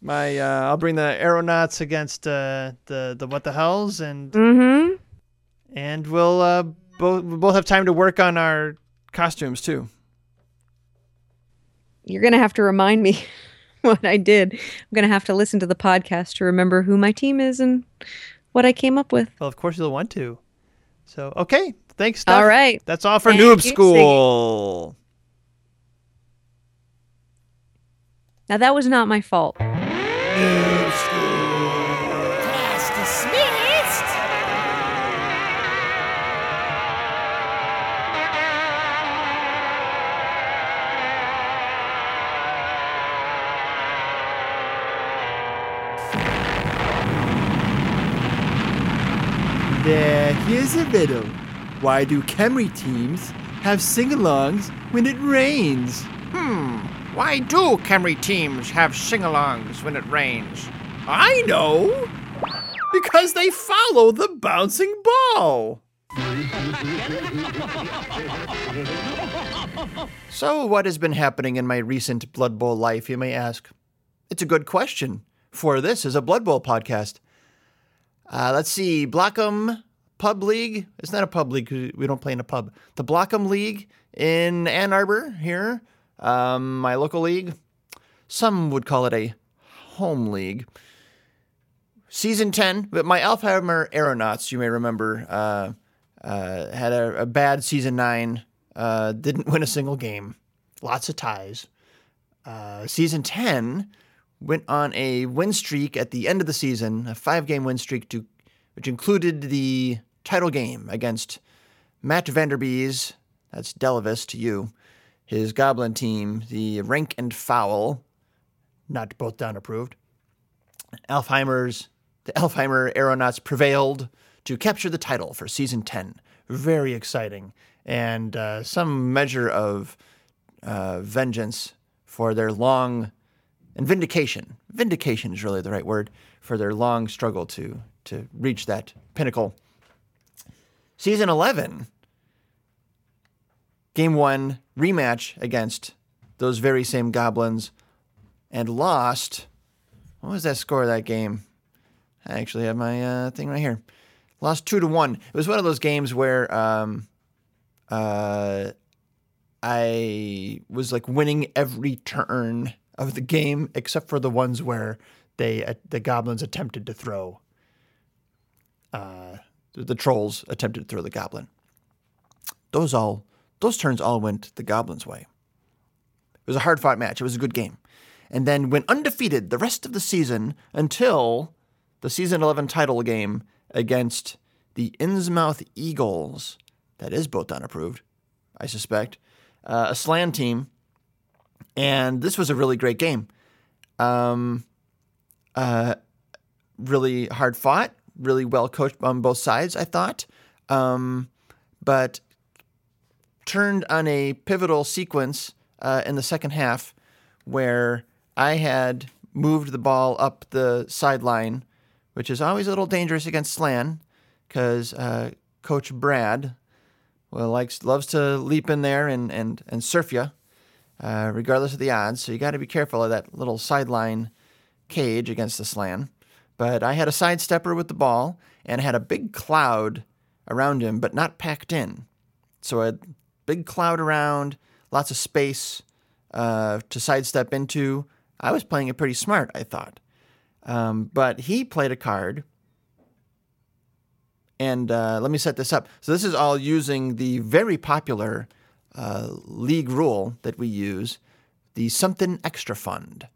My, uh, I'll bring the aeronauts against uh, the the what the hells, and Mm-hmm. and we'll uh, both we'll both have time to work on our costumes too. You're gonna have to remind me what I did. I'm gonna have to listen to the podcast to remember who my team is and what I came up with. Well, of course you'll want to. So okay, thanks. Steph. All right. that's all for Thank Noob Skool. Now that was not my fault. Here's a riddle. Why do Khemri teams have sing-alongs when it rains? Hmm. Why do Khemri teams have sing-alongs when it rains? I know. Because they follow the bouncing ball. So, what has been happening in my recent Blood Bowl life, you may ask? It's a good question for this is a Blood Bowl podcast. Uh, let's see. Blockham Pub League. It's not a pub league we don't play in a pub. The Blockham League in Ann Arbor here, um, my local league. Some would call it a home league. Season 10, but my Alfheimer Aeronauts, you may remember, uh, uh, had a, a bad season 9, uh, didn't win a single game, lots of ties. Uh, season 10 went on a win streak at the end of the season, a five game win streak, to, which included the title game against Matt Vanderbees, that's Delavis to you, his Goblin team, the Rank and Foul, not both down approved. Alfheimer's, the Alfheimer Aeronauts prevailed to capture the title for season 10. Very exciting. And uh, some measure of uh, vengeance for their long, and vindication. Vindication is really the right word for their long struggle to, to reach that pinnacle. Season 11, game one rematch against those very same goblins and lost. What was that score of that game? I actually have my uh, thing right here. Lost two to one. It was one of those games where um, uh, I was like winning every turn of the game except for the ones where they uh, the goblins attempted to throw. Uh, the, the trolls attempted to throw the goblin. Those all those turns all went the goblins' way. It was a hard fought match. It was a good game. And then went undefeated the rest of the season until the season 11 title game against the Innsmouth Eagles. That is both unapproved, I suspect. Uh, a Slann team. And this was a really great game. Um, uh, really hard fought, really well coached on both sides, I thought. Um, but turned on a pivotal sequence uh, in the second half where I had moved the ball up the sideline, which is always a little dangerous against Slann because uh, Coach Brad well likes loves to leap in there and and and surf you, uh, regardless of the odds. So you got to be careful of that little sideline cage against the Slann. But I had a sidestepper with the ball and had a big cloud around him, but not packed in. So I big cloud around, lots of space uh, to sidestep into. I was playing it pretty smart, I thought. Um, but he played a card. And uh, let me set this up. So, this is all using the very popular uh, league rule that we use, the Something Extra Fund,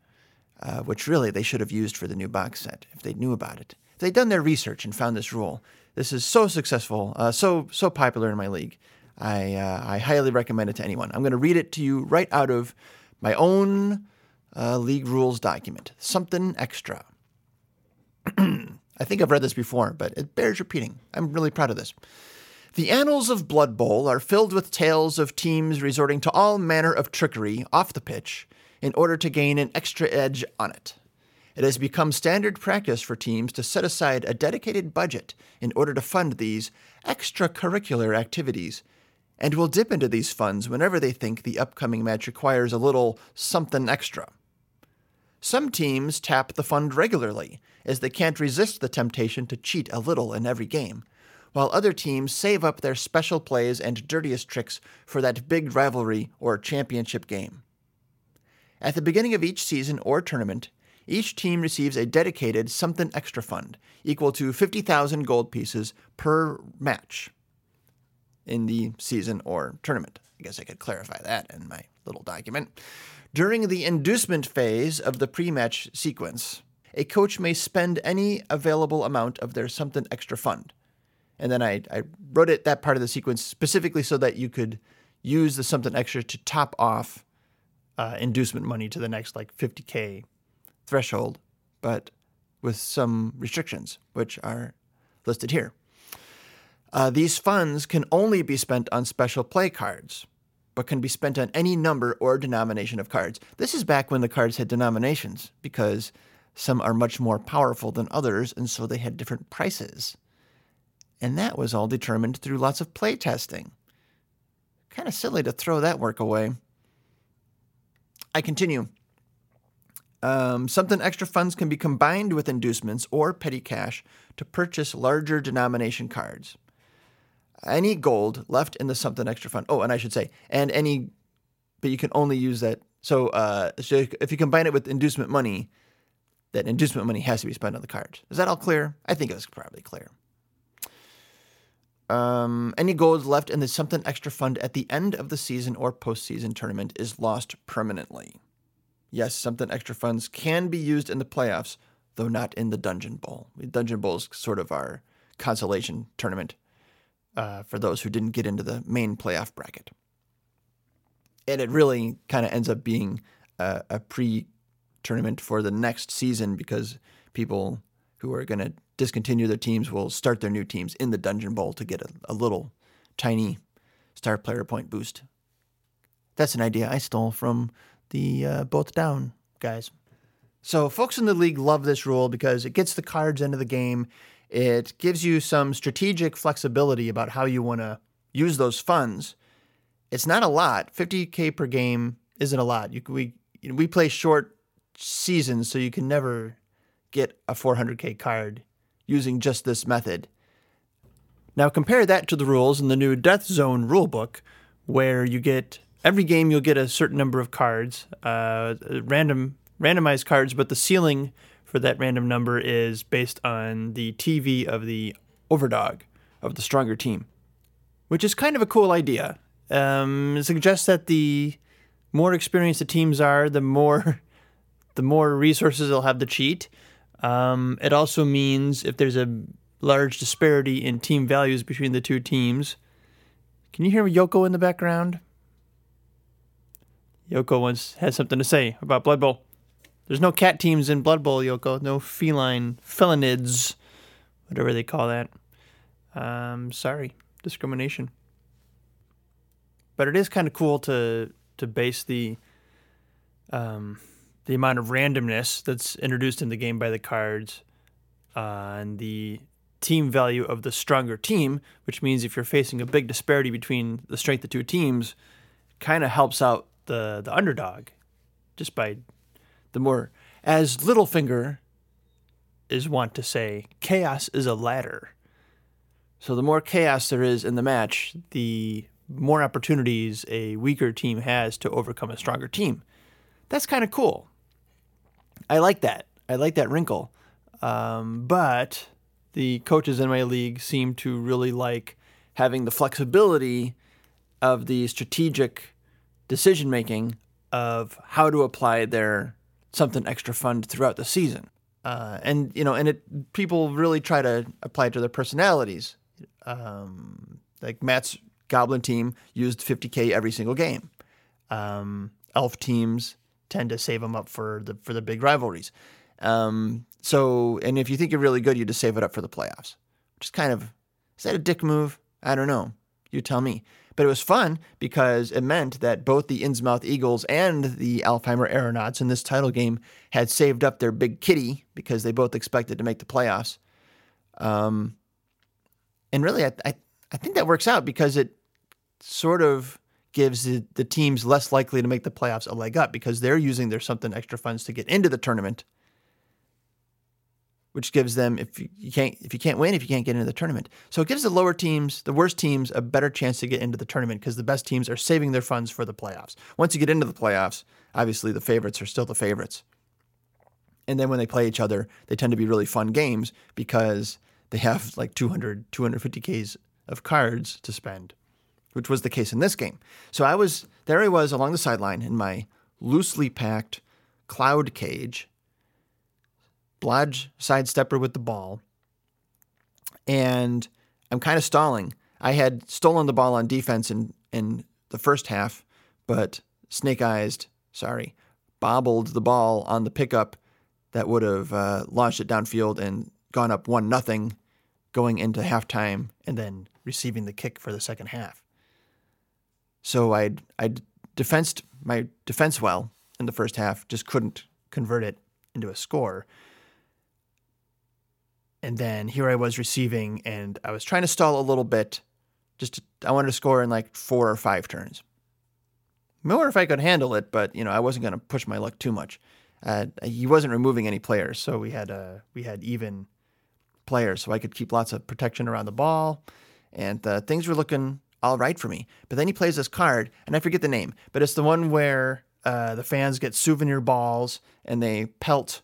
uh, which really they should have used for the new box set if they knew about it. If they'd done their research and found this rule. This is so successful, uh, so so popular in my league. I, uh, I highly recommend it to anyone. I'm going to read it to you right out of my own uh, league rules document. Something extra. I think I've read this before, but it bears repeating. I'm really proud of this. The annals of Blood Bowl are filled with tales of teams resorting to all manner of trickery off the pitch in order to gain an extra edge on it. It has become standard practice for teams to set aside a dedicated budget in order to fund these extracurricular activities and will dip into these funds whenever they think the upcoming match requires a little something extra. Some teams tap the fund regularly, as they can't resist the temptation to cheat a little in every game, while other teams save up their special plays and dirtiest tricks for that big rivalry or championship game. At the beginning of each season or tournament, each team receives a dedicated something extra fund equal to 50,000 gold pieces per match in the season or tournament. I guess I could clarify that in my little document. During the inducement phase of the pre match sequence, a coach may spend any available amount of their something extra fund. And then I, I wrote it that part of the sequence specifically so that you could use the something extra to top off uh, inducement money to the next like 50k threshold, but with some restrictions, which are listed here. Uh, these funds can only be spent on special play cards, but can be spent on any number or denomination of cards. This is back when the cards had denominations, because some are much more powerful than others, and so they had different prices. And that was all determined through lots of play testing. Kind of silly to throw that work away. I continue. Um, something extra funds can be combined with inducements or petty cash to purchase larger denomination cards. Any gold left in the something extra fund. Oh, and I should say, and any, but you can only use that. So, uh, so if you combine it with inducement money, that inducement money has to be spent on the cards. Is that all clear? I think it was probably clear. Um, any gold left in the something extra fund at the end of the season or postseason tournament is lost permanently. Yes, something extra funds can be used in the playoffs, though not in the Dungeon Bowl. Dungeon Bowl is sort of our consolation tournament uh, for those who didn't get into the main playoff bracket. And it really kind of ends up being a, a pre tournament for the next season because people who are going to discontinue their teams will start their new teams in the Dungeon Bowl to get a, a little tiny star player point boost. That's an idea I stole from the uh, both down guys. So folks in the league love this rule because it gets the cards into the game. It gives you some strategic flexibility about how you want to use those funds. It's not a lot. 50k per game isn't a lot. You, we we play short seasons, so you can never get a 400k card using just this method. Now compare that to the rules in the new Death Zone rulebook, where you get every game you'll get a certain number of cards, uh, random randomized cards, but the ceiling for that random number is based on the TV of the overdog of the stronger team, which is kind of a cool idea. Um, it suggests that the more experienced the teams are, the more the more resources they'll have to cheat. Um, it also means if there's a large disparity in team values between the two teams. Can you hear Yoko in the background? Yoko once had something to say about Blood Bowl. There's no cat teams in Blood Bowl, Yoko. No feline felinids, whatever they call that. Um, sorry, discrimination. But it is kind of cool to to base the um, the amount of randomness that's introduced in the game by the cards on the team value of the stronger team, which means if you're facing a big disparity between the strength of two teams, kind of helps out the the underdog just by the more as Littlefinger is wont to say, chaos is a ladder. So the more chaos there is in the match, the more opportunities a weaker team has to overcome a stronger team. That's kind of cool. I like that. I like that wrinkle. Um, but the coaches in my league seem to really like having the flexibility of the strategic decision making of how to apply their something extra fun throughout the season. Uh, and you know, and it people really try to apply it to their personalities. Um, like Matt's Goblin team used 50k every single game. Um, elf teams tend to save them up for the for the big rivalries. Um, so, and if you think you're really good, you just save it up for the playoffs. Just kind of is that a dick move? I don't know. You tell me. But it was fun because it meant that both the Innsmouth Eagles and the Alfheimer Aeronauts in this title game had saved up their big kitty because they both expected to make the playoffs. Um, and really, I, I, I think that works out because it sort of gives the, the teams less likely to make the playoffs a leg up because they're using their something extra funds to get into the tournament which gives them if you, can't if you can't win if you can't get into the tournament. So it gives the lower teams, the worst teams, a better chance to get into the tournament because the best teams are saving their funds for the playoffs. Once you get into the playoffs, obviously the favorites are still the favorites. And then when they play each other, they tend to be really fun games because they have like 200 250k's of cards to spend, which was the case in this game. So I was there I was along the sideline in my loosely packed cloud cage Blodge sidestepper with the ball, and I'm kind of stalling. I had stolen the ball on defense in, in the first half, but snake eyes, sorry, bobbled the ball on the pickup that would have uh, launched it downfield and gone up 1 nothing going into halftime and then receiving the kick for the second half. So I'd, I'd defensed my defense well in the first half, just couldn't convert it into a score. And then here I was receiving, and I was trying to stall a little bit. Just to, I wanted to score in like four or five turns. More if I could handle it, but you know I wasn't going to push my luck too much. Uh, he wasn't removing any players, so we had uh, we had even players, so I could keep lots of protection around the ball, and uh, things were looking all right for me. But then he plays this card, and I forget the name, but it's the one where uh, the fans get souvenir balls and they pelt,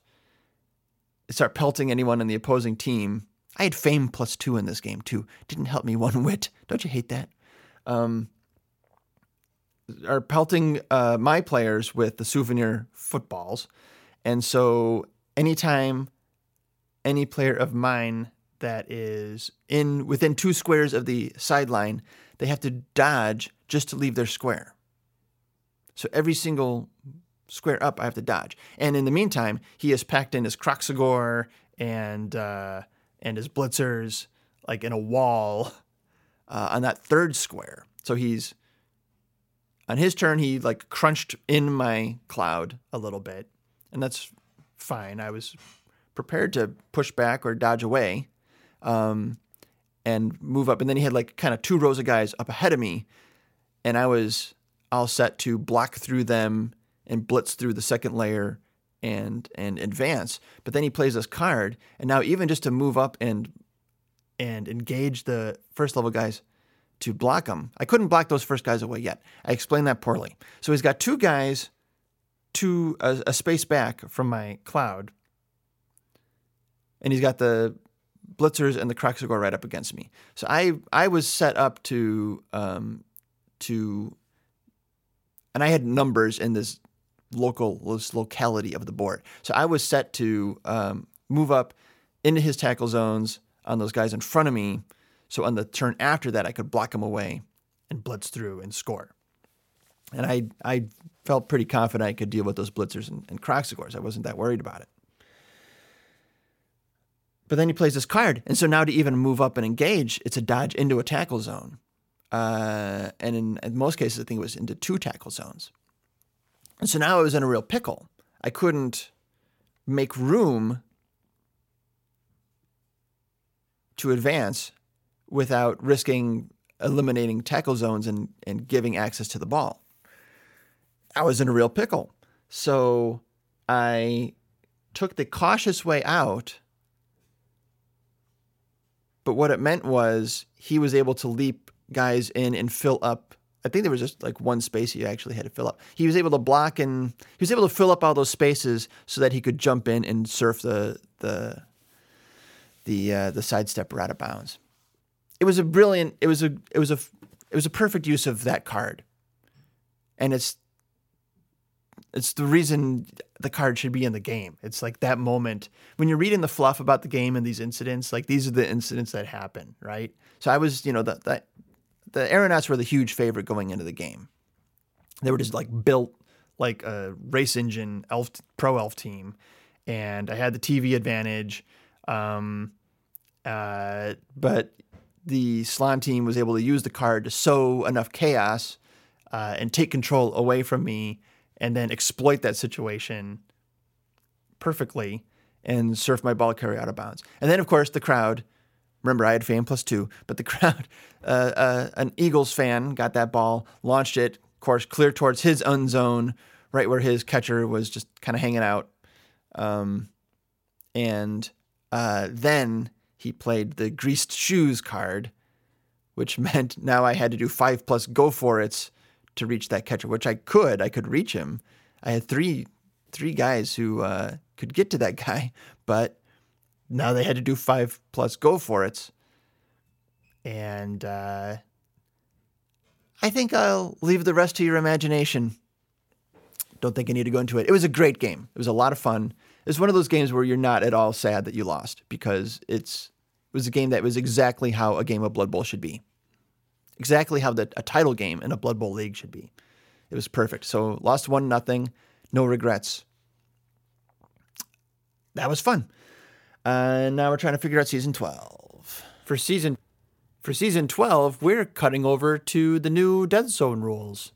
start pelting anyone in the opposing team. I had fame plus two in this game too. Didn't help me one whit. Don't you hate that? Um, are pelting uh, my players with the souvenir footballs, and so anytime any player of mine that is in within two squares of the sideline, they have to dodge just to leave their square. So every single square up, I have to dodge. And in the meantime, he has packed in his Kroxigor and uh, and his blitzers like in a wall uh, on that third square. So he's on his turn. He like crunched in my cloud a little bit, and that's fine. I was prepared to push back or dodge away um, and move up. And then he had like kind of two rows of guys up ahead of me, and I was all set to block through them and blitz through the second layer and and advance. But then he plays this card, and now even just to move up and and engage the first level guys to block them, I couldn't block those first guys away yet. I explained that poorly. So he's got two guys, two a, a space back from my cloud, and he's got the blitzers and the Kroxigor right up against me. So I I was set up to um, to, and I had numbers in this local locality of the board. So I was set to um, move up into his tackle zones on those guys in front of me. So on the turn after that, I could block him away and blitz through and score. And I I felt pretty confident I could deal with those blitzers and, and Kroxigors. I wasn't that worried about it. But then he plays this card, and so now to even move up and engage, it's a dodge into a tackle zone, uh, and in, in most cases, I think it was into two tackle zones. And so now I was in a real pickle. I couldn't make room to advance without risking eliminating tackle zones and, and giving access to the ball. I was in a real pickle. So I took the cautious way out. But what it meant was he was able to leap guys in and fill up. I think there was just like one space he actually had to fill up. He was able to block and he was able to fill up all those spaces so that he could jump in and surf the the the uh, the sidestep out of bounds. It was a brilliant. It was a it was a it was a perfect use of that card, and it's it's the reason the card should be in the game. It's like that moment when you're reading the fluff about the game and these incidents. Like these are the incidents that happen, right? So I was, you know, the the, the Aeronauts were the huge favorite going into the game. They were just like built like a race engine elf pro elf team, and I had the TV advantage. Um, uh, but the Slime team was able to use the card to sow enough chaos uh, and take control away from me and then exploit that situation perfectly and surf my ball carry out of bounds. And then, of course, the crowd. Remember, I had fame plus two, but the crowd, uh, uh, an Eagles fan, got that ball, launched it, of course, clear towards his own zone, right where his catcher was just kind of hanging out. Um, and uh, then he played the greased shoes card, which meant now I had to do five plus go for it to reach that catcher, which I could. I could reach him. I had three three guys who uh, could get to that guy, but now they had to do five plus go for it. And uh, I think I'll leave the rest to your imagination. Don't think I need to go into it. It was a great game. It was a lot of fun. It's one of those games where you're not at all sad that you lost because it's it was a game that was exactly how a game of Blood Bowl should be. Exactly how the, a title game in a Blood Bowl league should be. It was perfect. So lost one nothing, no regrets. That was fun. Uh, now we're trying to figure out season twelve. For season for season twelve, we're cutting over to the new Death Zone rules.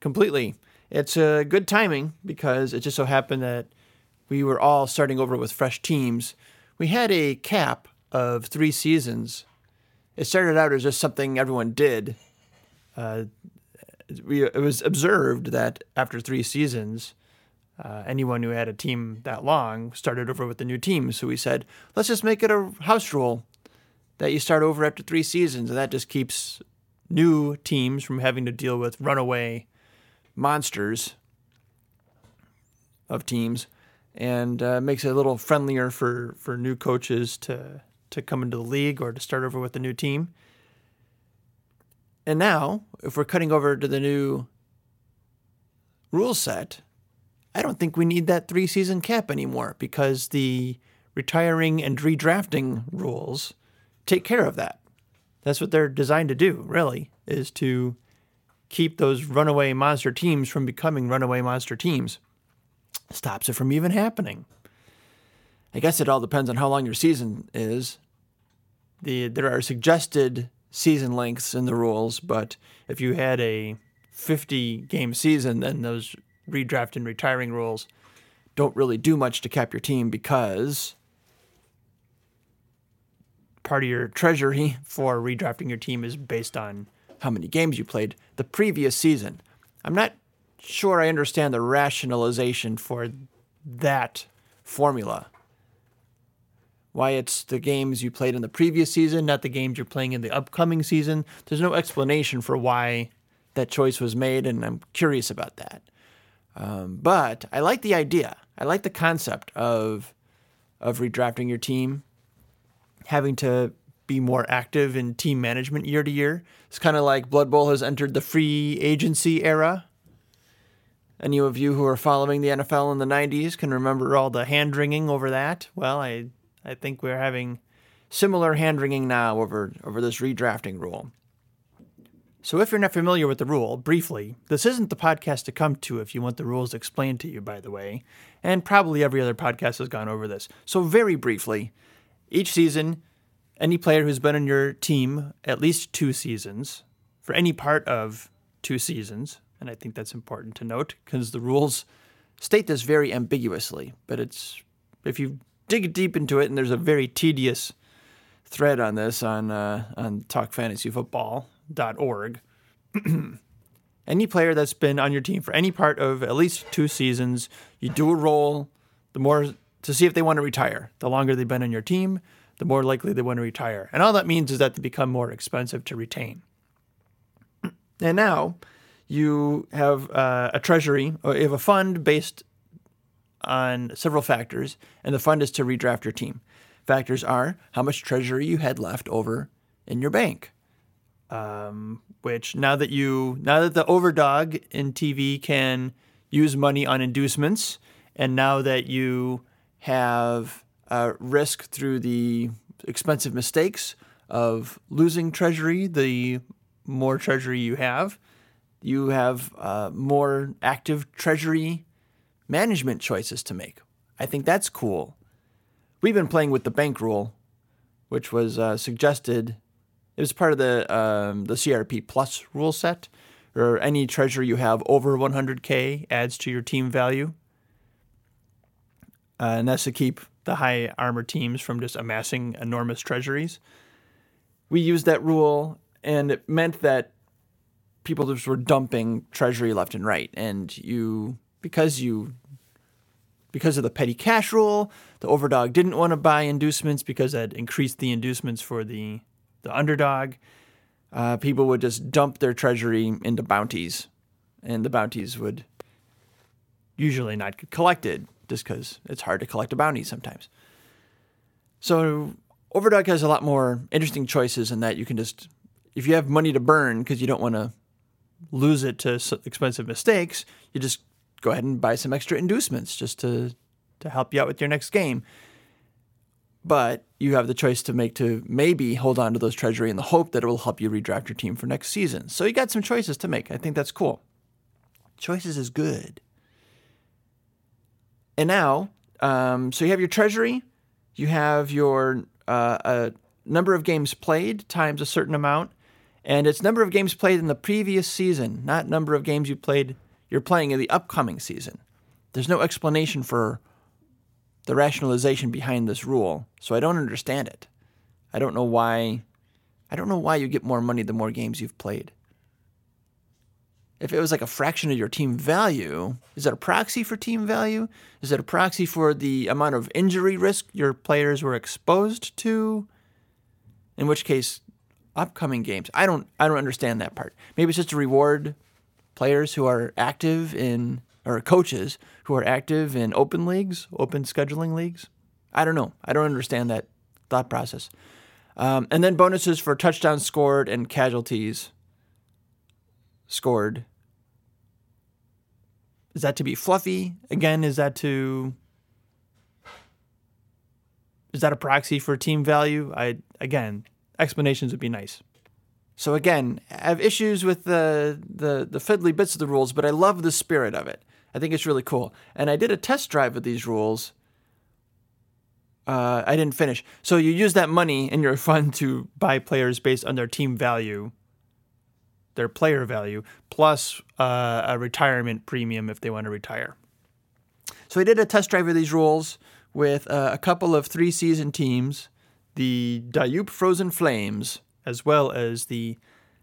Completely. It's a good timing because it just so happened that we were all starting over with fresh teams. We had a cap of three seasons. It started out as just something everyone did. Uh, we, it was observed that after three seasons, uh, anyone who had a team that long started over with the new team. So we said, let's just make it a house rule that you start over after three seasons, and that just keeps new teams from having to deal with runaway monsters of teams, and uh, makes it a little friendlier for for new coaches to to come into the league or to start over with a new team. And now, if we're cutting over to the new rule set, I don't think we need that three season cap anymore because the retiring and redrafting rules take care of that. That's what they're designed to do, really, is to keep those runaway monster teams from becoming runaway monster teams. Stops it from even happening. I guess it all depends on how long your season is. The there are suggested season lengths in the rules, but if you had a 50 game season, then those redraft and retiring rules don't really do much to cap your team because part of your treasury for redrafting your team is based on how many games you played the previous season. I'm not sure I understand the rationalization for that formula. Why it's the games you played in the previous season, not the games you're playing in the upcoming season. There's no explanation for why that choice was made, and I'm curious about that. Um, but I like the idea. I like the concept of of redrafting your team, having to be more active in team management year to year. It's kind of like Blood Bowl has entered the free agency era. Any of you who are following the NFL in the 90s can remember all the hand wringing over that. Well, I I think we're having similar hand wringing now over over this redrafting rule. So, if you're not familiar with the rule, briefly, this isn't the podcast to come to if you want the rules explained to you, by the way, and probably every other podcast has gone over this. So, very briefly, each season, any player who's been on your team at least two seasons, for any part of two seasons, and I think that's important to note because the rules state this very ambiguously, but it's if you dig deep into it, and there's a very tedious thread on this on uh, on talkfantasyfootball.org. any player that's been on your team for any part of at least two seasons, you do a roll. The more to see if they want to retire. The longer they've been on your team, the more likely they want to retire. And all that means is that they become more expensive to retain. And now you have uh, a treasury, or you have a fund based on several factors, and the fund is to redraft your team. Factors are how much treasury you had left over in your bank. Um, which now that you now that the overdog in TV can use money on inducements, and now that you have uh, risk through the expensive mistakes of losing treasury, the more treasury you have, you have uh, more active treasury management choices to make. I think that's cool. We've been playing with the bank rule, which was uh, suggested. It was part of the um, the CRP Plus rule set, or any treasure you have over 100k adds to your team value, uh, and that's to keep the high armor teams from just amassing enormous treasuries. We used that rule, and it meant that people just were dumping treasury left and right, and you because you because of the petty cash rule, the overdog didn't want to buy inducements because that increased the inducements for the the underdog. Uh, people would just dump their treasury into bounties, and the bounties would usually not get collected just because it's hard to collect a bounty sometimes. So Overdog has a lot more interesting choices in that you can just, if you have money to burn because you don't want to lose it to expensive mistakes, you just go ahead and buy some extra inducements just to to help you out with your next game. But you have the choice to make to maybe hold on to those treasury in the hope that it will help you redraft your team for next season. So you got some choices to make. I think that's cool. Choices is good. And now, um, so you have your treasury, you have your uh, number of games played times a certain amount, and it's number of games played in the previous season, not number of games you played you're playing in the upcoming season. There's no explanation for the rationalization behind this rule, so I don't understand it. I don't know why. I don't know why you get more money the more games you've played. if it was like a fraction of your team value, is that a proxy for team value? Is it a proxy for the amount of injury risk your players were exposed to? In which case, upcoming games. I don't I don't understand that part. Maybe it's just to reward players who are active in or coaches who are active in open leagues, open scheduling leagues. I don't know. I don't understand that thought process. Um, and then bonuses for touchdowns scored and casualties scored. Is that to be fluffy? Again, is that to is that a proxy for team value? I again, explanations would be nice. So again, I have issues with the the the fiddly bits of the rules, but I love the spirit of it. I think it's really cool. And I did a test drive of these rules. Uh, I didn't finish. So you use that money in your fund to buy players based on their team value, their player value, plus uh, a retirement premium if they want to retire. So I did a test drive of these rules with uh, a couple of three season teams, the Dayup Frozen Flames, as well as the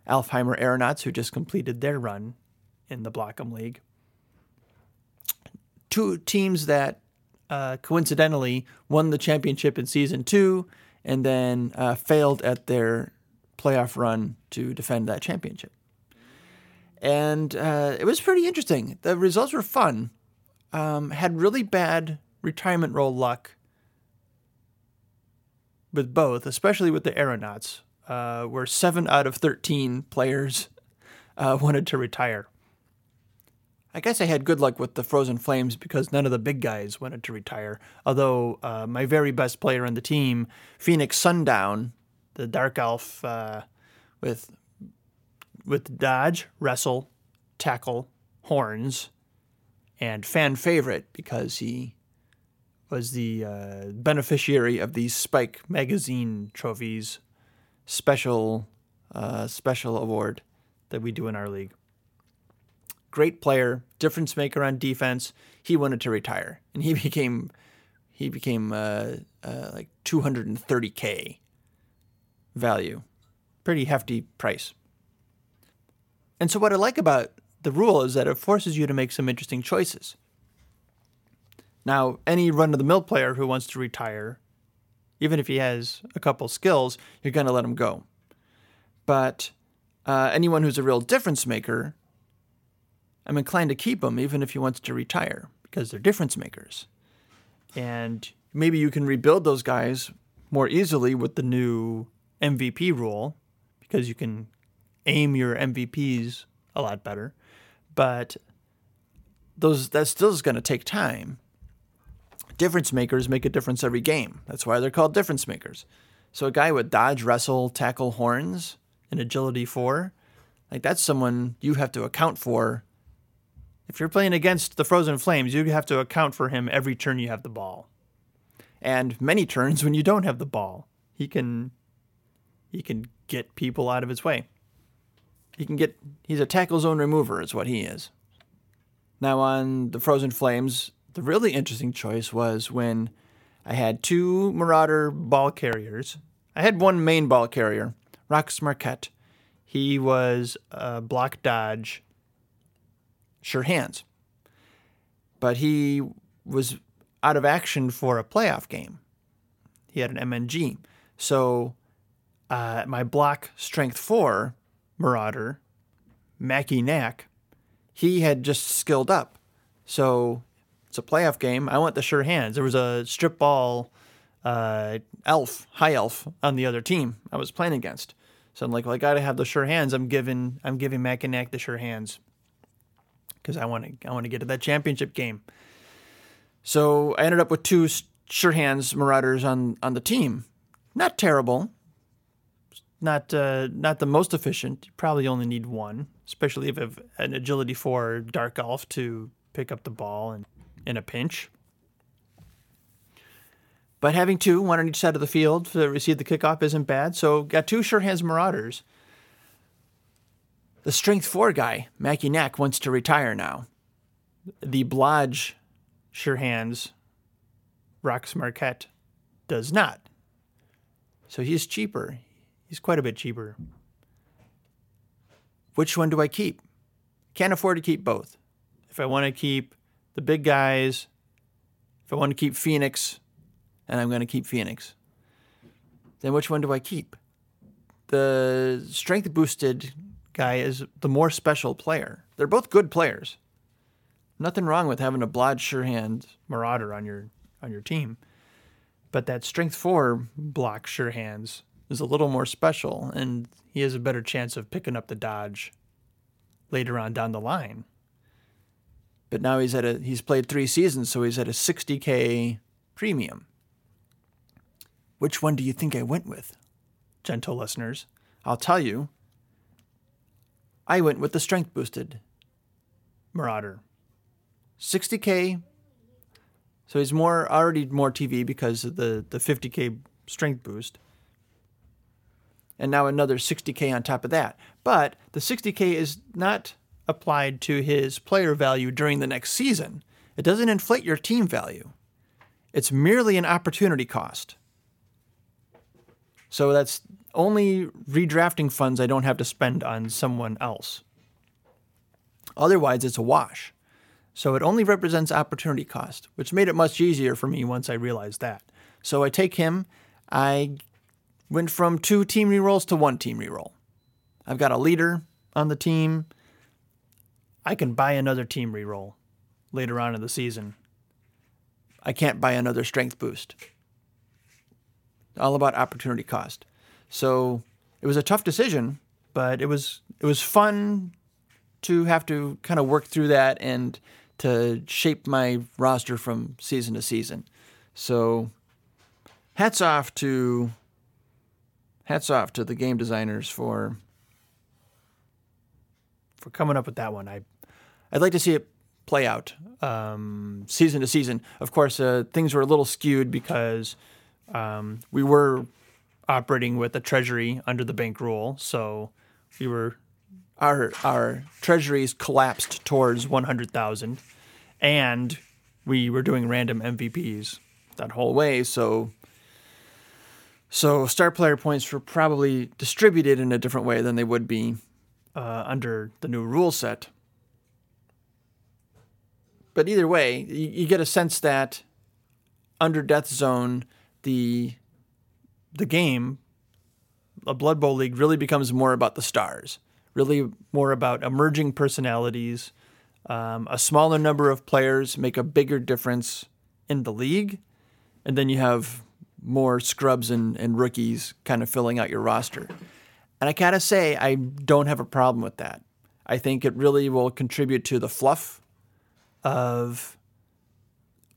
Alfheimer Aeronauts, who just completed their run in the Blockham League. Two teams that uh, coincidentally won the championship in season two and then uh, failed at their playoff run to defend that championship. And uh, it was pretty interesting. The results were fun. Um, had really bad retirement roll luck with both, especially with the Aeronauts, uh, where seven out of 13 players uh, wanted to retire. I guess I had good luck with the Frozen Flames because none of the big guys wanted to retire. Although uh, my very best player on the team, Phoenix Sundown, the Dark Elf uh, with with dodge, wrestle, tackle, horns, and fan favorite because he was the uh, beneficiary of these Spike magazine trophies special uh, special award that we do in our league great player, difference maker on defense. He wanted to retire, and he became he became uh, uh, like 230k value, pretty hefty price. And so, what I like about the rule is that it forces you to make some interesting choices. Now, any run of the mill player who wants to retire, even if he has a couple skills, you're going to let him go. But uh, anyone who's a real difference maker I'm inclined to keep him even if he wants to retire because they're difference makers. And maybe you can rebuild those guys more easily with the new MVP rule because you can aim your MVPs a lot better. But those that still is going to take time. Difference makers make a difference every game. That's why they're called difference makers. So a guy with dodge, wrestle, tackle, horns, and agility 4, like that's someone you have to account for if you're playing against the Frozen Flames, you have to account for him every turn you have the ball. And many turns when you don't have the ball. He can he can get people out of his way. He can get he's a tackle zone remover is what he is. Now on the Frozen Flames, the really interesting choice was when I had two Marauder ball carriers. I had one main ball carrier, Rox Marquette. He was a block dodge sure hands. But he was out of action for a playoff game. He had an MNG. So uh, my block strength four Marauder, Mackie Knack, he had just skilled up. So it's a playoff game. I want the sure hands. There was a strip ball uh, elf, high elf on the other team I was playing against. So I'm like, well, I got to have the sure hands. I'm giving I'm giving Mackie Knack the sure hands because I want to I want to get to that championship game. So I ended up with two sure hands Marauders on on the team. Not terrible. Not uh, not the most efficient. You probably only need one, especially if you have an agility four dark elf to pick up the ball and in a pinch. But having two, one on each side of the field to receive the kickoff isn't bad. So got two sure hands Marauders. The strength four guy, Mackie Knack, wants to retire now. The Blodge sure hands, Rox Marquette, does not. So he's cheaper. He's quite a bit cheaper. Which one do I keep? Can't afford to keep both. If I want to keep the big guys, if I want to keep Phoenix, and I'm going to keep Phoenix, then which one do I keep? The strength boosted guy is the more special player. They're both good players. Nothing wrong with having a Blod Surehand Marauder on your on your team. But that strength four block Surehands is a little more special, and he has a better chance of picking up the dodge later on down the line. But now he's at a he's played three seasons, so he's at a 60k premium. Which one do you think I went with, gentle listeners? I'll tell you. I went with the strength boosted Marauder. 60k. So he's more already more TV because of the the 50k strength boost. And now another 60k on top of that. But the 60k is not applied to his player value during the next season. It doesn't inflate your team value. It's merely an opportunity cost. So that's only redrafting funds I don't have to spend on someone else. Otherwise, it's a wash. So it only represents opportunity cost, which made it much easier for me once I realized that. So I take him. I went from two team rerolls to one team reroll. I've got a leader on the team. I can buy another team reroll later on in the season. I can't buy another strength boost. All about opportunity cost. So it was a tough decision, but it was it was fun to have to kind of work through that and to shape my roster from season to season. So hats off to hats off to the game designers for for coming up with that one. I I'd like to see it play out um, season to season. Of course, uh, things were a little skewed because um, we were operating with a treasury under the bank rule, so we were our our treasuries collapsed towards 100,000 and we were doing random MVPs that whole way so so star player points were probably distributed in a different way than they would be uh, under the new rule set. But either way you, you get a sense that under death zone the the game a blood bowl league really becomes more about the stars really more about emerging personalities. Um, a smaller number of players make a bigger difference in the league. And then you have more scrubs and, and rookies kind of filling out your roster. And I gotta say, I don't have a problem with that. I think it really will contribute to the fluff of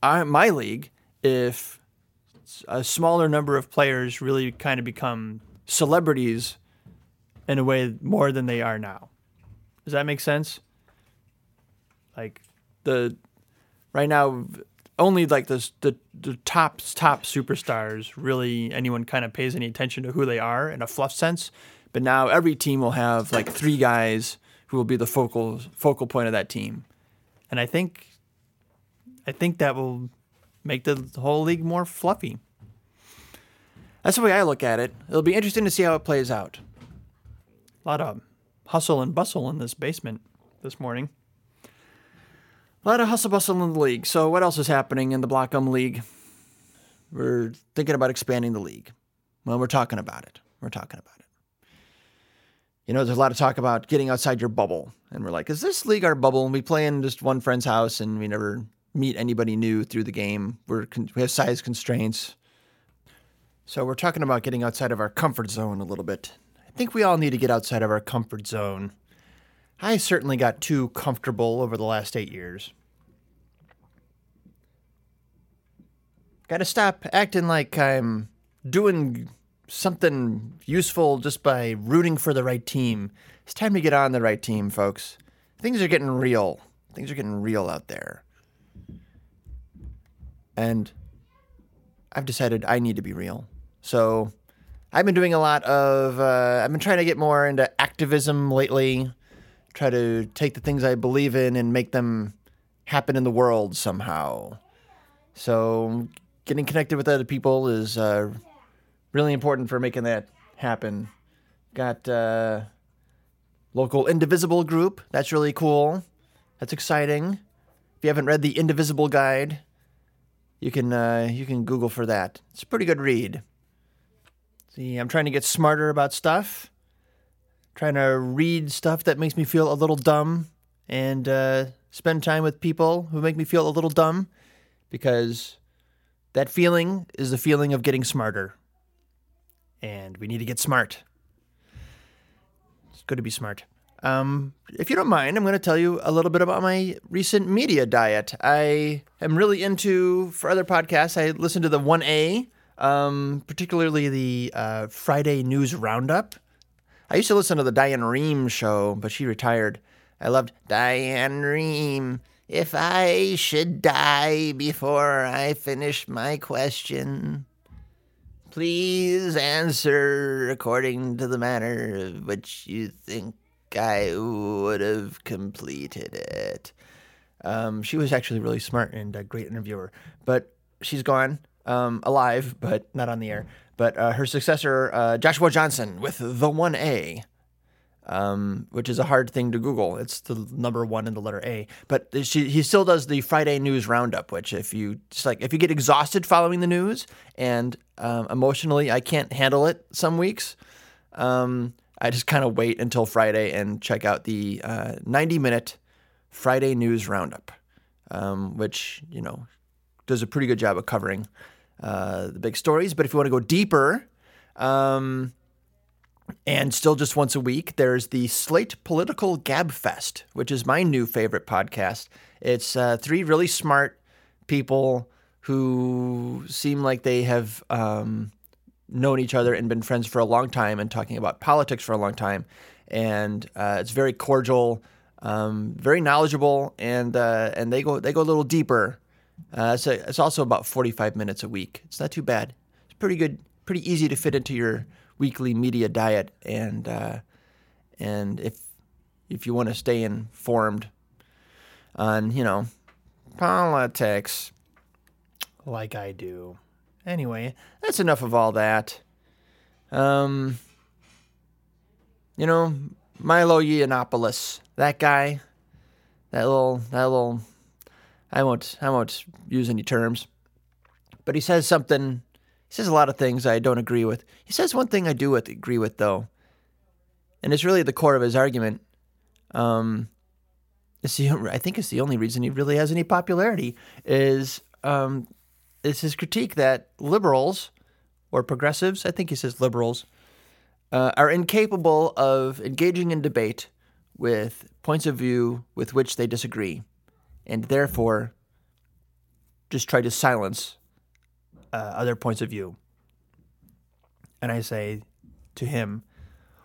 our, my league if a smaller number of players really kind of become celebrities in a way more than they are now. Does that make sense? Like the right now only like the the, the top top superstars really anyone kind of pays any attention to who they are in a fluff sense. But now every team will have like three guys who will be the focal focal point of that team. And I think I think that will make the whole league more fluffy. That's the way I look at it. It'll be interesting to see how it plays out. A lot of hustle and bustle in this basement this morning. A lot of hustle and bustle in the league. So, what else is happening in the Blockum League? We're thinking about expanding the league. Well, we're talking about it. We're talking about it. You know, there's a lot of talk about getting outside your bubble. And we're like, is this league our bubble? And we play in just one friend's house and we never meet anybody new through the game. We're, con- we have size constraints. So, we're talking about getting outside of our comfort zone a little bit. I think we all need to get outside of our comfort zone. I certainly got too comfortable over the last eight years. Got to stop acting like I'm doing something useful just by rooting for the right team. It's time to get on the right team, folks. Things are getting real. Things are getting real out there. And I've decided I need to be real. So I've been doing a lot of, uh, I've been trying to get more into activism lately, try to take the things I believe in and make them happen in the world somehow. So getting connected with other people is uh, really important for making that happen. Got uh, local Indivisible group. That's really cool. That's exciting. If you haven't read the Indivisible Guide, you can uh, you can Google for that. It's a pretty good read. See, I'm trying to get smarter about stuff. Trying to read stuff that makes me feel a little dumb, and uh, spend time with people who make me feel a little dumb, because that feeling is the feeling of getting smarter. And we need to get smart. It's good to be smart. Um, if you don't mind, I'm going to tell you a little bit about my recent media diet. I am really into, for other podcasts, I listen to the 1A, um, particularly the uh, Friday News Roundup. I used to listen to the Diane Rehm show, but she retired. I loved Diane Rehm. If I should die before I finish my question, please answer according to the manner of which you think I would have completed it. Um, she was actually really smart and a great interviewer, but she's gone, um, alive, but not on the air. But uh, her successor, uh, Joshua Johnson, with the one A, um, which is a hard thing to Google. It's the number one in the letter A. But she, he still does the Friday News Roundup, which if you just like if you get exhausted following the news and um, emotionally I can't handle it some weeks, um, I just kind of wait until Friday and check out the uh, 90 minute Friday News Roundup, um, which you know does a pretty good job of covering uh, the big stories. But if you want to go deeper, um, and still just once a week, there's the Slate Political Gab Fest, which is my new favorite podcast. It's uh, three really smart people who seem like they have um, known each other and been friends for a long time and talking about politics for a long time. And uh, it's very cordial, um, very knowledgeable, and uh, and they go they go a little deeper. Uh, so it's also about 45 minutes a week. It's not too bad. It's pretty good, pretty easy to fit into your weekly media diet. And uh, and if if you want to stay informed on you know politics, like I do. Anyway, that's enough of all that. Um, you know, Milo Yiannopoulos, that guy, that little, that little. I won't, I won't use any terms, but he says something. He says a lot of things I don't agree with. He says one thing I do with, agree with though, and it's really the core of his argument. Um, it's the, I think it's the only reason he really has any popularity is um, is his critique that liberals or progressives, I think he says liberals, uh, are incapable of engaging in debate with points of view with which they disagree, and therefore just try to silence uh, other points of view. And I say to him,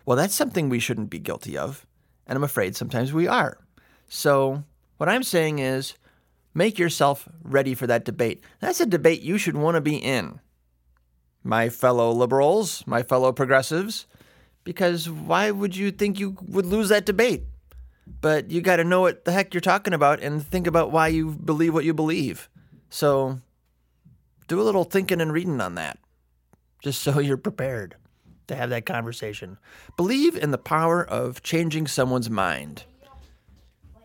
well, that's something we shouldn't be guilty of. And I'm afraid sometimes we are. So, what I'm saying is, make yourself ready for that debate. That's a debate you should want to be in, my fellow liberals, my fellow progressives, because why would you think you would lose that debate? But you got to know what the heck you're talking about and think about why you believe what you believe. So, do a little thinking and reading on that, just so you're prepared to have that conversation. Believe in the power of changing someone's mind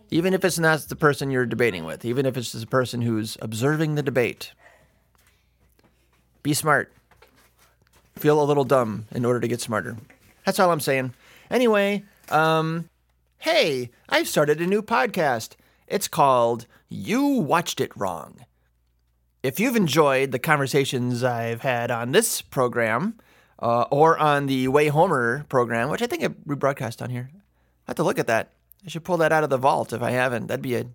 even if it's not the person you're debating with, even if it's the person who's observing the debate. Be smart. Feel a little dumb in order to get smarter. That's all I'm saying. Anyway, um, hey, I've started a new podcast. It's called You Watched It Wrong. If you've enjoyed the conversations I've had on this program uh, or on the Way Homer program, which I think I rebroadcast on here, I have to look at that. I should pull that out of the vault if I haven't. That'd be a,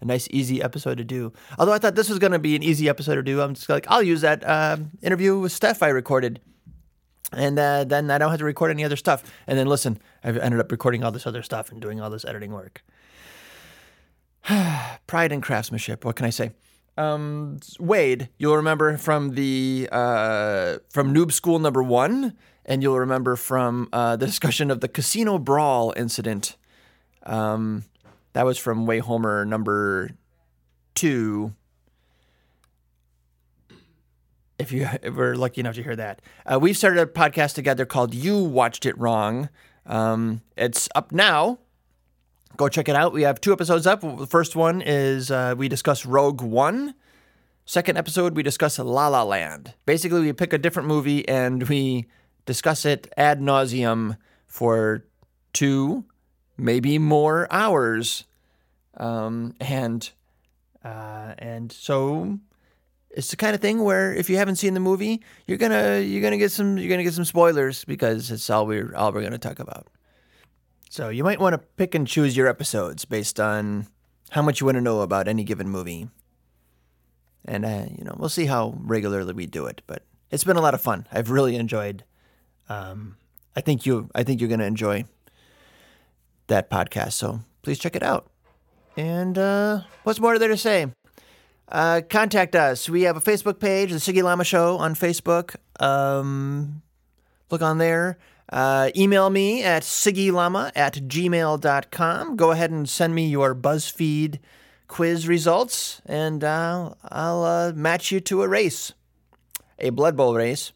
a nice, easy episode to do. Although I thought this was going to be an easy episode to do. I'm just like, I'll use that uh, interview with Steph I recorded. And uh, then I don't have to record any other stuff. And then listen, I've ended up recording all this other stuff and doing all this editing work. Pride and craftsmanship. What can I say? Um, Wade, you'll remember from the uh, from Noob Skool number one, and you'll remember from uh, the discussion of the casino brawl incident um, that was from Way Homer number two. If you we're lucky enough to hear that, uh, we've started a podcast together called "You Watched It Wrong." Um, it's up now Go check it out. We have two episodes up. The first one is uh, we discuss Rogue One. Second episode, we discuss La La Land. Basically, we pick a different movie and we discuss it ad nauseum for two, maybe more hours. Um, and uh, and so it's the kind of thing where if you haven't seen the movie, you're gonna you're gonna get some you're gonna get some spoilers because it's all we're all we're gonna talk about. So you might want to pick and choose your episodes based on how much you want to know about any given movie. And uh, you know, we'll see how regularly we do it, but it's been a lot of fun. I've really enjoyed. Um, I think you I think you're gonna enjoy that podcast. So please check it out. And uh, what's more there to say? Uh, contact us. We have a Facebook page, The Siggy Llama Show on Facebook. Um, look on there. Uh, email me at siggyllama at gmail.com. Go ahead and send me your BuzzFeed quiz results, and uh, I'll uh, match you to a race, a Blood Bowl race.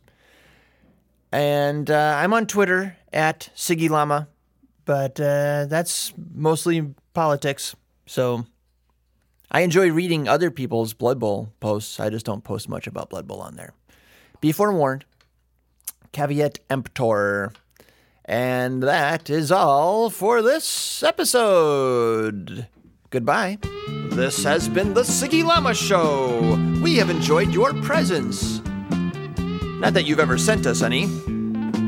And uh, I'm on Twitter at Siggy Llama, but uh, that's mostly politics. So I enjoy reading other people's Blood Bowl posts. I just don't post much about Blood Bowl on there. Be forewarned. Caveat emptor. And that is all for this episode. Goodbye. This has been the Siggy Show. We have enjoyed your presence. Not that you've ever sent us any,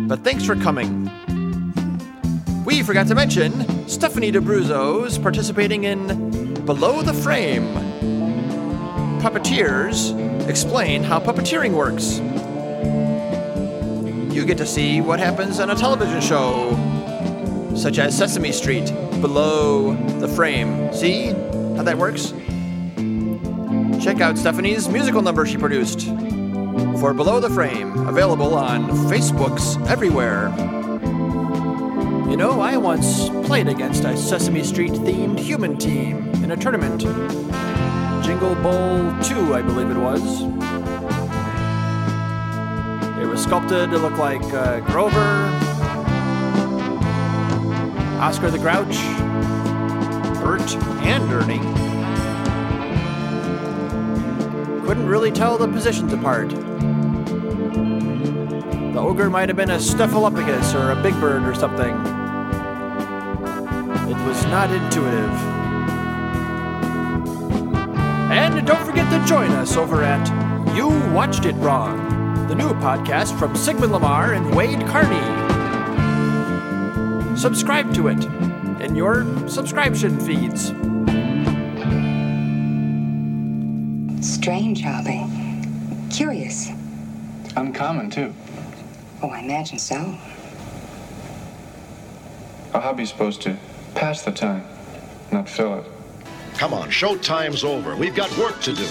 but thanks for coming. We forgot to mention Stephanie D'Abruzzo's participating in Below the Frame. Puppeteers explain how puppeteering works. You get to see what happens on a television show, such as Sesame Street, below the frame. See how that works? Check out Stephanie's musical number she produced for Below the Frame, available on Facebook's everywhere. You know, I once played against a Sesame Street themed human team in a tournament. Jingle Bowl 2, I believe it was. They were sculpted to look like uh, Grover, Oscar the Grouch, Bert, and Ernie. Couldn't really tell the positions apart. The ogre might have been a Stephalopithecus or a big bird or something. It was not intuitive. And don't forget to join us over at You Watched It Wrong, the new podcast from Sigmund Lamar and Wade Carney. Subscribe to it in your subscription feeds. Strange, Harvey. Curious. Uncommon, too. Oh, I imagine so. A hobby's supposed to pass the time, not fill it. Come on, showtime's over. We've got work to do.